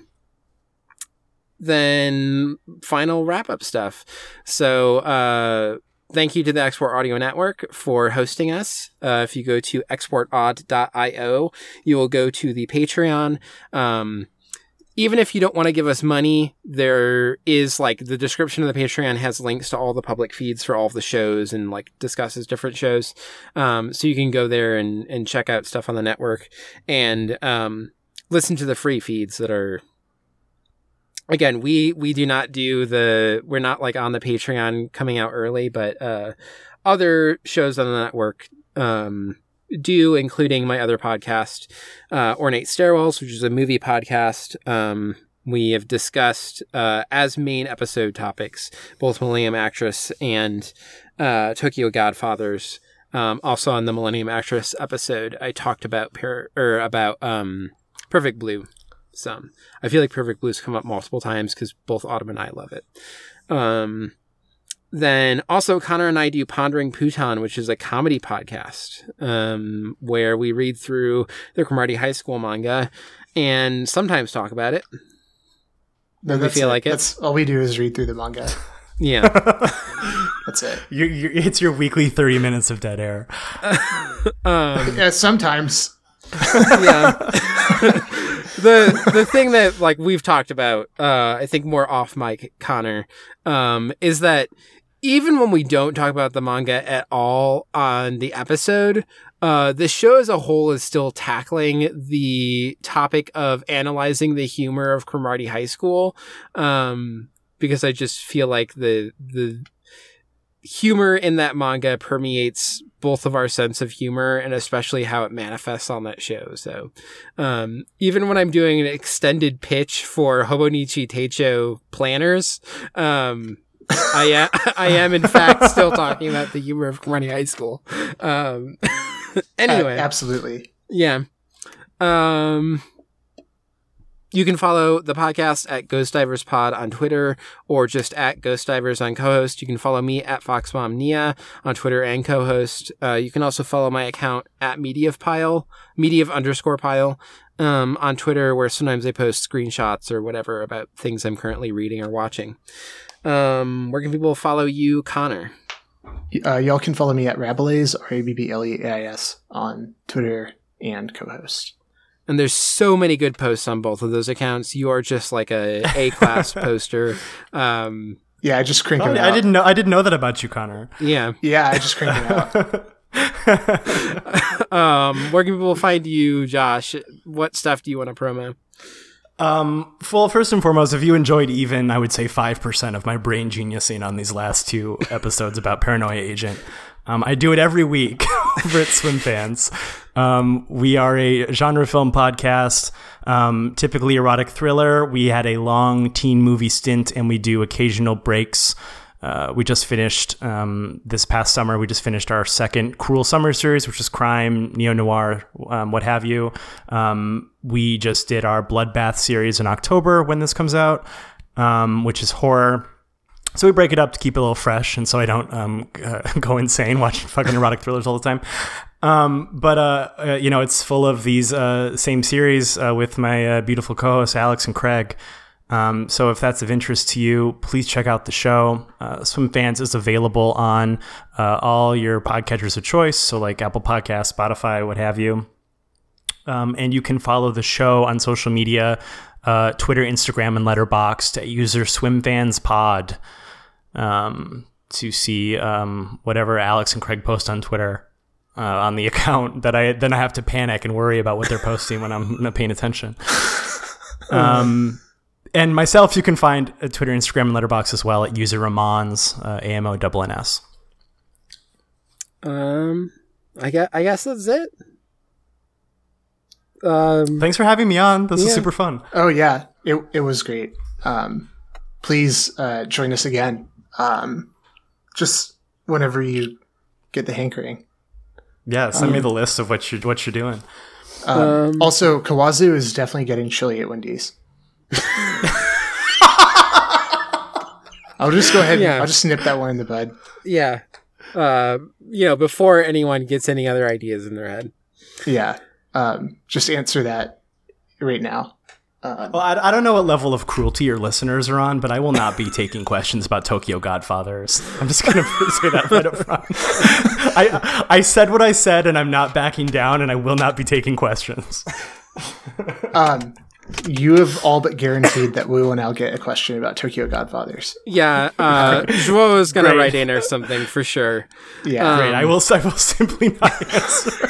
then final wrap up stuff. So, uh, thank you to the Export Audio Network for hosting us. Uh, if you go to exportaud.io, you will go to the Patreon. Um, even if you don't want to give us money, there is like the description of the Patreon has links to all the public feeds for all of the shows and like discusses different shows. Um, so you can go there and, and check out stuff on the network and um, listen to the free feeds that are again we we do not do the we're not like on the patreon coming out early but uh other shows on the network um do including my other podcast uh ornate stairwells which is a movie podcast um we have discussed uh, as main episode topics both Millennium Actress and uh, Tokyo Godfathers. Um, also on the Millennium Actress episode, I talked about per- or about um, Perfect Blue, some. I feel like Perfect Blue's come up multiple times because both Autumn and I love it. Um, then also Connor and I do Pondering Puton, which is a comedy podcast um, where we read through the Cromartie High School manga and sometimes talk about it. No, we feel it. like it. That's all we do is read through the manga. Yeah, *laughs* that's it. you you it's your weekly thirty minutes of dead air. *laughs* um, *laughs* yeah, sometimes. yeah. The the thing that like we've talked about, uh, I think more off mic, Connor, um, is that even when we don't talk about the manga at all on the episode, uh, the show as a whole is still tackling the topic of analyzing the humor of Cromartie High School. Um, because I just feel like the the humor in that manga permeates both of our sense of humor and especially how it manifests on that show. So, um, even when I'm doing an extended pitch for Hobonichi Teicho planners, um, I am, *laughs* I am in fact still talking about the humor of Cromartie High School. Um, *laughs* anyway, A- absolutely. yeah. Um, you can follow the podcast at Ghost Divers Pod on Twitter or just at Ghost Divers on co-host. You can follow me at Foxmom Nia on Twitter and co-host. Uh, you can also follow my account at Media Pile, Media underscore Pile, um, on Twitter, where sometimes I post screenshots or whatever about things I'm currently reading or watching. Um, where can people follow you, Connor? Uh, y'all can follow me at Rabelais, R A B B L E A I S, on Twitter and co host. And there's so many good posts on both of those accounts. You are just like a A class *laughs* poster. Um, Yeah, I just crank Oh, them I out. didn't know. I didn't know that about you, Connor. yeah. Yeah, I just crank them out. *laughs* Um, where can people find you, Josh? What stuff do you want to promo? Um, well, first and foremost, if you enjoyed even, I would say 5% of my brain geniusing on these last two episodes about Paranoia Agent, um, I do it every week *laughs* over at Swim Fans. Um, we are a genre film podcast, um, typically erotic thriller. We had a long teen movie stint and we do occasional breaks. Uh, we just finished um, this past summer. We just finished our second Cruel Summer series, which is crime, neo noir, um, what have you. Um, we just did our Bloodbath series in October when this comes out, which is horror. So we break it up to keep it a little fresh, and so I don't um, uh, *laughs* go insane watching fucking erotic thrillers all the time. Um, but uh, uh, you know, it's full of these uh, same series uh, with my uh, beautiful co-hosts Alex and Craig. Um, so if that's of interest to you, please check out the show. Swim Fans is available on all your podcatchers of choice, so like Apple Podcasts, Spotify, what have you. Um, and you can follow the show on social media, uh, Twitter, Instagram, and Letterboxd at user Swim Fans Pod um, to see um, whatever Alex and Craig post on Twitter uh, on the *laughs* account that I then I have to panic and worry about what they're posting when I'm *laughs* not paying attention. *laughs* Um, and myself, you can find uh, Twitter, Instagram, and Letterboxd as well at user Ramons uh, A M O double N S. Um, I guess I guess that's it. Um, Thanks for having me on. This is Yeah. super fun. Oh, yeah, it, it was great. Um, please uh, join us again. Um, just whenever you get the hankering. Yeah, send me the list of what you're what you're doing. Um, Um, also, Kawazu is definitely getting chili at Wendy's. *laughs* I'll just go ahead. Yeah. I'll just nip that one in the bud. yeah. Uh, you know, before anyone gets any other ideas in their head. Yeah. Um, just answer that right now. Uh, Well, I, I don't know what level of cruelty your listeners are on, but I will not be *laughs* taking questions about Tokyo Godfathers. I'm just going *laughs* to say that right up front. *laughs* I, I said what I said, and I'm not backing down, and I will not be taking questions. um, you have all but guaranteed that we will now get a question about Tokyo Godfathers. Yeah, uh, Joao is gonna write in or something for sure. Yeah. Um, Great, I will. I will simply not answer.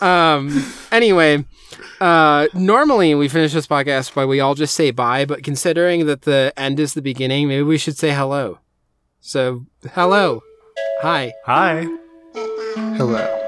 Um. Anyway, uh, normally we finish this podcast by we all just say bye, but considering that the end is the beginning, maybe we should say hello. So, hello, hi. Hi. Hello.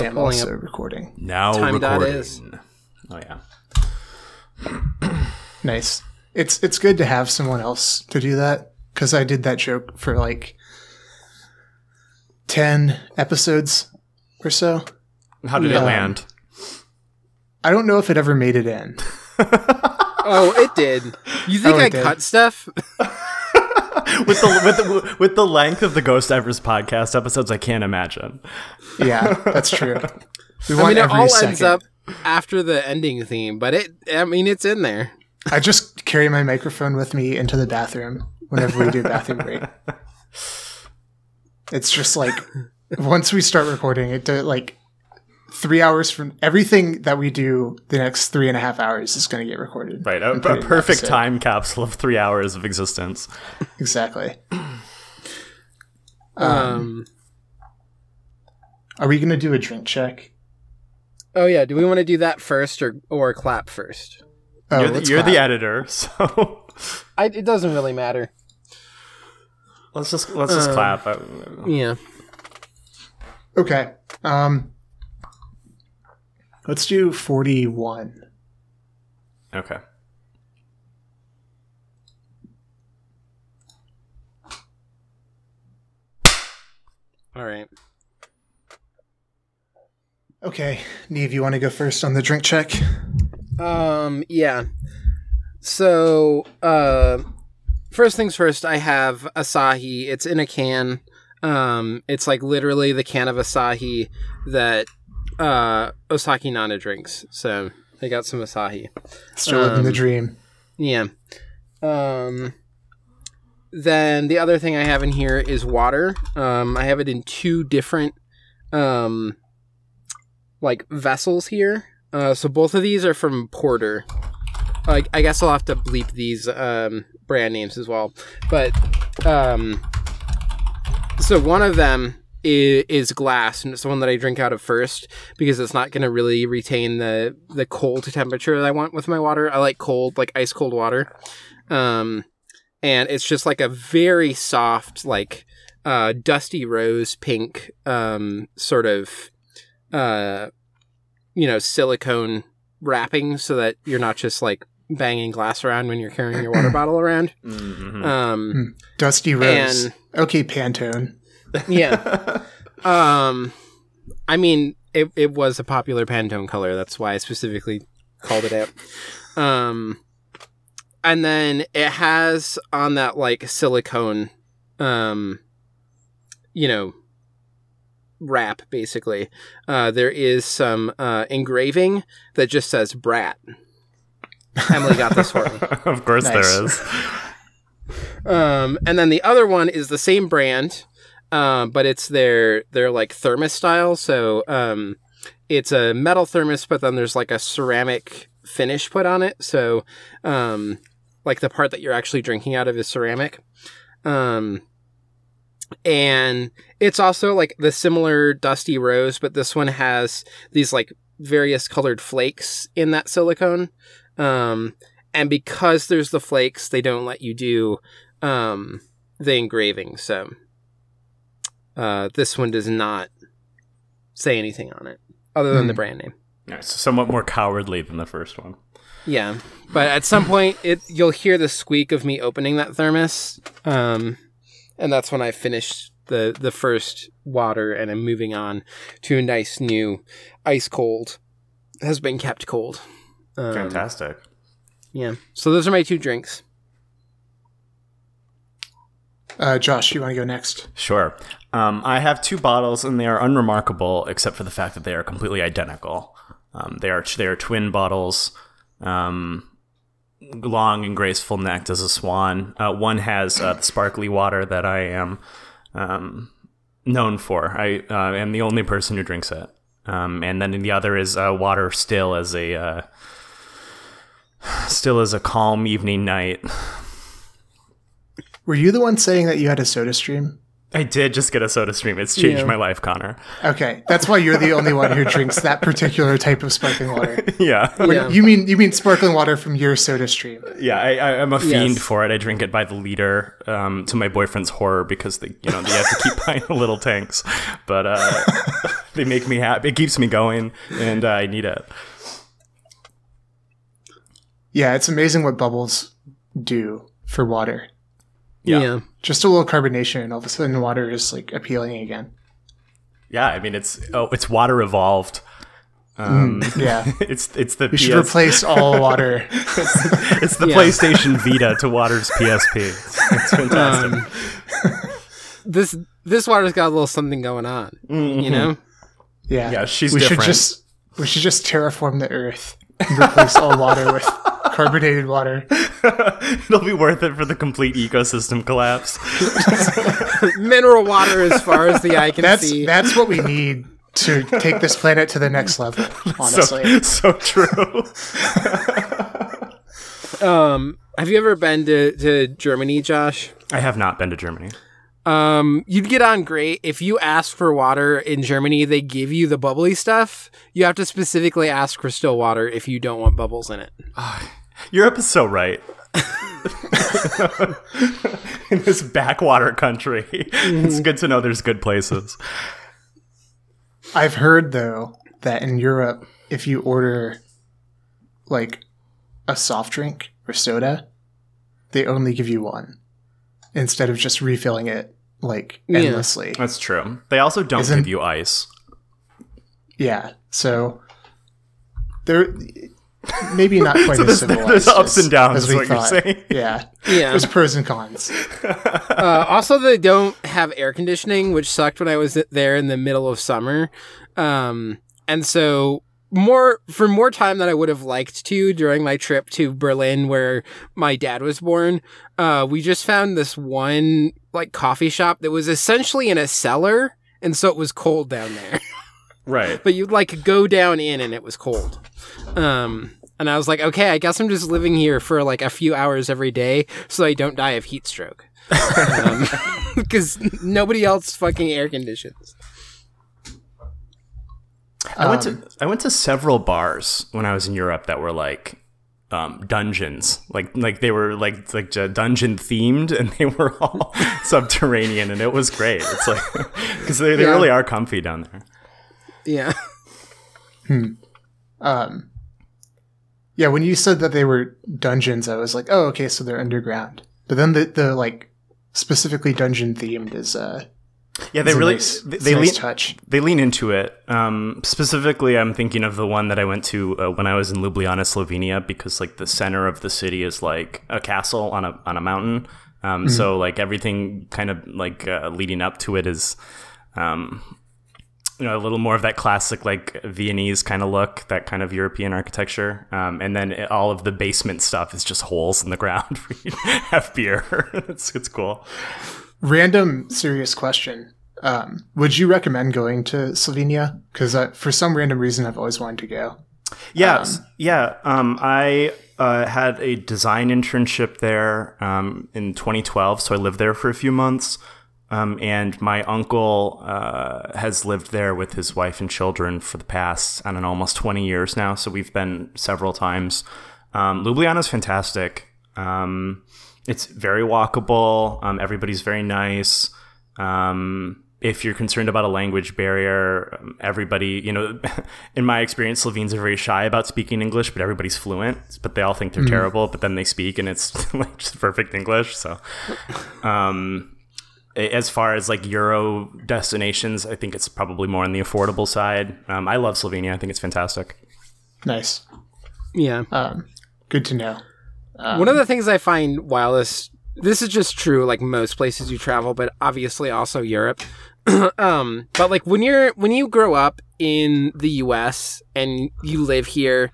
I am pulling also up- recording. Now Time dot recording. is. Oh yeah. *clears throat* Nice. It's it's good to have someone else to do that because I did that joke for like ten episodes or so. How did it Yeah. land? I don't know if it ever made it in. *laughs* Oh, it did. You oh, think Oh, I did. cut stuff? *laughs* *laughs* with the with the with the length of the Ghost Divers podcast episodes, I can't imagine. Yeah, that's true. *laughs* We I want mean, it all second. ends up after the ending theme, but it. I mean, it's in there. I just carry my microphone with me into the bathroom whenever we do *laughs* bathroom break. It's just like once we start recording, it like three hours from everything that we do the next three and a half hours is going to get recorded. Right, a, a perfect time capsule of three hours of existence. Exactly. Um. Are we going to do a drink check? Oh yeah. Do we want to do that first or or clap first? Oh, you're the, you're the editor, *laughs* so I, it doesn't really matter. let's just let's just Um, clap. Uh, Yeah. Okay. Um, let's do forty-one. Okay. All right. Okay, Neve, you want to go first on the drink check? Um. Yeah. So, uh, first things first. I have Asahi. It's in a can. Um. It's like literally the can of Asahi that uh Osaki Nana drinks. So I got some Asahi. Still living the Um, dream. Yeah. Um. Then the other thing I have in here is water. Um, I have it in two different, um, like vessels here. Uh, so both of these are from Porter. Like, I guess I'll have to bleep these um brand names as well. But um, so one of them is, is glass, and it's the one that I drink out of first because it's not going to really retain the the cold temperature that I want with my water. I like cold, like ice cold water. Um, and it's just like a very soft, like uh, dusty rose pink, um, sort of, uh, you know, silicone wrapping, so that you're not just like banging glass around when you're carrying your water *clears throat* bottle around. Mhm. Um, Dusty Rose. and- okay, Pantone. Yeah. *laughs* Um, I mean, it it was a popular Pantone color. That's why I specifically called it out. Um, and then it has on that like silicone, um, you know, wrap basically. Uh, there is some uh, engraving that just says "brat." Emily got this for me. *laughs* of course Nice. there is. Um, and then the other one is the same brand, um, but it's their their like thermos style. So um, it's a metal thermos, but then there's like a ceramic finish put on it. So um, like the part that you're actually drinking out of is ceramic. Um, and it's also like the similar dusty rose, but this one has these like various colored flakes in that silicone. Um, and because there's the flakes, they don't let you do um, the engraving. So uh, this one does not say anything on it other than Hmm. the brand name. Nice. Somewhat more cowardly than the first one. Yeah, but at some point, it you'll hear the squeak of me opening that thermos, um, and that's when I finish the the first water and I'm moving on to a nice new ice cold has been kept cold. Um, Fantastic. Yeah. So those are my two drinks. Uh, Josh, you want to go next? Sure. Um, I have two bottles, and they are unremarkable except for the fact that they are completely identical. Um, they are they are twin bottles, um, long and graceful necked as a swan. Uh, one has uh, the sparkly water that I am um, known for. I uh, am the only person who drinks it, um, and then the other is uh, water still as a uh, still as a calm evening night. Were you the one saying that you had a soda stream? I did just get a soda stream. It's changed Yeah. my life, Connor. Okay, that's why you're the only one who drinks that particular type of sparkling water. *laughs* Yeah. Yeah. You mean you mean sparkling water from your soda stream? Yeah, I, I, I'm a fiend Yes. for it. I drink it by the liter um, to my boyfriend's horror because they, you know, they have to keep *laughs* buying the little tanks, but uh, *laughs* they make me happy. It keeps me going, and uh, I need it. Yeah, it's amazing what bubbles do for water. Yeah. yeah. Just a little carbonation, and all of a sudden, water is like appealing again. Yeah, I mean, it's oh, it's water evolved. Um, Yeah, *laughs* it's it's the we should replace all *laughs* water. it's the Yeah. PlayStation Vita to Water's PSP. It's, it's fantastic. Um, this this water's got a little something going on. You know. Yeah, Yeah, she's we should just we should just terraform the Earth and replace all water with carbonated water. *laughs* It'll be worth it for the complete ecosystem collapse. *laughs* Mineral water as far as the eye can That's see. that's what we need to take this planet to the next level. *laughs* Honestly, So so true. Um, have you ever been to, to Germany, Josh? I have not been to Germany. Um, you'd get on great if you ask for water in Germany. They give you the bubbly stuff. You have to specifically ask for still water if you don't want bubbles in it. *sighs* Europe is so right. *laughs* In this backwater country, it's good to know there's good places. I've heard though that in Europe, if you order like a soft drink or soda, they only give you one instead of just refilling it like Yeah. endlessly. That's true. They also don't Isn't- give you ice. Yeah. So there maybe not *laughs* quite So as there's- civilized. there's ups and downs as is we what you're thought. saying. *laughs* Yeah. Yeah. There's pros and cons. *laughs* Uh, also, they don't have air conditioning, which sucked when I was there in the middle of summer. Um, and so more for more time than I would have liked to during my trip to Berlin, where my dad was born. Uh, we just found this one like coffee shop that was essentially in a cellar, and so it was cold down there. *laughs* Right. but you'd like go down in, and it was cold. Um. And I was like, okay, I guess I'm just living here for like a few hours every day so I don't die of heat stroke. *laughs* *laughs* Because nobody else fucking air conditions. I went Um, to I went to several bars when I was in Europe that were like um, dungeons, like like they were like like uh, dungeon themed, *laughs* and they were all *laughs* subterranean, and it was great. It's like *laughs* because they, they Yeah. really are comfy down there. Yeah. Um Yeah, when you said that they were dungeons, I was like, oh, okay, so they're underground. But then the, the like specifically dungeon themed is uh Yeah, they really nice, they, nice lean touch. they lean into it. Um, specifically, I'm thinking of the one that I went to uh, when I was in Ljubljana, Slovenia, because like the center of the city is like a castle on a on a mountain. Um, So like everything kind of like uh, leading up to it is, um, you know, a little more of that classic like Viennese kind of look, that kind of European architecture. Um, and then it, all of the basement stuff is just holes in the ground *laughs* for you to have beer. *laughs* it's it's cool. Random serious question. Um, would you recommend going to Slovenia? Because uh, for some random reason, I've always wanted to go. Yeah, s- yeah. Um, I uh, had a design internship there um, in 2012, so I lived there for a few months. Um, and my uncle uh, has lived there with his wife and children for the past, I don't know, almost 20 years now. So we've been several times. Um, Ljubljana is fantastic. It's very walkable. Um, everybody's very nice. Um, if you're concerned about a language barrier, um, everybody, you know, *laughs* in my experience, Slovenes are very shy about speaking English, but everybody's fluent. But they all think they're terrible, but then they speak and it's *laughs* like just perfect English. So, um, as far as like Euro destinations, I think it's probably more on the affordable side. Um, I love Slovenia. I think it's fantastic. Nice. Yeah. Um, good to know. One of the things I find wildest, this is just true, like most places you travel, but obviously also Europe. *clears throat* um, but like when you're when you grow up in the U.S. and you live here,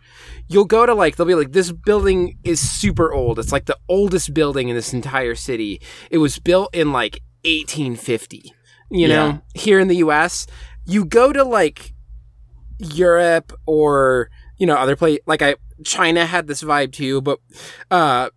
you'll go to like they'll be like this building is super old. It's like the oldest building in this entire city. It was built in like 1850. You know, here in the U.S., you go to like Europe or you know other place like I China had this vibe too, but uh,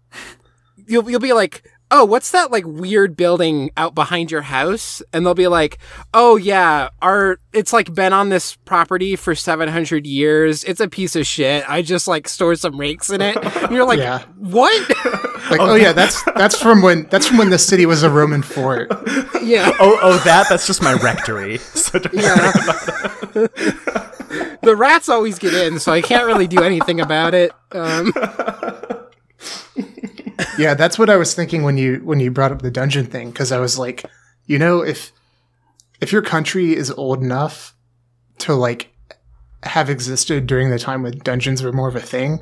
you'll you'll be like "Oh, what's that like weird building out behind your house?" And they'll be like, "Oh yeah, our it's like been on this property for 700 years. It's a piece of shit. I just like store some rakes in it." And you're like, *laughs* Yeah. "What?" *laughs* Like, oh yeah, that's that's from when that's from when the city was a Roman fort. yeah. Oh, oh, that that's just my rectory. *laughs* So don't Yeah. the rats always get in, so I can't really do anything about it. Um, Yeah, that's what I was thinking when you when you brought up the dungeon thing because I was like, you know, if if your country is old enough to like have existed during the time when dungeons were more of a thing,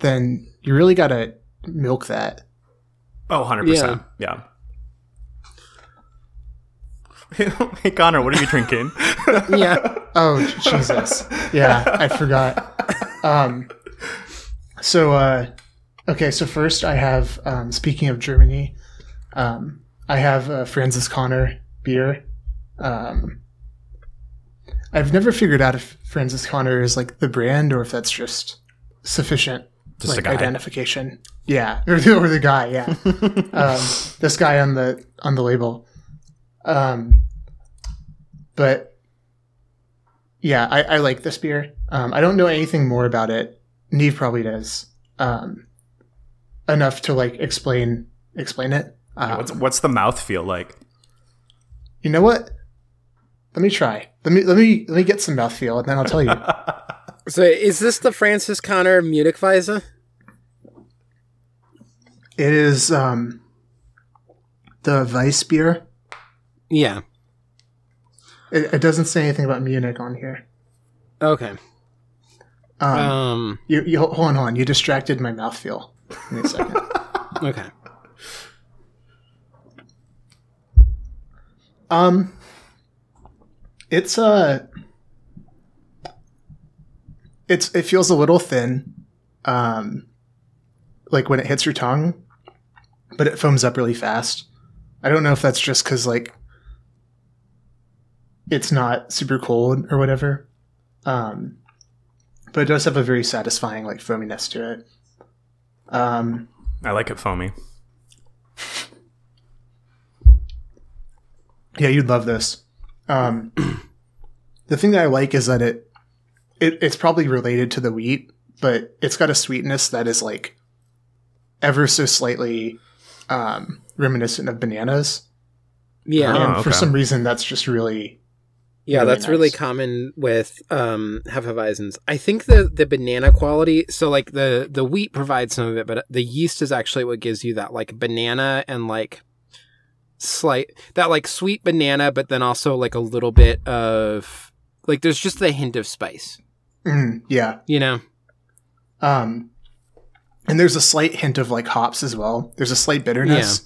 then you really got to milk that. Oh, 100%. Yeah. *laughs* hey, Connor, what are you drinking? *laughs* yeah. Oh Jesus! Yeah, I forgot. Um, so uh, okay, so first I have um, speaking of Germany, um, I have uh, Franziskaner beer. Um, I've never figured out if Franziskaner is like the brand or if that's just sufficient Just like identification. Yeah, *laughs* or the, or the guy. Yeah, *laughs* um, this guy on the on the label. Um, but yeah, I, I like this beer. Um, I don't know anything more about it. Neve probably does. Um, enough to like explain explain it. Um, What's what's the mouth feel like? you know what? Let me try. Let me let me let me get some mouthfeel, and then I'll tell you. *laughs* So is this the Franziskaner Munich Weisse? It is um, the Weiss beer. Yeah. It, it doesn't say anything about Munich on here. Okay. Um, Um. you, you hold on, hold on. You distracted my mouthfeel. Give me a second. *laughs* Okay. Um, it's uh, it's it feels a little thin, um, like when it hits your tongue, but it foams up really fast. I don't know if that's just because like it's not super cold or whatever. Um, but it does have a very satisfying like foaminess to it. Um, I like it foamy. Yeah, you'd love this. Um, *clears throat* the thing that I like is that it, it it's probably related to the wheat, but it's got a sweetness that is like ever so slightly um, reminiscent of bananas. Yeah. Oh, and for some reason, that's just really Yeah, Really that's really common with um Hefeweizens. I think the the banana quality, so like the the wheat provides some of it, but the yeast is actually what gives you that like banana and like slight that like sweet banana, but then also like a little bit of like there's just a hint of spice, mm, yeah. you know? Um, and there's a slight hint of like hops as well. There's a slight bitterness.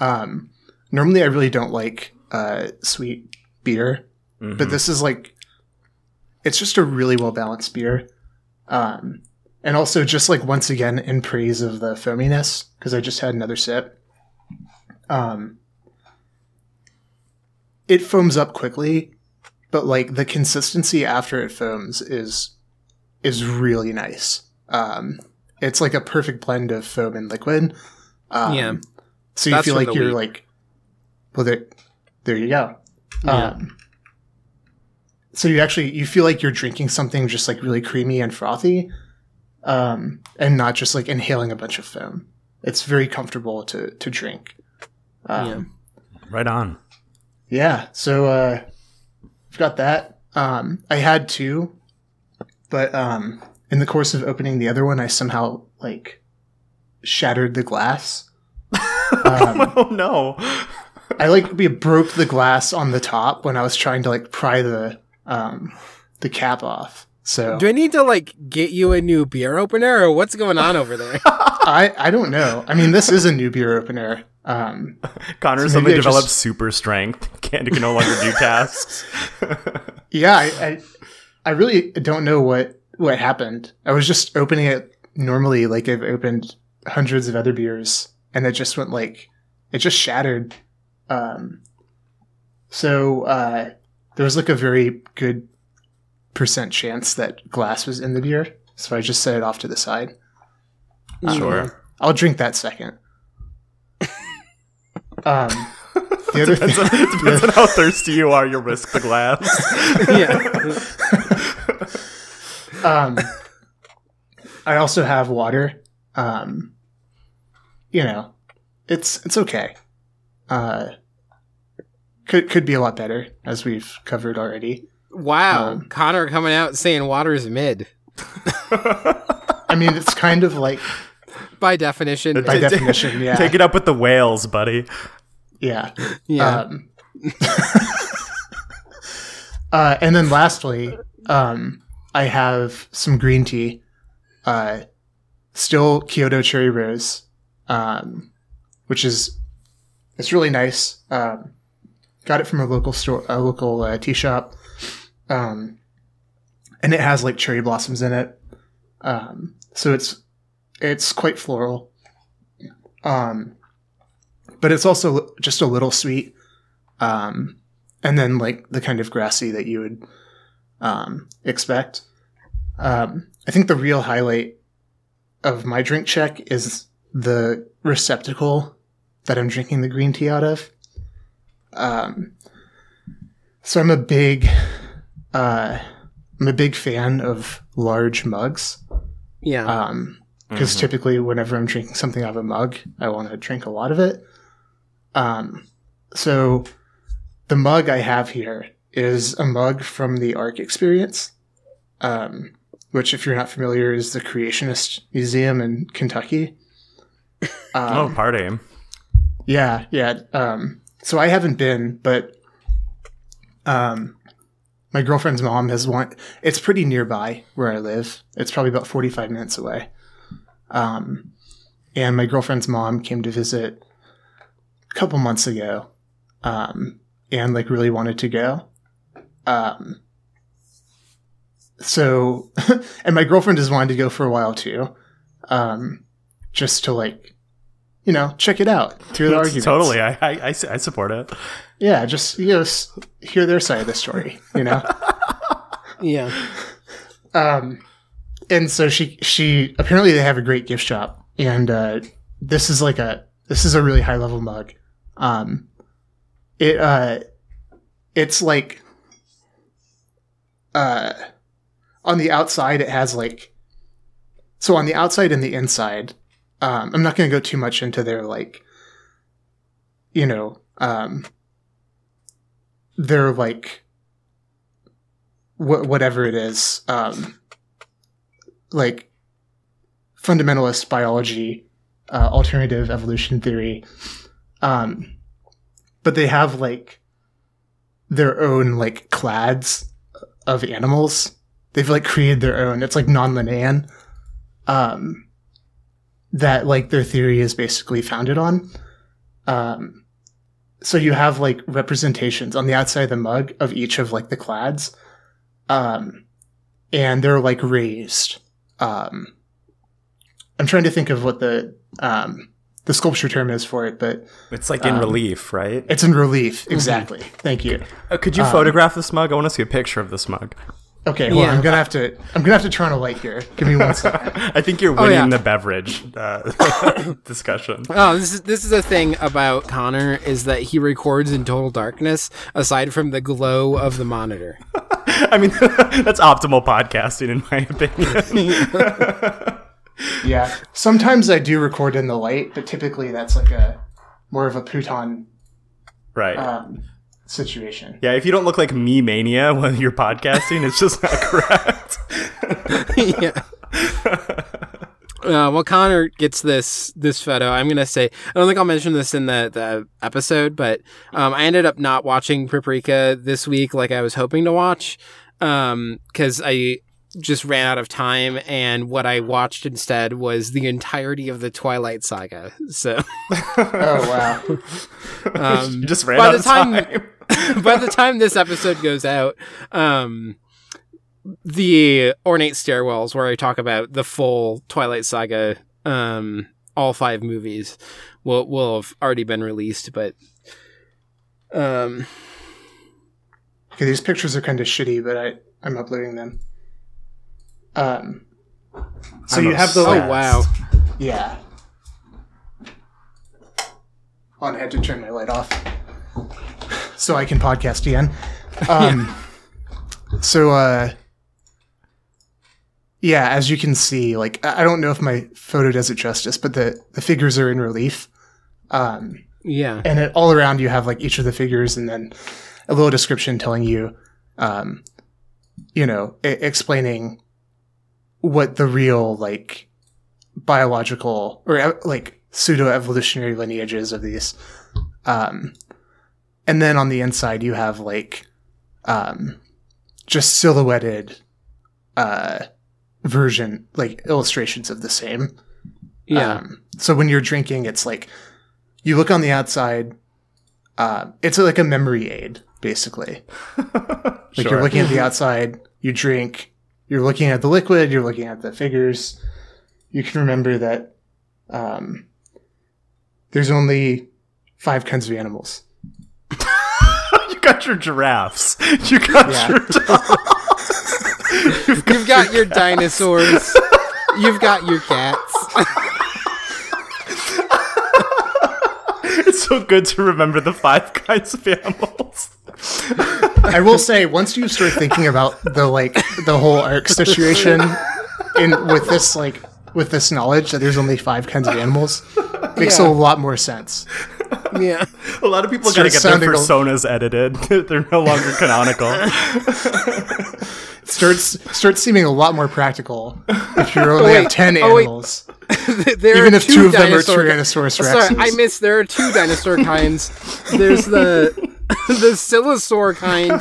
Um, normally, I really don't like uh, sweet beer, Mhm. but this is like it's just a really well balanced beer um and also just like once again in praise of the foaminess because i just had another sip um it foams up quickly but like the consistency after it foams is is really nice um it's like a perfect blend of foam and liquid um, Yeah. so you That's feel like you're wheat. like well there there you go Yeah. um, so you actually you feel like you're drinking something just like really creamy and frothy, um, and not just like inhaling a bunch of foam. It's very comfortable to to drink. Um, Right on. yeah. So uh, I've got that. Um, I had two, but um, in the course of opening the other one, I somehow like shattered the glass. *laughs* Um, oh no. I like we broke the glass on the top when I was trying to like pry the um the cap off. So Do I need to like get you a new beer opener or what's going on over there? *laughs* *laughs* I I don't know. I mean, this is a new beer opener. Um, Connor So suddenly maybe I developed just- super strength. Can't can no longer do tasks. yeah, I, I I really don't know what what happened. I was just opening it normally, like I've opened hundreds of other beers, and it just went like it just shattered. Um, so uh, there was like a very good percent chance that glass was in the beer, so I just set it off to the side. Sure. I'll drink that second. *laughs* Um, the other thing, it depends on how thirsty you are. You risk the glass. *laughs* yeah. Um, I also have water. Um, you know, it's it's okay. Uh, could could be a lot better, as we've covered already. Wow, Um, Connor coming out saying water is mid *laughs* I mean, it's kind of like by definition. by definition, yeah, Take it up with the whales, buddy. yeah. yeah. Um, *laughs* uh, and then lastly, um, I have some green tea, uh, still Kyoto Cherry Rose, um, which is it's really nice. Um, got it from a local store, a local uh, tea shop, um, and it has like cherry blossoms in it. Um, so it's it's quite floral, um, but it's also just a little sweet um, and then like the kind of grassy that you would um, expect. Um, I think the real highlight of my drink check is the receptacle that I'm drinking the green tea out of. Um, so I'm a big, uh, I'm a big fan of large mugs. yeah. Um, because typically whenever I'm drinking something out of a mug, I want to drink a lot of it. Um, so the mug I have here is a mug from the Ark Experience, um, which, if you're not familiar, is the Creationist Museum in Kentucky. *laughs* Oh, Um, party. yeah, yeah. Um, so I haven't been, but um, my girlfriend's mom has one. It's pretty nearby where I live. It's probably about 45 minutes away. Um, and my girlfriend's mom came to visit a couple months ago, um, and like really wanted to go. Um, so, *laughs* and my girlfriend has wanted to go for a while too, um, just to like, you know, check it out, hear the arguments. Totally. I, I, I, s- I support it. Yeah, just you know, hear their side of the story. You know. *laughs* yeah. Um, and so she she apparently they have a great gift shop, and uh, this is like a this is a really high level mug. Um, it uh, it's like uh, on the outside it has like so on the outside and the inside. Um, I'm not going to go too much into their like, you know, um, their like wh- whatever it is, um, like fundamentalist biology, uh, alternative evolution theory. Um, but they have like their own like clads of animals. They've like created their own. It's like non-Linnaean. Um, that like their theory is basically founded on. Um, so you have like representations on the outside of the mug of each of like the clads um, and they're like raised. Um, I'm trying to think of what the um, the sculpture term is for it, but It's like in Um, relief, right? it's in relief. Exactly. Thank you. Uh, could you photograph this mug? I want to see a picture of this mug. Okay, well, Yeah. I'm gonna have to. I'm gonna have to turn on a light here. Give me one second. *laughs* I think you're winning yeah. the beverage uh, *laughs* discussion. Oh, this is this is the thing about Connor is that he records in total darkness, aside from the glow of the monitor. *laughs* I mean, that's optimal podcasting, in my opinion. Yeah. Sometimes I do record in the light, but typically that's like a more of a Pluton right. um, situation. yeah, if you don't look like me mania when you're podcasting, it's just not correct. *laughs* yeah. Uh, well, Connor gets this this photo. I'm gonna say I don't think I'll mention this in the the episode, but um, I ended up not watching Paprika this week like I was hoping to watch because I just ran out of time, and what I watched instead was the entirety of the Twilight Saga. So *laughs* Oh wow. *laughs* um, just ran by out the of time, time. *laughs* by the time this episode goes out, um, the ornate stairwells where I talk about the full Twilight Saga, um, all five movies, will will have already been released. But um, Okay, these pictures are kind of shitty, but I I'm uploading them. Um. So I'm you have the oh like, wow, Yeah. on, I had to turn my light off so I can podcast again. Um, *laughs* So, uh, yeah, as you can see, like I I don't know if my photo does it justice, but the the figures are in relief. Um, Yeah. and it, all around you have like each of the figures and then a little description telling you um you know I- explaining what the real like biological or like pseudo evolutionary lineages of these um and then on the inside you have like um just silhouetted uh version like illustrations of the same Yeah. um, so when you're drinking, it's like you look on the outside. Uh, it's like a memory aid, basically. *laughs* Like Sure. you're looking at the *laughs* outside, you drink, you're looking at the liquid, you're looking at the figures. You can remember that um, there's only five kinds of animals. *laughs* you got your giraffes. You got Yeah. your *laughs* You've got your dinosaurs. You've got your cats. *laughs* It's so good to remember the five kinds of animals. I will say, once you start thinking about the like the whole ark situation, in with this like with this knowledge that there's only five kinds of animals, makes Yeah. a lot more sense. *laughs* Yeah. A lot of people got to get their sounding a- personas edited. *laughs* They're no longer canonical. *laughs* starts starts seeming a lot more practical if you only oh, wait. have ten Oh, wait. animals. there Even are if two of them are Tyrannosaurus Oh, Sorry, rexes. I missed. There are two dinosaur kinds. There's the the Silosaur kind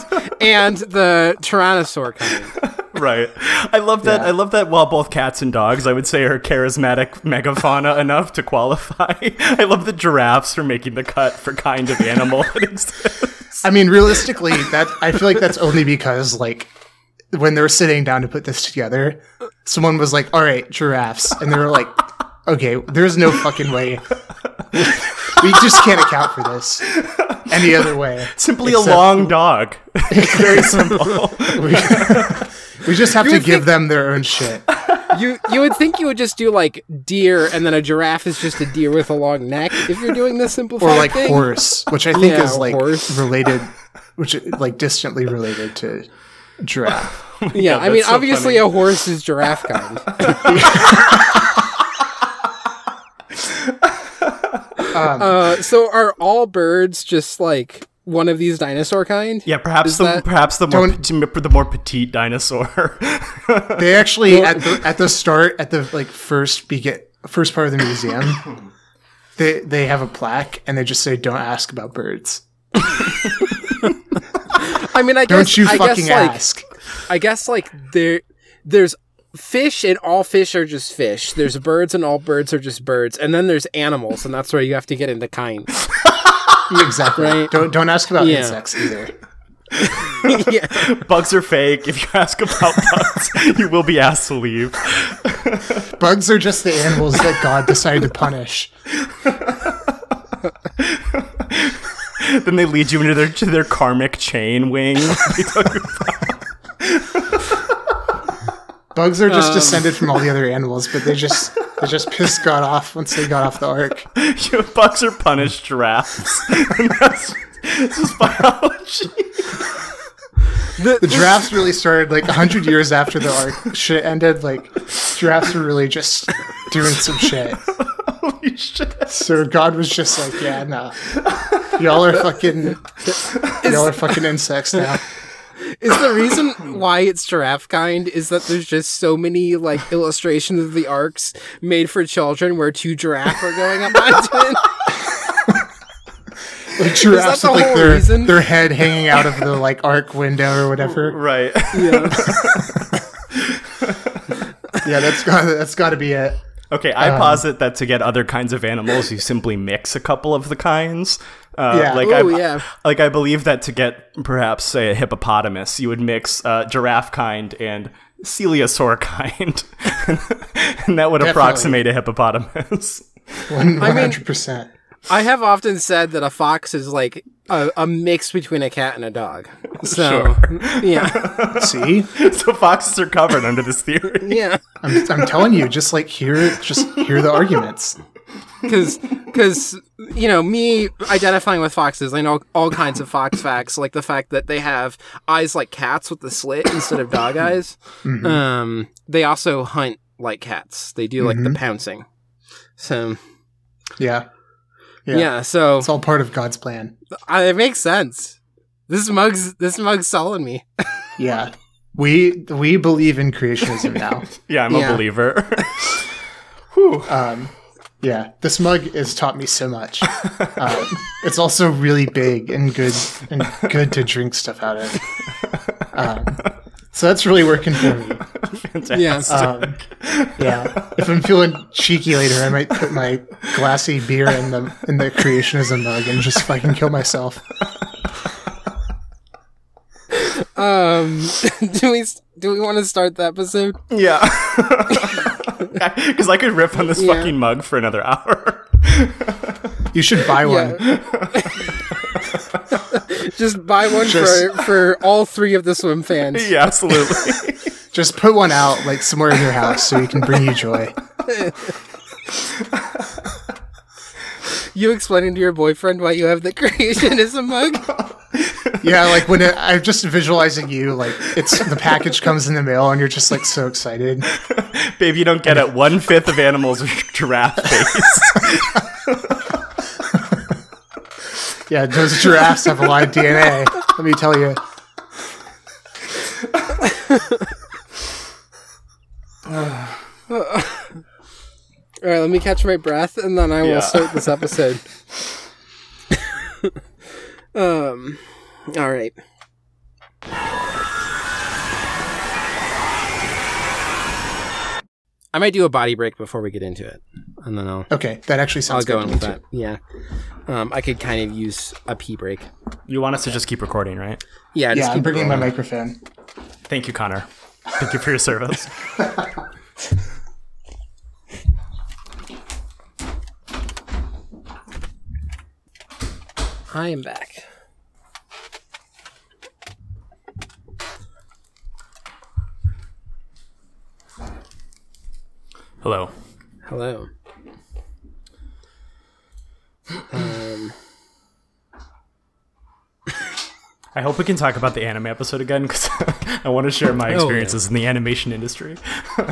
and the Tyrannosaur kind. Right. I love that. Yeah. I love that. While both cats and dogs, I would say, are charismatic megafauna *laughs* enough to qualify. *laughs* I love the giraffes for making the cut for kind of animal *laughs* that exists. I mean, realistically, that I feel like that's only because like when they were sitting down to put this together, someone was like, "All right, giraffes," and they were like, "Okay, there's no fucking way. We just can't account for this any other way. *laughs* Simply Except- a long dog. *laughs* It's very simple. *laughs* Oh. We, we just have to would give think- them their own shit." You you would think you would just do like deer, and then a giraffe is just a deer with a long neck. If you're doing this simplified or like thing. horse, which I think Yeah, is like horse. related, which like distantly related to giraffe. Oh yeah, God, I mean, so obviously funny. a horse is giraffe kind. Um, uh, so are all birds just like one of these dinosaur kind? Yeah, perhaps Is the that- perhaps the more Don't- the more petite dinosaur. *laughs* They actually at the at the start at the like first begin first part of the museum, *laughs* they they have a plaque and they just say, "Don't ask about birds. I mean, I guess Don't you I fucking guess, like, ask." I guess like there, there's fish and all fish are just fish. There's birds and all birds are just birds, and then there's animals, and that's where you have to get into kinds. *laughs* exactly. Right. Don't don't ask about Yeah. insects either. yeah, *laughs* *laughs* bugs are fake. If you ask about bugs, you will be asked to leave. Bugs are just the animals that God decided to punish. then they lead you into their to their karmic chain wing. They tell you Bugs are Um. just descended from all the other *laughs* animals, but they just they just pissed God off once they got off the ark. You know, bugs are punished giraffes. *laughs* and that's it's just biology. The giraffes really started like hundred years after the ark shit ended. Like giraffes were really just doing some shit. Holy shit. So God was just like, yeah, no, y'all are fucking, y'all are fucking insects now. Is the reason *coughs* why it's giraffe kind is that there's just so many like illustrations of the arks made for children where two giraffe are going up onto *laughs* it. Like giraffes the with like their reason? their head hanging out of the like ark window or whatever. *laughs* Right. Yeah. *laughs* Yeah, that's got that's got to be it. Okay, Um, I posit that to get other kinds of animals, you simply mix a couple of the kinds. Uh, Yeah. like Ooh, I, yeah. like I believe that to get perhaps say a hippopotamus, you would mix uh, giraffe kind and coeliosaur *laughs* kind, *laughs* and that would approximate a hippopotamus. One hundred percent. I have often said that a fox is like a, a mix between a cat and a dog. *laughs* So, yeah. See, so foxes are covered under this theory. Yeah. I'm, I'm telling you, just like hear just hear the arguments. Because because you know me identifying with foxes i know all kinds of fox facts like the fact that they have eyes like cats with the slit instead of dog eyes um they also hunt like cats they do like the pouncing so Yeah. yeah, Yeah. so It's all part of God's plan. I, it makes sense this mug's this mug's selling me Yeah. We we believe in creationism now. *laughs* Yeah, I'm Yeah. a believer. *laughs* Um, yeah, this mug has taught me so much. *laughs* Um, it's also really big and good and good to drink stuff out of. Um, so that's really working for me. yes Um, yeah, if I'm feeling cheeky later, I might put my glassy beer in the in the creationism mug and just fucking kill myself. um *laughs* do we do we want to start the episode yeah. *laughs* *laughs* Because I could rip on this Yeah. fucking mug for another hour. You should buy one. *laughs* just buy one Just- for for all three of the swim fans *laughs* yeah, absolutely. Just put one out like somewhere in your house so you can bring you joy. you explaining to your boyfriend why you have the creationism mug Yeah, like when it, I'm just visualizing you, like it's the package comes in the mail and you're just like so excited. Babe, you don't get it. One fifth of animals are giraffe face. *laughs* Yeah, those giraffes have a lot of DNA. Let me tell you. All right, let me catch my breath and then I will Yeah. start this episode. *laughs* um, all right. I might do a body break before we get into it, and then I'll Okay, that actually I'll sounds go good. in with me that. Yeah, um, I could kind of use a pee break. You want us to just keep recording, right? Yeah, just Yeah, I'm keep it bringing my rolling. microphone. Thank you, Connor. Thank you for your service. *laughs* I am back. Hello. Hello. Um, *laughs* I hope we can talk about the anime episode again because *laughs* I want to share my yeah. experiences in the animation industry.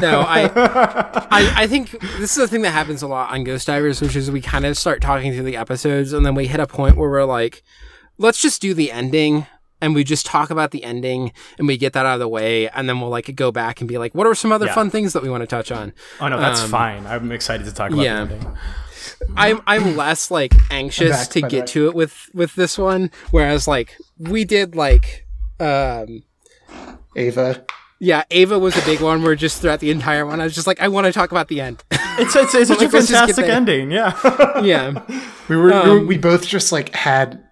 no, I, *laughs* I, I think this is the thing that happens a lot on Ghost Divers, which is we kind of start talking through the episodes, and then we hit a point where we're like, let's just do the ending, and we just talk about the ending, and we get that out of the way, and then we'll like go back and be like, what are some other Yeah. fun things that we want to touch on? Oh no, that's fine. I'm excited to talk about yeah. the ending. I'm I'm less like anxious back, to get way. to it with with this one, whereas like we did like. Um, Eva. yeah, Eva was a big one where just throughout the entire one, I was just like, I want to talk about the end. It's, it's, it's such a *laughs* Like, let's just get fantastic ending. Yeah. yeah. *laughs* We were, we, were Um, we both just like had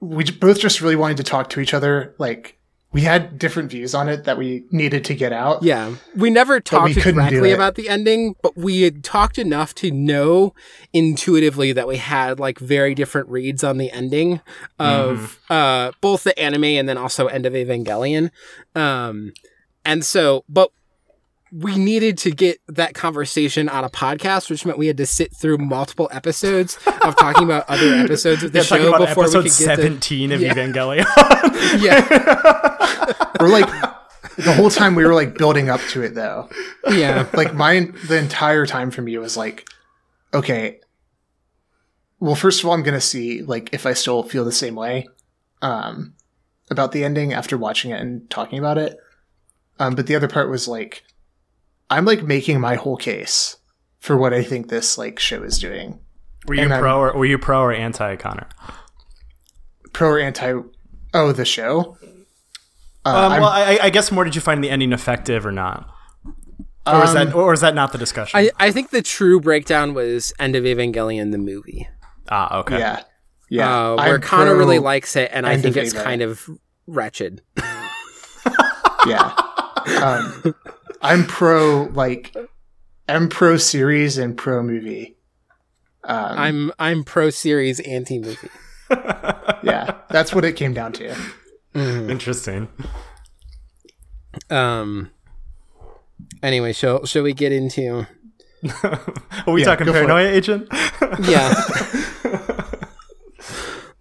we both just really wanted to talk to each other like we had different views on it that we needed to get out. Yeah, we never talked we directly about the ending, but we had talked enough to know intuitively that we had like very different reads on the ending of uh, both the anime and then also End of Evangelion. Um, and so, but we needed to get that conversation on a podcast, which meant we had to sit through multiple episodes of talking about *laughs* other episodes of the Yeah, show about before we episode could get 17 of Yeah. Evangelion. *laughs* yeah, *laughs* We're like the whole time we were like building up to it though. yeah, Like my the entire time for me was like, okay. Well, first of all, I'm gonna see like if I still feel the same way um, about the ending after watching it and talking about it. Um, but the other part was like, I'm like making my whole case for what I think this like show is doing, were you And I'm- pro or were you pro or anti Connor? pro or anti. Oh, the show. Uh, Um, I'm- well, I, I guess more. Did you find the ending effective or not? Or is that or is that not the discussion? I, I think the true breakdown was End of Evangelion the movie. ah, okay. yeah, yeah. uh, where I'm Connor really likes it, and I think it's Eva. kind of wretched. *laughs* yeah. Um, I'm pro like I'm pro series and pro movie. Um, I'm I'm pro series, anti movie. *laughs* yeah, that's what it came down to. Interesting. Um. Anyway, shall shall we get into? *laughs* Are we Yeah, talking go for it. paranoia agent? Yeah. *laughs*